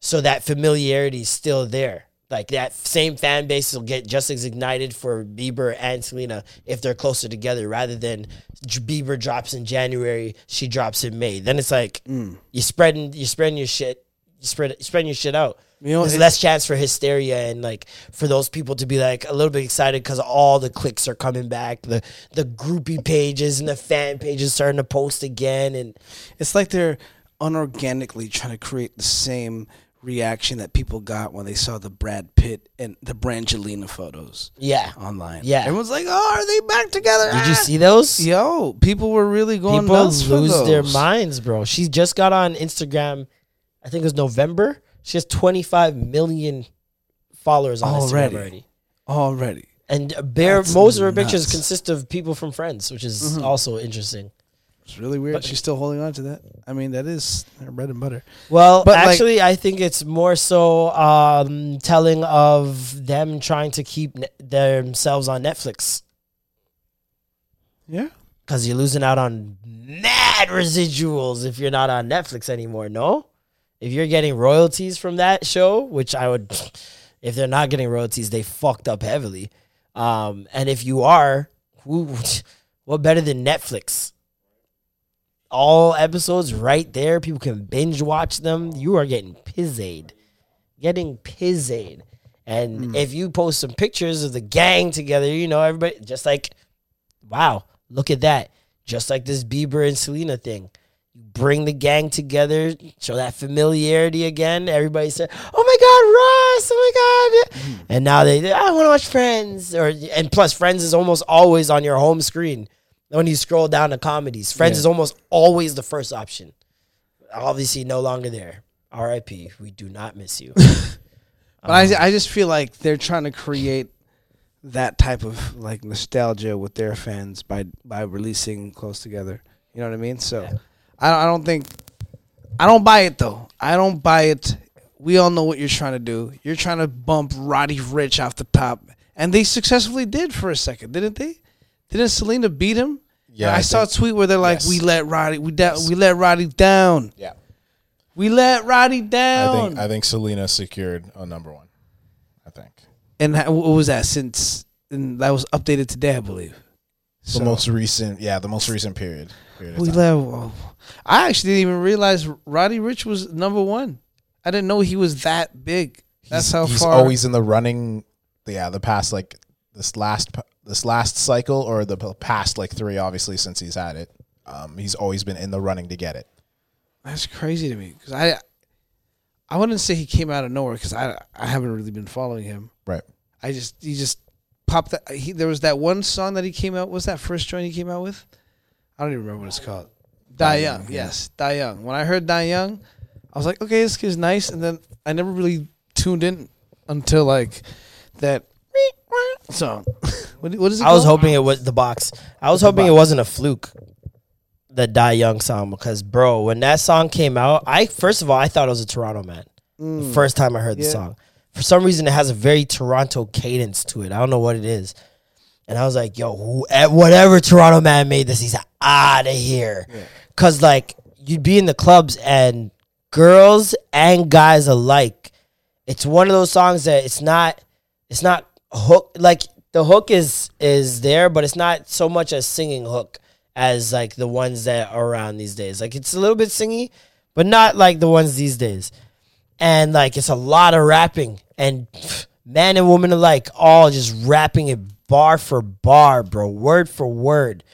so that familiarity is still there? Like that same fan base will get just as ignited for Bieber and Selena if they're closer together, rather than Bieber drops in January, she drops in May. Then it's like Mm. you're spreading, you're spreading your shit, spread, spreading your shit out. You know, There's less chance for hysteria and like for those people to be like a little bit excited because all the clicks are coming back, the the groupie pages and the fan pages starting to post again, and It's like they're unorganically trying to create the same reaction that people got when they saw the Brad Pitt and the Brangelina photos yeah. online. Yeah. everyone's like, "Oh, are they back together?" Did you Ah. see those? Yo, people were really going People nuts lose their minds, bro. She just got on Instagram. I think it was November. She has 25 million followers on Already. Instagram already. already. And bare That's most of her pictures consist of people from Friends, which is Mm-hmm. also interesting. It's really weird. But, She's still holding on to that. I mean, that is her bread and butter. Well, But, like- actually, I think it's more so um, telling of them trying to keep ne- themselves on Netflix Yeah. because you're losing out on mad residuals if you're not on Netflix anymore. No, if you're getting royalties from that show, which I would, if they're not getting royalties, they fucked up heavily. Um, and if you are, who, what better than Netflix? All episodes right there. People can binge watch them. You are getting pizzade, getting pizzade. And if you post some pictures of the gang together, you know everybody just like wow, look at that. Just like this Bieber and Selena thing. Bring the gang together, show that familiarity again. Everybody said, Oh my god, Ross, oh my god. Mm-hmm. And now they I want to watch Friends. Or and plus Friends is almost always on your home screen. When you scroll down to comedies. Friends is almost always the first option. Obviously no longer there. R.I.P. We do not miss you. [LAUGHS] But I, um, I just feel like they're trying to create that type of like nostalgia with their fans by by releasing close together. You know what I mean? So I don't, I don't think I don't buy it though. I don't buy it. We all know what you're trying to do. You're trying to bump Roddy Ricch off the top, and they successfully did for a second, didn't they? Didn't Selena beat him? Yeah, I, I saw a tweet where they're like, yes. "We let Roddy, we da- we let Roddy down. Yeah. We let Roddy down. I down." think I think Selena secured a number one. I think And how, what was that since? And that was updated today, I believe. the most recent, yeah, the most recent period. We time. let, I actually didn't even realize Roddy Ricch was number one. I didn't know he was that big. That's he's, how he's far. always in the running. Yeah, the past like this last this last cycle or the past like three, obviously since he's had it. Um, he's always been in the running to get it. That's crazy to me because I, I wouldn't say he came out of nowhere because I I haven't really been following him. Right. I just he just popped that. He, there was that one song that he came out. What's that first joint he came out with? I don't even remember what it's called. Die Young. Yes, Die Young. When I heard Die Young, I was like, okay, this kid's nice, and then I never really tuned in until like that [LAUGHS] song. [LAUGHS] what, what is it? I was called? hoping it was the box. I was hoping it wasn't a fluke. The Die Young song because bro, when that song came out, I first of all I thought it was a Toronto man. The first time I heard the Yeah. song, for some reason it has a very Toronto cadence to it. I don't know what it is, and I was like, yo, who, eh, whatever Toronto man made this, he's out of here. Cause like you'd be in the clubs and girls and guys alike, it's one of those songs that it's not, it's not hook like the hook is is there, but it's not so much a singing hook as like the ones that are around these days. Like it's a little bit singy, but not like the ones these days. And like it's a lot of rapping and man and woman alike all just rapping it bar for bar, bro, word for word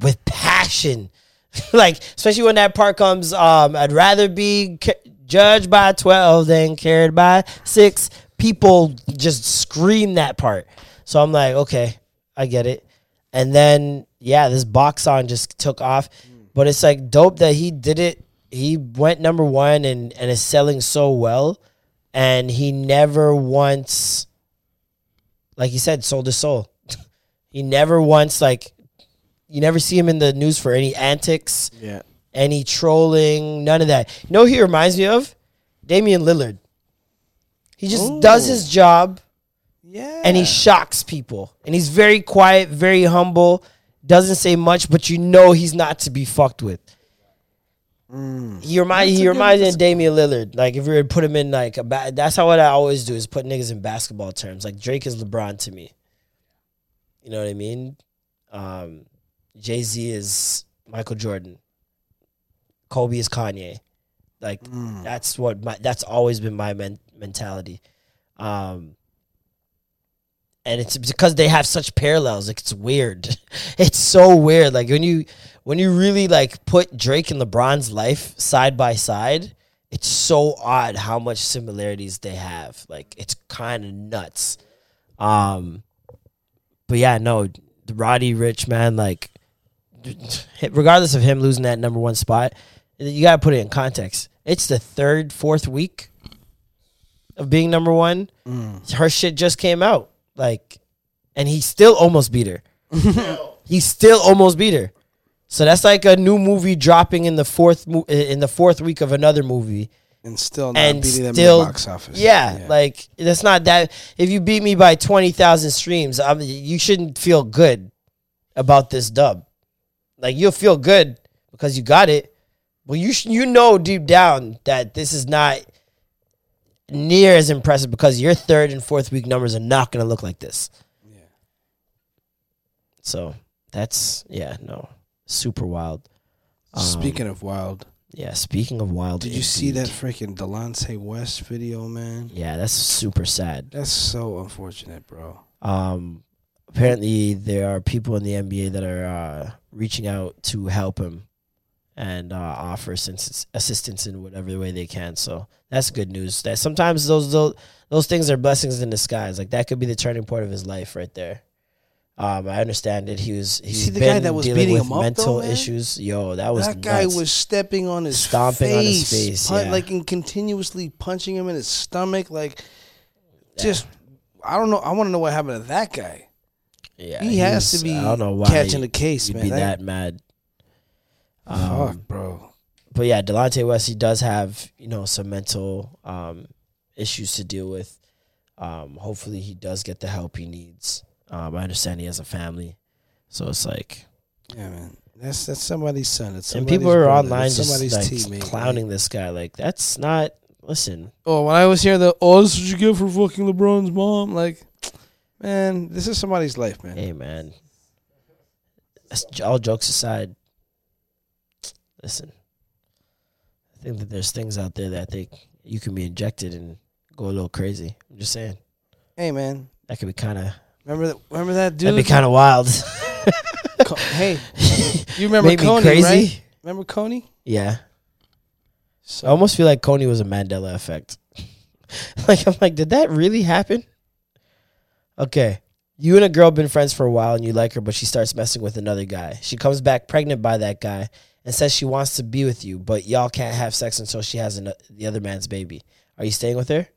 with passion. [LAUGHS] like especially when that part comes um I'd rather be judged by 12 than cared by 6 people just scream that part. So I'm like, okay, I get it. And then yeah, this box on just took off. But it's like dope that he did it he went number one and and is selling so well, and he never once, like he said, sold his soul. [LAUGHS] he never once like, you never see him in the news for any antics, Yeah. any trolling, none of that. You know he reminds me of? Damian Lillard. He just does his job Yeah. and he shocks people. And he's very quiet, very humble, doesn't say much, but you know he's not to be fucked with. He remind he reminds me of Damian Lillard. Like if you were to put him in like a ba- that's how what I always do is put niggas in basketball terms. Like Drake is LeBron to me. You know what I mean? Um, Jay Z is Michael Jordan. Kobe is Kanye. Like that's what my that's always been my men- mentality. Um, and it's because they have such parallels. Like it's weird. [LAUGHS] it's so weird. Like when you when you really like put Drake and LeBron's life side by side, it's so odd how much similarities they have. Like it's kind of nuts. Um, but yeah, no, Roddy Ricch man, like regardless of him losing that number one spot, you gotta put it in context. It's the third, fourth week of being number one. Mm. Her shit just came out, like, and he still almost beat her. [LAUGHS] he still almost beat her. So that's like a new movie dropping in the fourth mo- in the fourth week of another movie. and still not And beating them still, in the box office. yeah, like that's not that. If you beat me by twenty thousand streams, I mean, you shouldn't feel good about this dub. Like you'll feel good because you got it, but you sh- you know deep down that this is not near as impressive because your third and fourth week numbers are not going to look like this. Yeah. So that's yeah no super wild. Um, Speaking of wild, yeah, speaking of wild, did you see that freaking Delonte West video, man? Yeah, that's super sad. That's so unfortunate, bro. Um, apparently there are people in the NBA that are uh, reaching out to help him and uh, offer assistance, assistance in whatever way they can. So that's good news. That sometimes those those those things are blessings in disguise. Like that could be the turning point of his life right there. Um, I understand that he was he's see the been guy that was dealing beating with him up, though, mental man? issues. Yo, that was that guy nuts. was stepping on his Stomping face, on his face, pun- yeah. like and continuously punching him in his stomach, like just I don't know. I want to know what happened to that guy. Yeah, he has was- to be I don't know why catching the case, you'd man. Be That- that mad. Fuck, Um, bro. but yeah, Delonte West, he does have you know some mental um, issues to deal with. Um, hopefully, he does get the help he needs. Um, I understand he has a family, so it's like, Yeah, man. That's that's somebody's son. It's and people are brother. online It's just somebody's like teammate. clowning this guy. Like that's not. Listen, Oh, when I was here, the oh, this is what you get for fucking LeBron's mom, like, man, this is somebody's life, man. hey man, that's, all jokes aside, listen. I think that there's things out there that I think you can be injected and go a little crazy. I'm just saying Hey, man, that could be kind of remember that? Remember that dude? that'd be kind of wild. [LAUGHS] Hey, [LAUGHS] you remember Made Kony, crazy. right? Remember Kony? Yeah. So I almost feel like Kony was a Mandela effect. [LAUGHS] like I'm like, did that really happen? Okay. You and a girl been friends for a while and you like her, but she starts messing with another guy. She comes back pregnant by that guy and says she wants to be with you, but y'all can't have sex until she has an, the other man's baby. Are you staying with her?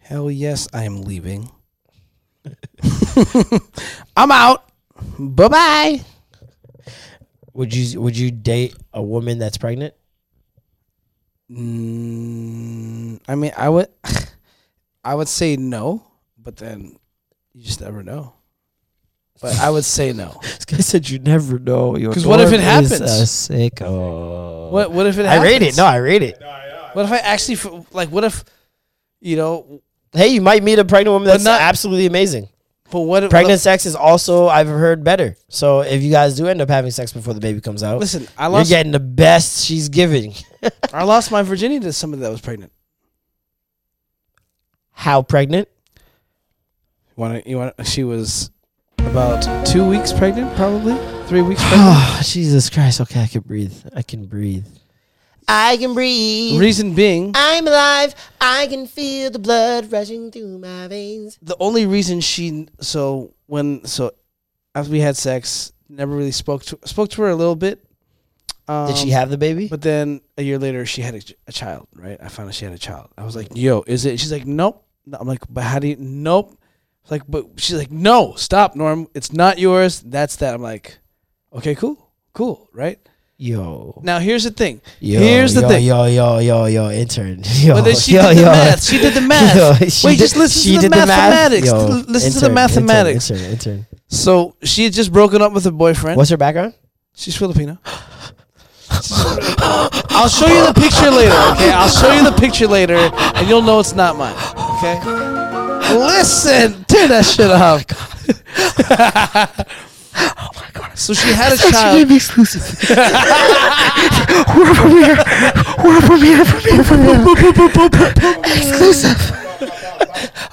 hell yes, I am leaving. [LAUGHS] I'm out. Bye bye. Would you would you date a woman that's pregnant? Mm, I mean, I would, [SIGHS] I would say no, but then you just never know. [LAUGHS] But I would say no. This guy said you never know. Because what if it happens? Uh, a sicko. Oh. What What if it? Happens? I Happens? rate it. No, I rate it. What if I actually f- like? What if, you know? Hey, you might meet a pregnant woman that's not- absolutely amazing. But what? if- Pregnant sex is also I've heard better. So if you guys do end up having sex before the baby comes out, Listen, I you're lost. getting the best she's giving. [LAUGHS] I lost my virginity to somebody that was pregnant. How pregnant? Want you want? She was about two weeks pregnant, probably three weeks [SIGHS] pregnant. Jesus Christ. Okay, I can breathe. I can breathe. I can breathe. Reason being, I'm alive. I can feel the blood rushing through my veins. the only reason she so when so after we had sex, never really spoke to spoke to her a little bit. Did she Um, have the baby? But then a year later, she had a, a child. Right? I found out she had a child. I was like, "Yo, is it?" She's like, "Nope." No, I'm like, "But how do you?" Nope. It's like, but she's like, "No, stop, Norm. It's not yours. That's that." I'm like, "Okay, cool, cool, right?" Yo. Now here's the thing. Yo, here's the yo, thing. Yo, yo, yo, yo, intern. [LAUGHS] Yo, But then she yo, did the yo. math. She did the [LAUGHS] math. Yo, Wait, just listen she to the did math? mathematics. Yo, listen to the intern, intern, mathematics. Intern, intern. So she had just broken up with her boyfriend. What's her background? She's Filipino. I'll show you the picture later, okay? I'll show you the picture later, and you'll know it's not mine, okay? Listen, turn that shit off. oh my god! [LAUGHS] So she had a child. exclusive. [LAUGHS] We're premiere. We're premiere. Premiere. Premiere. Exclusive.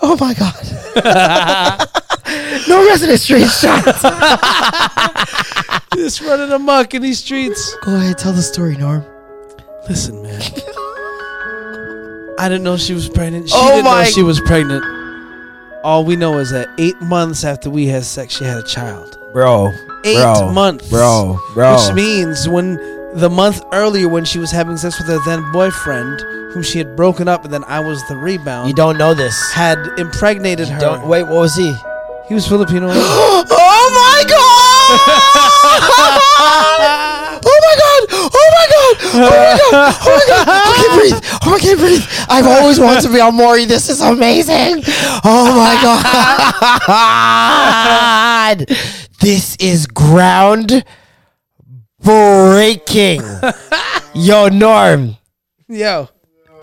Oh my god. no resident street shots. [LAUGHS] Just running amok in these streets. Go ahead, tell the story, Norm. Listen, man. I didn't know she was pregnant. She Oh didn't my- know she was pregnant. All we know is that eight months after we had sex, she had a child. Bro. Eight bro, months. Bro. Bro. Which means when the month earlier, when she was having sex with her then boyfriend, whom she had broken up, and then I was the rebound, you don't know this. had impregnated her. Don't wait. What was he? He was Filipino. [GASPS] oh my god! [LAUGHS] oh my god! Oh my god! Oh my god! Oh my god! I can't breathe! Oh, I can't breathe! I've always wanted to be on Maury. This is amazing! Oh my god! [LAUGHS] This is ground breaking. Yo, Norm. Yo.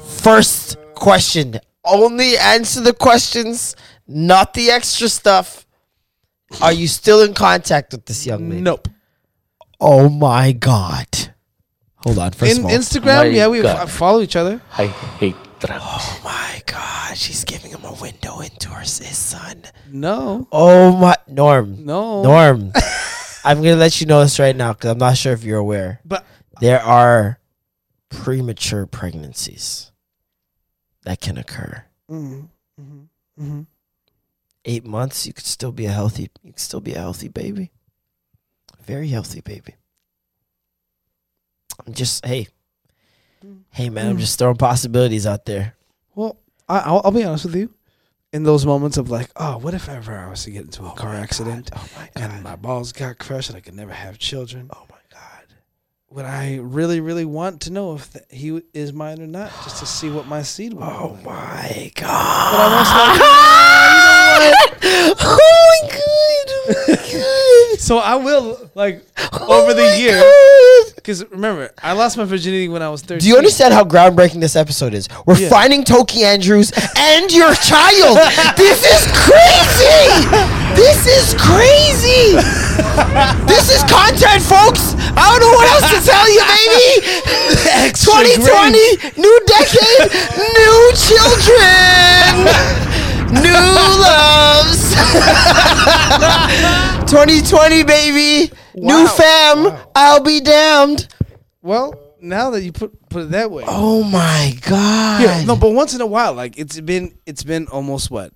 First question. Only answer the questions, not the extra stuff. Are you still in contact with this young man? Nope. Oh my god. Hold on. First In of all, Instagram, my yeah, we God. f- follow each other. I hate drugs. Oh my god, she's giving him a window into her, his son. No, Oh my Norm. no. Norm. [LAUGHS] I'm gonna let you know this right now because I'm not sure if you're aware. But There are premature pregnancies that can occur. Mm, mhm, mhm. Eight months, you could still be a healthy. You could still be a healthy baby. Very healthy baby. I'm just hey, mm. hey man. I'm just throwing possibilities out there. Well, I, I'll, I'll be honest with you. In those moments of like, oh, what if ever I was to get into a oh car accident Oh my and my balls got crushed and I could never have children? Oh my god. Would I really, really want to know if th- he is mine or not, just to see what my seed would Oh like? my But. I'm also like, oh my god. Oh my god. So I will like [LAUGHS] over the Oh year. Because remember, I lost my virginity when I was 13. Do you understand how groundbreaking this episode is? We're Yeah. finding Toki Andrews and your child. [LAUGHS] this is crazy. This is crazy. this is content, folks. I don't know what else to tell you, baby. [LAUGHS] 2020, new decade, new children, new loves. 2020, baby. New Wow. fam. I'll be damned. Well, now that you put put it that way. Oh my god. Yeah, no, but once in a while, like it's been it's been almost what,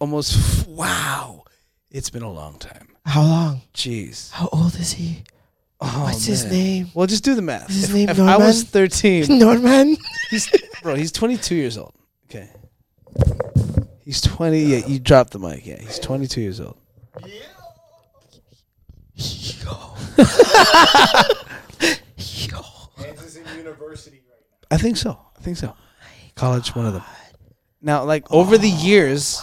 almost wow, it's been a long time. How long? Jeez, How old is he? oh, What's his name? Well, just do the math. Is his if name if I was thirteen, [LAUGHS] Norman. [LAUGHS] he's bro, he's twenty two years old. Okay, he's twenty. Yeah, you dropped the mic. Yeah, he's twenty two years old. Kansas in university right now. I think so. I think so. College, one of them. Now, like over the oh years,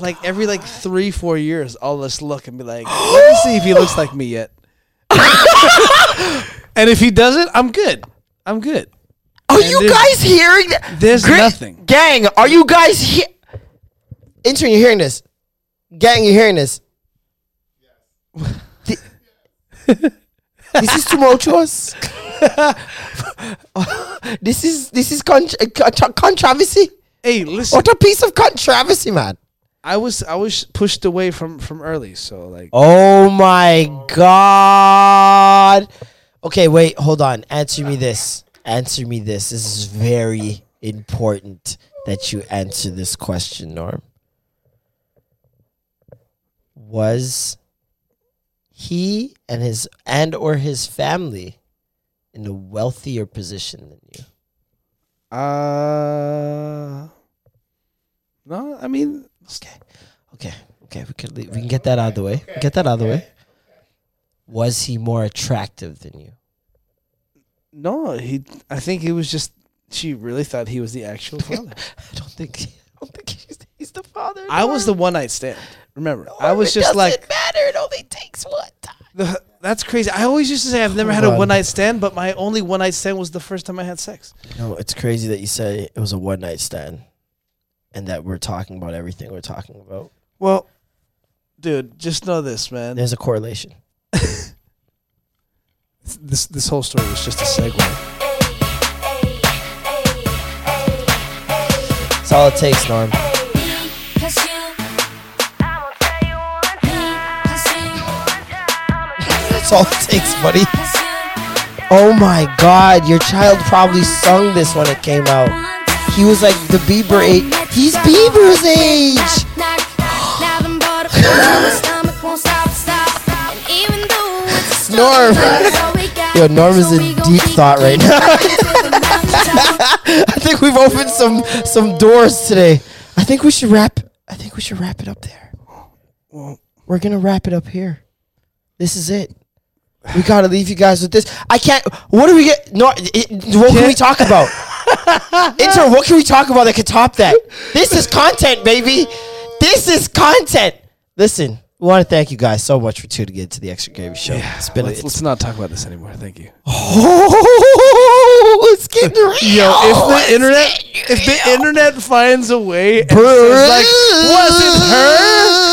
like every like three, four years, I'll just look and be like, let me see if he looks like me yet. [LAUGHS] and if he doesn't, I'm good. I'm good. Are And you there's- guys hearing that? There's nothing. Gang, are you guys he- Intern, you hearing this? Gang, you're hearing this? Th- this is tumultuous. [LAUGHS] this is this is con- uh, controversy. Hey, listen, What a piece of controversy, man. I was I was pushed away from from early, so like Oh my god. Okay, wait, hold on. Answer me this. Answer me this. This is very important that you answer this question, Norm. Was he and his and or his family in a wealthier position than you? Uh, no, I mean, Okay, okay, okay. We can leave, we can get that out of the way. Get that out of the way. Was he more attractive than you? no. He, I think he was just. She really thought he was the actual [LAUGHS] father. I don't think. I don't think he's, he's the father. I was the one night stand. Remember, I was it just doesn't like, matter. It only takes one time. the, that's crazy. I always used to say I've never had Hold a on. one night stand, but my only one night stand was the first time I had sex. No, it's crazy that you say it was a one night stand, and that we're talking about everything we're talking about. Well, dude, just know this, man. There's a correlation. [LAUGHS] This this whole story was just a segue. That's all it takes, Norm. That's all it takes, buddy. Oh my God, your child probably sung this when it came out. He was like the Bieber age. He's Bieber's age. [LAUGHS] Norm. [LAUGHS] Yo, Norm is in deep thought right now. [LAUGHS] I think we've opened some some doors today. I think we should wrap. I think we should wrap it up there. Well, We're gonna wrap it up here. This is it. We gotta leave you guys with this. I can't. What do we get? No. It, what can we talk about? Intern, what can we talk about that could top that? This is content, baby. This is content. Listen, we want to thank you guys so much for tuning in to the Extra Gravy Show. Yeah, it's been. Let's, it's let's not talk about this anymore. Thank you. [LAUGHS] Oh, it's getting real. Yo, if the internet, if the internet finds a way, and says like, was it her?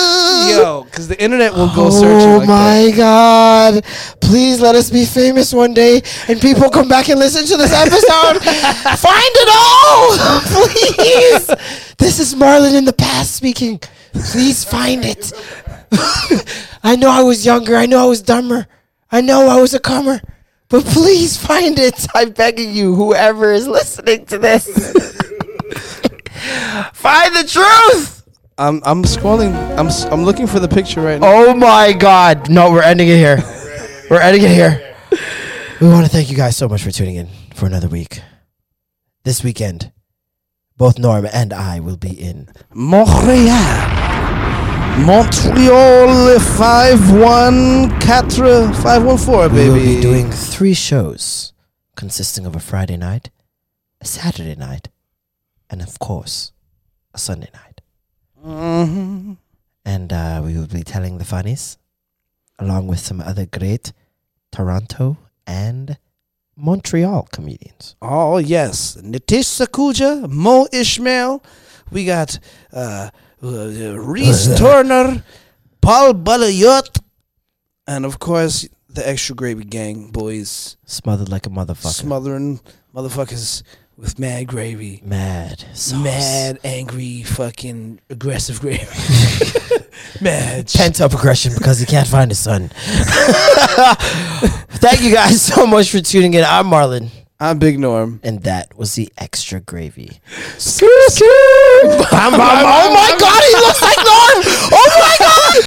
Yo, because [LAUGHS] the internet will go searching. Oh like my God. Please let us be famous one day and people come back and listen to this episode. [LAUGHS] Find it all. [LAUGHS] Please. This is Marlon in the past speaking. Please find it. I know I was younger. I know I was dumber. I know I was a comer. But please find it. I'm begging you, whoever is listening to this. find the truth. I'm I'm scrolling. I'm s- I'm looking for the picture right now. Oh my God. No, we're ending it here. We're ending it here. We want to thank you guys so much for tuning in for another week. This weekend, both Norm and I will be in Montreal. Montreal 514 514, We will be doing three shows consisting of a Friday night, a Saturday night, and of course, a Sunday night. Mhm. And uh, we will be telling the funnies along with some other great Toronto and Montreal comedians. Oh yes, Nitish Sakuja, Mo Ishmael. We got uh, uh, Reese [LAUGHS] Turner, Paul Balayot, and of course the Extra Gravy Gang boys Smothered like a motherfucker. smothering motherfuckers with mad gravy, Mad. Sauce. mad angry fucking aggressive gravy, [LAUGHS] mad. Pent up aggression because he can't find his son. [LAUGHS] Thank you guys so much for tuning in. I'm Marlon. I'm Big Norm. And that was the extra gravy. [LAUGHS] Oh my god, he looks like Norm! Oh my god!